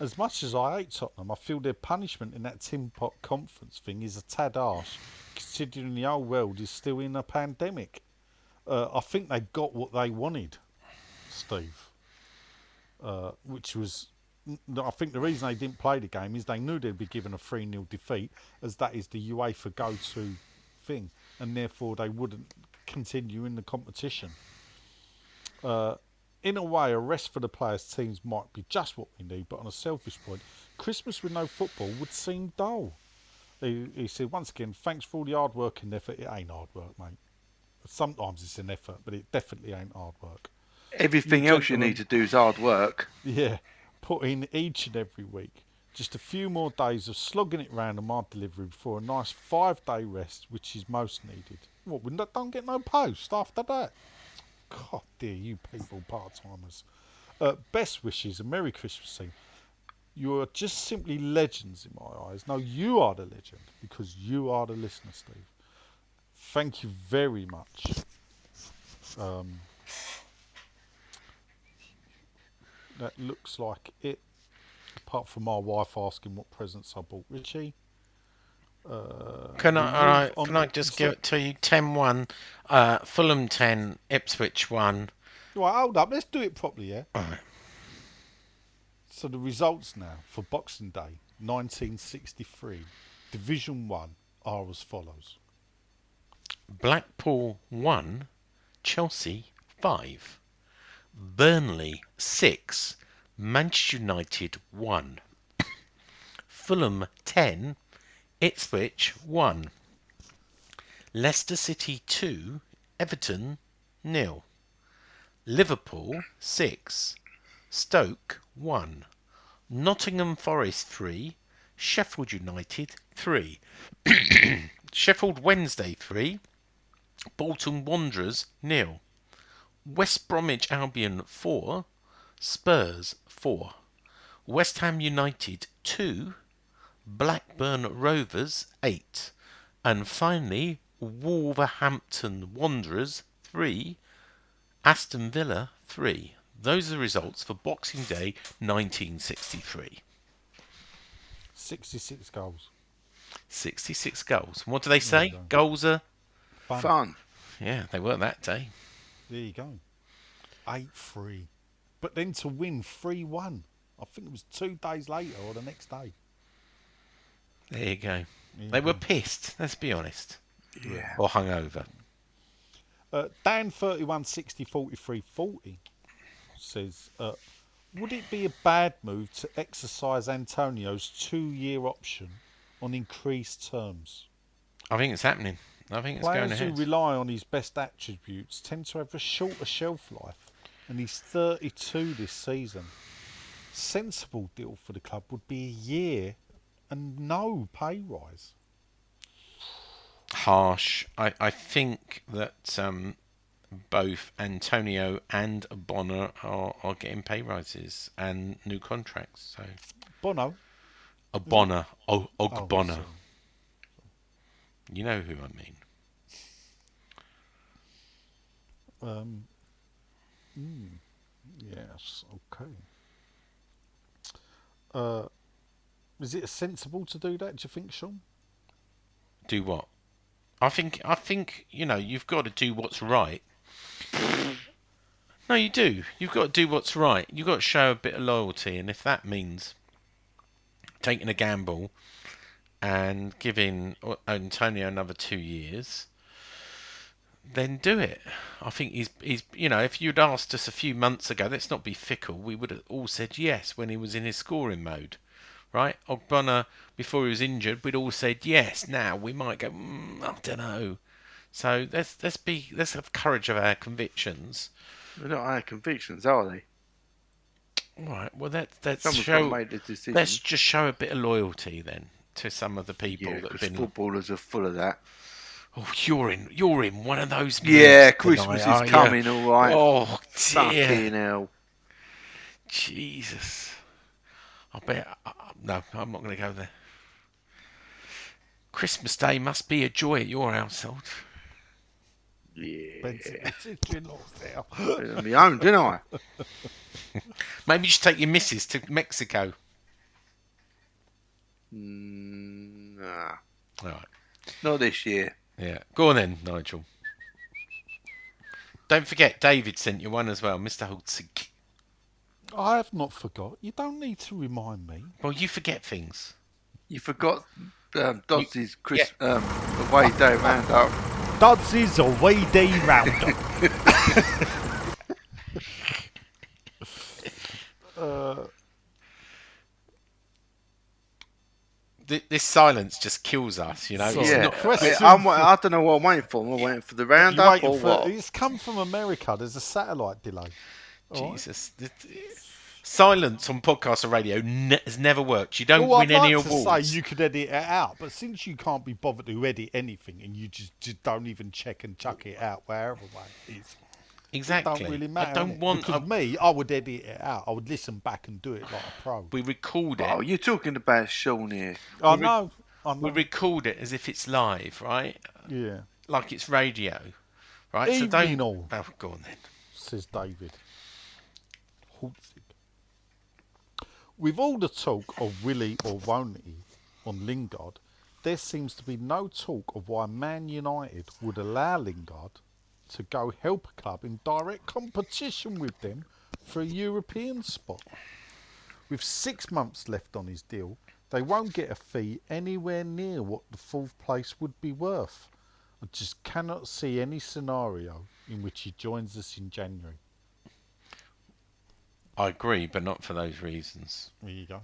as much as I hate Tottenham, I feel their punishment in that Tin Pot Conference thing is a tad harsh, considering the whole world is still in a pandemic. Uh, I think they got what they wanted, Steve. Uh, which was, I think the reason they didn't play the game is they knew they'd be given a 3 0 defeat, as that is the UEFA go to thing, and therefore they wouldn't continue in the competition. Uh, in a way, a rest for the players' teams might be just what we need, but on a selfish point, Christmas with no football would seem dull. He, he said, once again, thanks for all the hard work and effort. It ain't hard work, mate. Sometimes it's an effort, but it definitely ain't hard work. Everything else you need to do is hard work. Yeah, put in each and every week. Just a few more days of slogging it round on my delivery before a nice five day rest, which is most needed. What, we don't get no post after that? God dear, you people, part timers. Uh, best wishes and Merry Christmas. You are just simply legends in my eyes. No, you are the legend because you are the listener, Steve. Thank you very much. Um, that looks like it. Apart from my wife asking what presents I bought Richie. Uh, Can I, all right, on can I just give it to you? 10 1, uh, Fulham 10, Ipswich 1. Right, hold up. Let's do it properly, yeah? Alright. So the results now for Boxing Day 1963, Division 1 are as follows. Blackpool 1, Chelsea 5. Burnley 6, Manchester United 1. Fulham 10, Ipswich 1. Leicester City 2, Everton nil. Liverpool 6, Stoke 1. Nottingham Forest 3, Sheffield United 3. *clears throat* Sheffield Wednesday 3, Bolton Wanderers nil. West Bromwich Albion 4, Spurs 4. West Ham United 2, Blackburn Rovers 8. And finally, Wolverhampton Wanderers 3, Aston Villa 3. Those are the results for Boxing Day 1963. 66 goals. 66 goals. And what do they say? Goals are. Fun. Fun. Yeah, they weren't that day. There you go. 8 3. But then to win 3 1. I think it was two days later or the next day. There you go. There you They were pissed, let's be honest. Yeah. Or hungover. Uh, Dan 31 60 43 40 says, uh, Would it be a bad move to exercise Antonio's two year option on increased terms? I think it's happening. I think it's going Players who rely on his best attributes tend to have a shorter shelf life, and he's 32 this season. Sensible deal for the club would be a year and no pay rise. Harsh. I, I think that um, both Antonio and Bonner are, are getting pay rises and new contracts. So Bono, a Bonner, oh, Oh, Bonner. You know who I mean. Um, mm, yes, okay. Uh, is it sensible to do that? Do you think, Sean? Do what? I think I think you know you've got to do what's right. No, you do. You've got to do what's right. You've got to show a bit of loyalty, and if that means taking a gamble and giving Antonio another two years, then do it. I think he's he's you know if you'd asked us a few months ago, let's not be fickle. We would have all said yes when he was in his scoring mode, right? Ogbonna before he was injured, we'd all said yes. Now we might go, mm, I don't know. So let's let's be let's have courage of our convictions. They're not our convictions, are they? All right. Well, that Someone's show. make the decision. Let's just show a bit of loyalty then to some of the people yeah, that have been. footballers are full of that. Oh, you're in. You're in one of those. Yeah, Christmas tonight, is are you? coming, all right. Oh dear. Fucking hell. Jesus. I bet. Uh, no, I'm not going to go there. Christmas Day must be a joy at your household. Yeah. Ben's it's it's in laws now. On my own, didn't I? *laughs* Maybe just take your missus to Mexico. Mm, nah, All right. not this year. Yeah. Go on then, Nigel. Don't forget, David sent you one as well, Mr. Holtzig. I have not forgot. You don't need to remind me. Well, you forget things. You forgot um, Dodsy's Chris um, away day roundup. Dodsy's *laughs* away day roundup. uh, Th- This silence just kills us, you know. So- It's yeah, not- Question I, I'm, I don't know what I'm waiting for. I'm I waiting for the you roundup waiting or for- what? It's come from America. There's a satellite delay. All right? Jesus. Th- Silence on podcast or radio ne- has never worked. You don't Well, win I'd any like awards. to say you could edit it out, but since you can't be bothered to edit anything and you just, just don't even check and chuck it out wherever way it is, exactly. it don't really matter. I don't innit? want. Because I- me, I would edit it out. I would listen back and do it like a pro. we record it. Oh, you're talking about Sean here. I we- know. I know. we record it as if it's live, right? yeah, Like it's radio, right? Evening so don't. all. Oh, go on then. says David. Holtzig. With all the talk of Willie or won't he on Lingard, there seems to be no talk of why Man United would allow Lingard to go help a club in direct competition with them for a European spot. With six months left on his deal, they won't get a fee anywhere near what the fourth place would be worth. I just cannot see any scenario in which he joins us in January. I agree, but not for those reasons. There you go.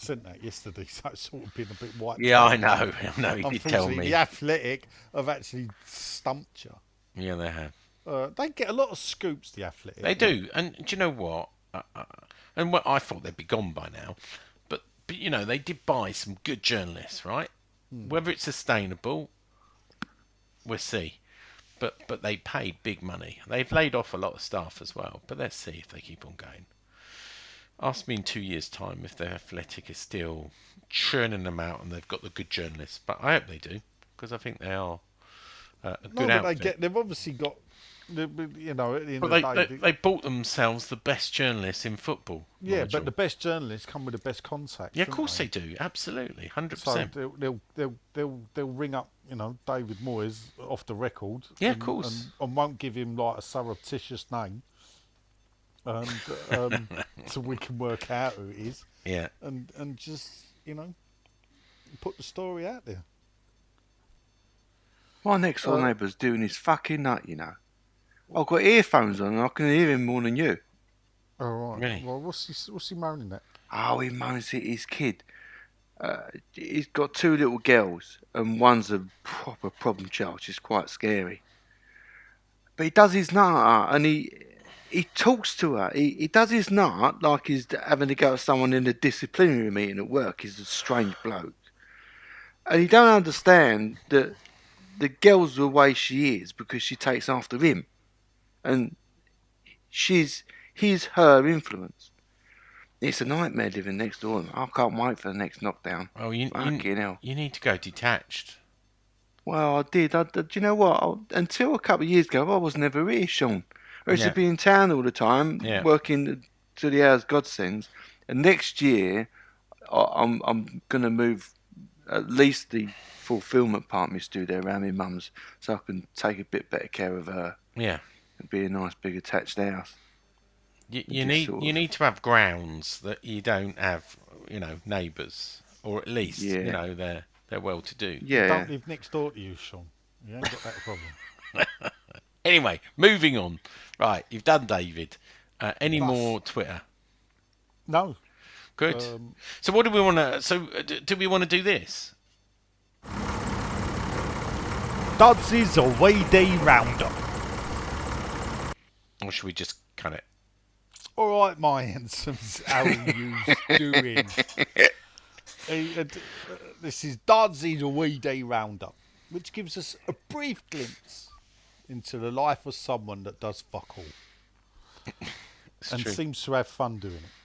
Sent that yesterday, *laughs* so it's sort of been a bit white. Yeah, I know. *laughs* I know. You did tell me. the Athletic have actually stumped you. Yeah, they have. Uh, they get a lot of scoops, the Athletic. They do, and do you know what? Uh, uh, and what I thought they'd be gone by now, but but you know they did buy some good journalists, right? Whether it's sustainable, we'll see. But but they paid big money. They've laid off a lot of staff as well. But let's see if they keep on going. Ask me in two years' time if the Athletic is still churning them out and they've got the good journalists. But I hope they do because I think they are uh, a No, good but outfit. they get. They've obviously got. You know, at the end But of they, the they, day, they bought themselves the best journalists in football. yeah, Nigel. but the best journalists come with the best contacts. yeah, of course they do. Absolutely, hundred So percent. they'll, they'll they'll they'll they'll ring up, you know, David Moyes off the record. Yeah, of course. and, and won't give him like a surreptitious name, and um, *laughs* so we can work out who it is, Yeah, and and just you know, put the story out there. My next door Uh, neighbour's doing his fucking nut, you know. I've got earphones on and I can hear him more than you. All right. Really? Well, what's he what's he moaning at? Oh, he moans at his kid. Uh, he's got two little girls, and one's a proper problem child. She's quite scary. But he does his nut, and he he talks to her. He, he does his nut like he's having to go to someone in a disciplinary meeting at work. He's a strange bloke, and he don't understand that the girl's the way she is because she takes after him, and she's he's her influence. It's a nightmare living next door. I can't wait for the next knockdown. Oh, you, Fucking you, hell. you need to go detached. Well, I did. I, do you know what? I, until a couple of years ago, I was never here, Sean. I used Yeah. to be in town all the time, Yeah. working to the hours God sends. And next year, I, I'm I'm gonna move at least the fulfilment part of my studio around my mum's, so I can take a bit better care of her. Yeah, It'd be a nice big attached house. you, you need sort you of- need to have grounds that you don't have, you know, neighbours, or at least you know they're they're well to do. Yeah. Don't live next door to you, Sean. You ain't got that problem. *laughs* *laughs* Anyway, moving on. Right, you've done David. Uh, any Bus. more Twitter? No. Good. Um, so what do we want to? So uh, do we want to do this? Dodsy's away day roundup. Or should we just cut it? All right, my handsomes, how are you *laughs* doing? Uh, uh, this is Dodsy's away day roundup, which gives us a brief glimpse into the life of someone that does fuck all *laughs* and true. seems to have fun doing it.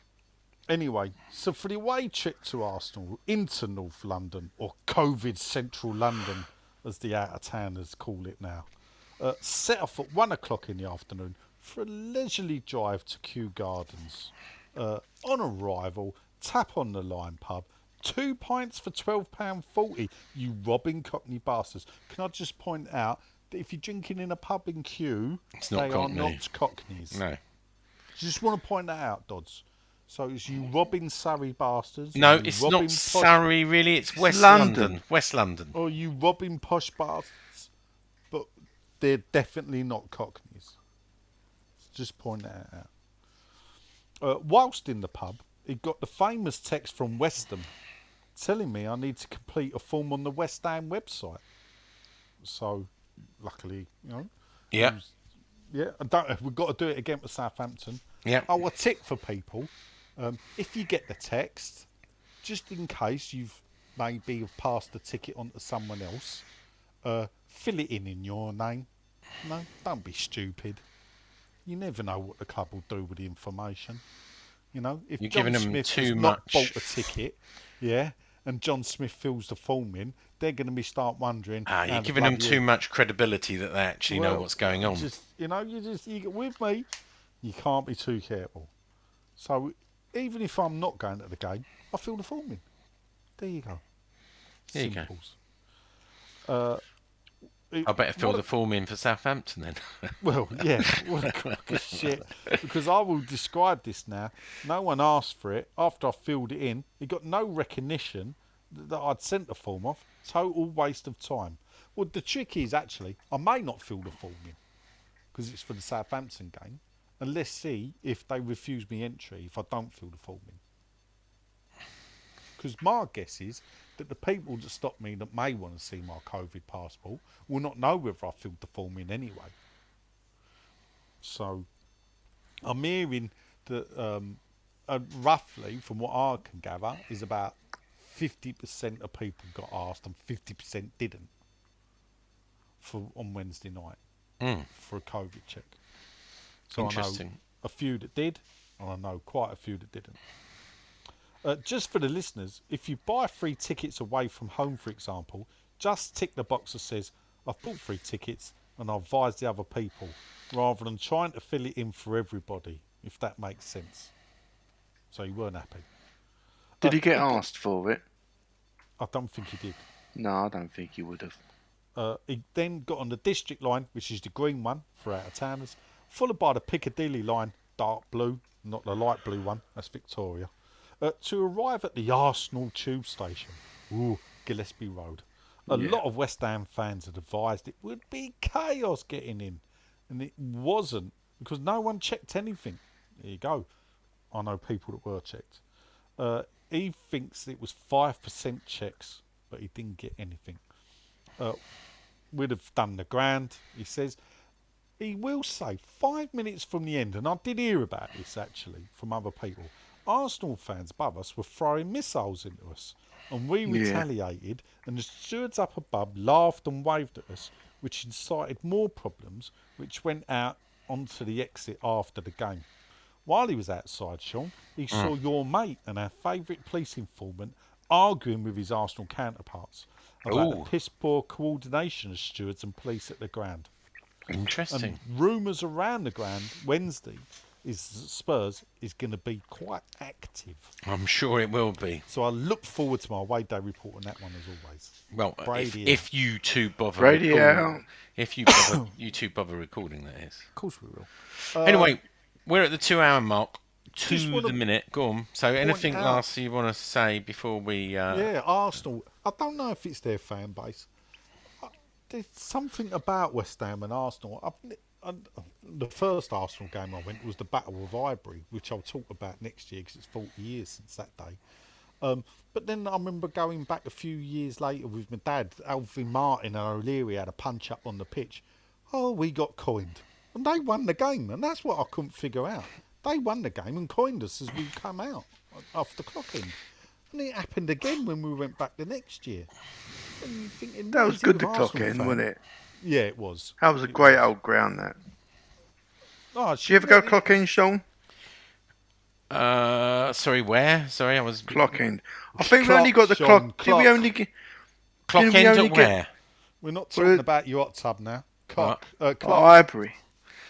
Anyway, so for the away trip to Arsenal into North London, or COVID Central London, as the out of towners call it now, uh, set off at one o'clock in the afternoon for a leisurely drive to Kew Gardens. Uh, on arrival, Tap on the Line pub, two pints for twelve pound forty. You robbing Cockney bastards! Can I just point out that if you're drinking in a pub in Kew, It's not they Cockney. are not Cockneys. No. Just want to point that out, Dodds. So it's you robbing Surrey bastards. No, it's not posh- Surrey, really. It's West London. London. West London. Or you robbing posh bastards. But they're definitely not Cockneys. Just point that out. Uh, whilst in the pub, he got the famous text from West Ham telling me I need to complete a form on the West Ham website. So, luckily, you know, Yeah. yeah, I don't. We've got to do it again for Southampton. Yeah. Oh, a tip for people: um, if you get the text, just in case you've maybe passed the ticket on to someone else, uh, fill it in in your name. No, don't be stupid. You never know what the club will do with the information. You know, if You're John Smith too has not bought a ticket, yeah, and John Smith fills the form in, they're going to be start wondering. Ah, you're the giving them too much credibility that they actually know what's going on. Just you know, you just you get with me. You can't be too careful. So even if I'm not going to the game, I fill the form in. There you go. There you go. Uh, it- I better fill the form in for Southampton then. *laughs* Well, yeah, what a crock of shit. Because I will describe this now. No one asked for it. After I filled it in, it got no recognition th- that I'd sent the form off. Total waste of time. Well, the trick is actually, I may not fill the form in because it's for the Southampton game. And let's see if they refuse me entry if I don't fill the form in. Because my guess is that the people that stop me that may want to see my COVID passport will not know whether I filled the form in anyway. So I'm hearing that um, uh, roughly, from what I can gather, is about 50% of people got asked and 50% didn't for on Wednesday night Mm. for a COVID check. So I know Interesting. a few that did, and I know quite a few that didn't. Uh, just for the listeners, if you buy free tickets away from home, for example, just tick the box that says, I've bought free tickets and I've advised the other people, rather than trying to fill it in for everybody, if that makes sense. So you weren't happy. Did Uh, he get asked for it? I don't think he did. No, I don't think he would have. Uh, he then got on the district line, which is the green one for out of towners, followed by the Piccadilly line, dark blue, not the light blue one, that's Victoria, uh, to arrive at the Arsenal tube station. Ooh, Gillespie Road. A Yeah. lot of West Ham fans had advised it would be chaos getting in, and it wasn't because no one checked anything. There you go. I know people that were checked. Uh, he thinks it was 5% checks, but he didn't get anything. Uh, we'd have done the grand, he says. He will say five minutes from the end, and I did hear about this actually from other people. Arsenal fans above us were throwing missiles into us, and we Yeah. retaliated. And the stewards up above laughed and waved at us, which incited more problems, which went out onto the exit after the game. While he was outside, Sean, he mm. saw your mate and our favourite police informant arguing with his Arsenal counterparts about Ooh. the piss poor coordination of stewards and police at the ground. Interesting. And rumours around the ground Wednesday is that Spurs is going to be quite active. I'm sure it will be. So I look forward to my away day report on that one as always. Well, if, Brady out. if you two bother Brady recording, out. if you bother, *coughs* you two bother recording, that is. Of course we will. Uh, anyway, we're at the two-hour mark. To just wanna the minute. Go on. So, anything out- last you want to say before we? Uh, Yeah, Arsenal. I don't know if it's their fan base. Uh, There's something about West Ham and Arsenal. I've, I, the first Arsenal game I went was the Battle of Highbury, which I'll talk about next year because it's 40 years since that day. Um, but then I remember going back a few years later with my dad. Alvin Martin and O'Leary had a punch up on the pitch. Oh, we got coined. And they won the game, and that's what I couldn't figure out. They won the game and coined us as we come out off the clock in. And it happened again when we went back the next year. And you're thinking, That was good with to clock in, fan? wasn't it? Yeah, it was. That was a great old ground, that. Oh, Did you ever go clock in, Sean? Uh, sorry, where? Sorry, I was Clock in. I think we only got the Sean, clock. Did we only get. clock Didn't we only at get... where? We're not talking Well, about your hot tub now. Cock. Uh, Oh, clock. Highbury.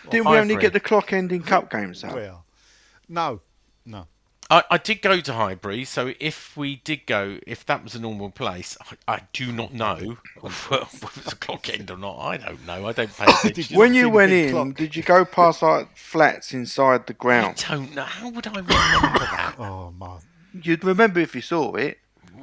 Didn't we only get the clock ending cup games, though? Well, no, no. I, I did go to Highbury, so if we did go, if that was a normal place, I, I do not know *laughs* *laughs* whether it was a clock *laughs* end or not. I don't know. I don't pay attention. when you went in, clock? did you go past like flats inside the ground? I don't know. How would I remember that? Oh man, You'd remember if you saw it.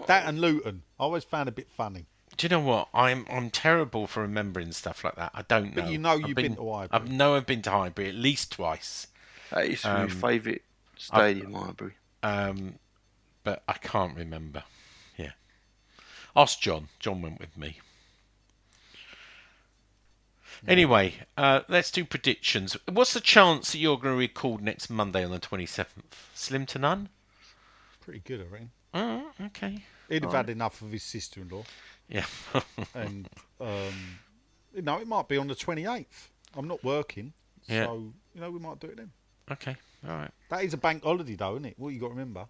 that and Luton, I always found a bit funny. Do you know what? I'm I'm terrible for remembering stuff like that. I don't know. But you know I've you've been to Highbury. I know I've been to Highbury at least twice, That used to be Um, my favourite stadium, library, um, but I can't remember. Yeah. Ask John. John went with me. Anyway, uh, let's do predictions. What's the chance that you're going to record next Monday on the 27th? Slim to none? Pretty good, I reckon. Oh, okay. He'd have had enough of his sister-in-law, Yeah. *laughs* and um, you know it might be on the twenty eighth. I'm not working, Yeah. so you know we might do it then. okay. All right. That is a bank holiday, though, isn't it? What you got to remember.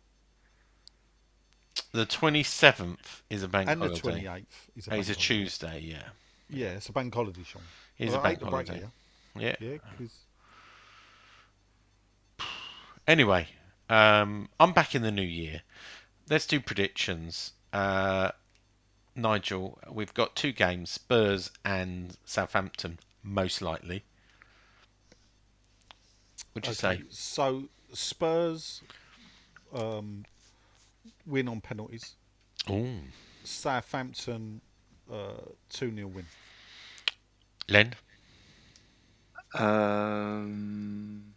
The 27th is a bank holiday. and the twenty eighth is a Oh, bank it's a holiday. Tuesday, yeah. Yeah, it's a bank holiday, Sean. It is Well, a bank break holiday. Yeah. Yeah, 'cause *sighs* Anyway, um, I'm back in the new year. Let's do predictions. Uh, Nigel, we've got two games: Spurs and Southampton, most likely. What'd you okay, say? So Spurs um, win on penalties. Ooh, Southampton uh, two 0 win. Len. Um,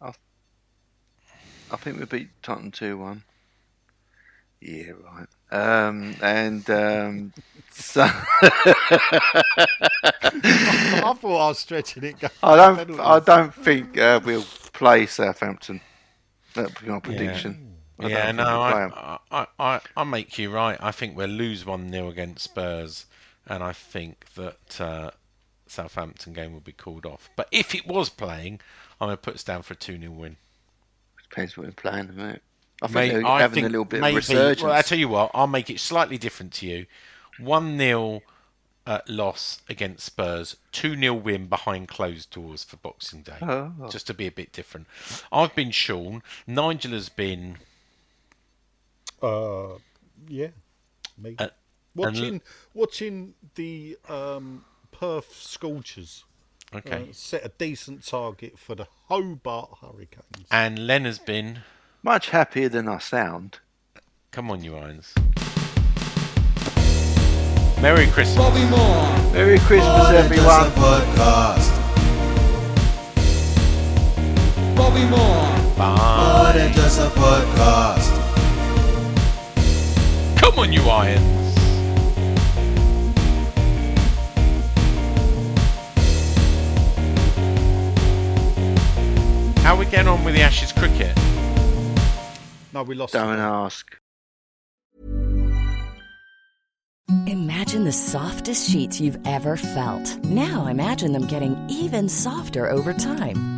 I, I think we beat Tottenham 2 1. Yeah, right. Um, and um, so I thought I was stretching it. I don't. I don't think uh, we'll play Southampton. That'll be my prediction. I yeah, no, we'll play 'em. I, I, I, I make you right. I think we'll lose 1 0 against Spurs, and I think that uh, Southampton game will be called off. But if it was playing, I'm going to put us down for a 2 0 win. Depends what we're playing, mate. I think May- they're I having think a little bit maybe, of resurgence. Well, I tell you what, I'll make it slightly different to you. 1 0 uh, loss against Spurs, 2 0 win behind closed doors for Boxing Day. Oh. Just to be a bit different. I've been Sean. Nigel has been. Uh, yeah, me. Uh, watching watching the um, Perth Scorchers Okay. uh, set a decent target for the Hobart Hurricanes. And Len has been. Much happier than I sound. Come on, you irons. Merry Christmas. Bobby Moore. Merry Christmas, More everyone. podcast. Bobby Moore. Bye. More than just a podcast. Come on, you irons. How we getting on with the Ashes cricket? No, we lost. Don't ask. Imagine the softest sheets you've ever felt. Now imagine them getting even softer over time.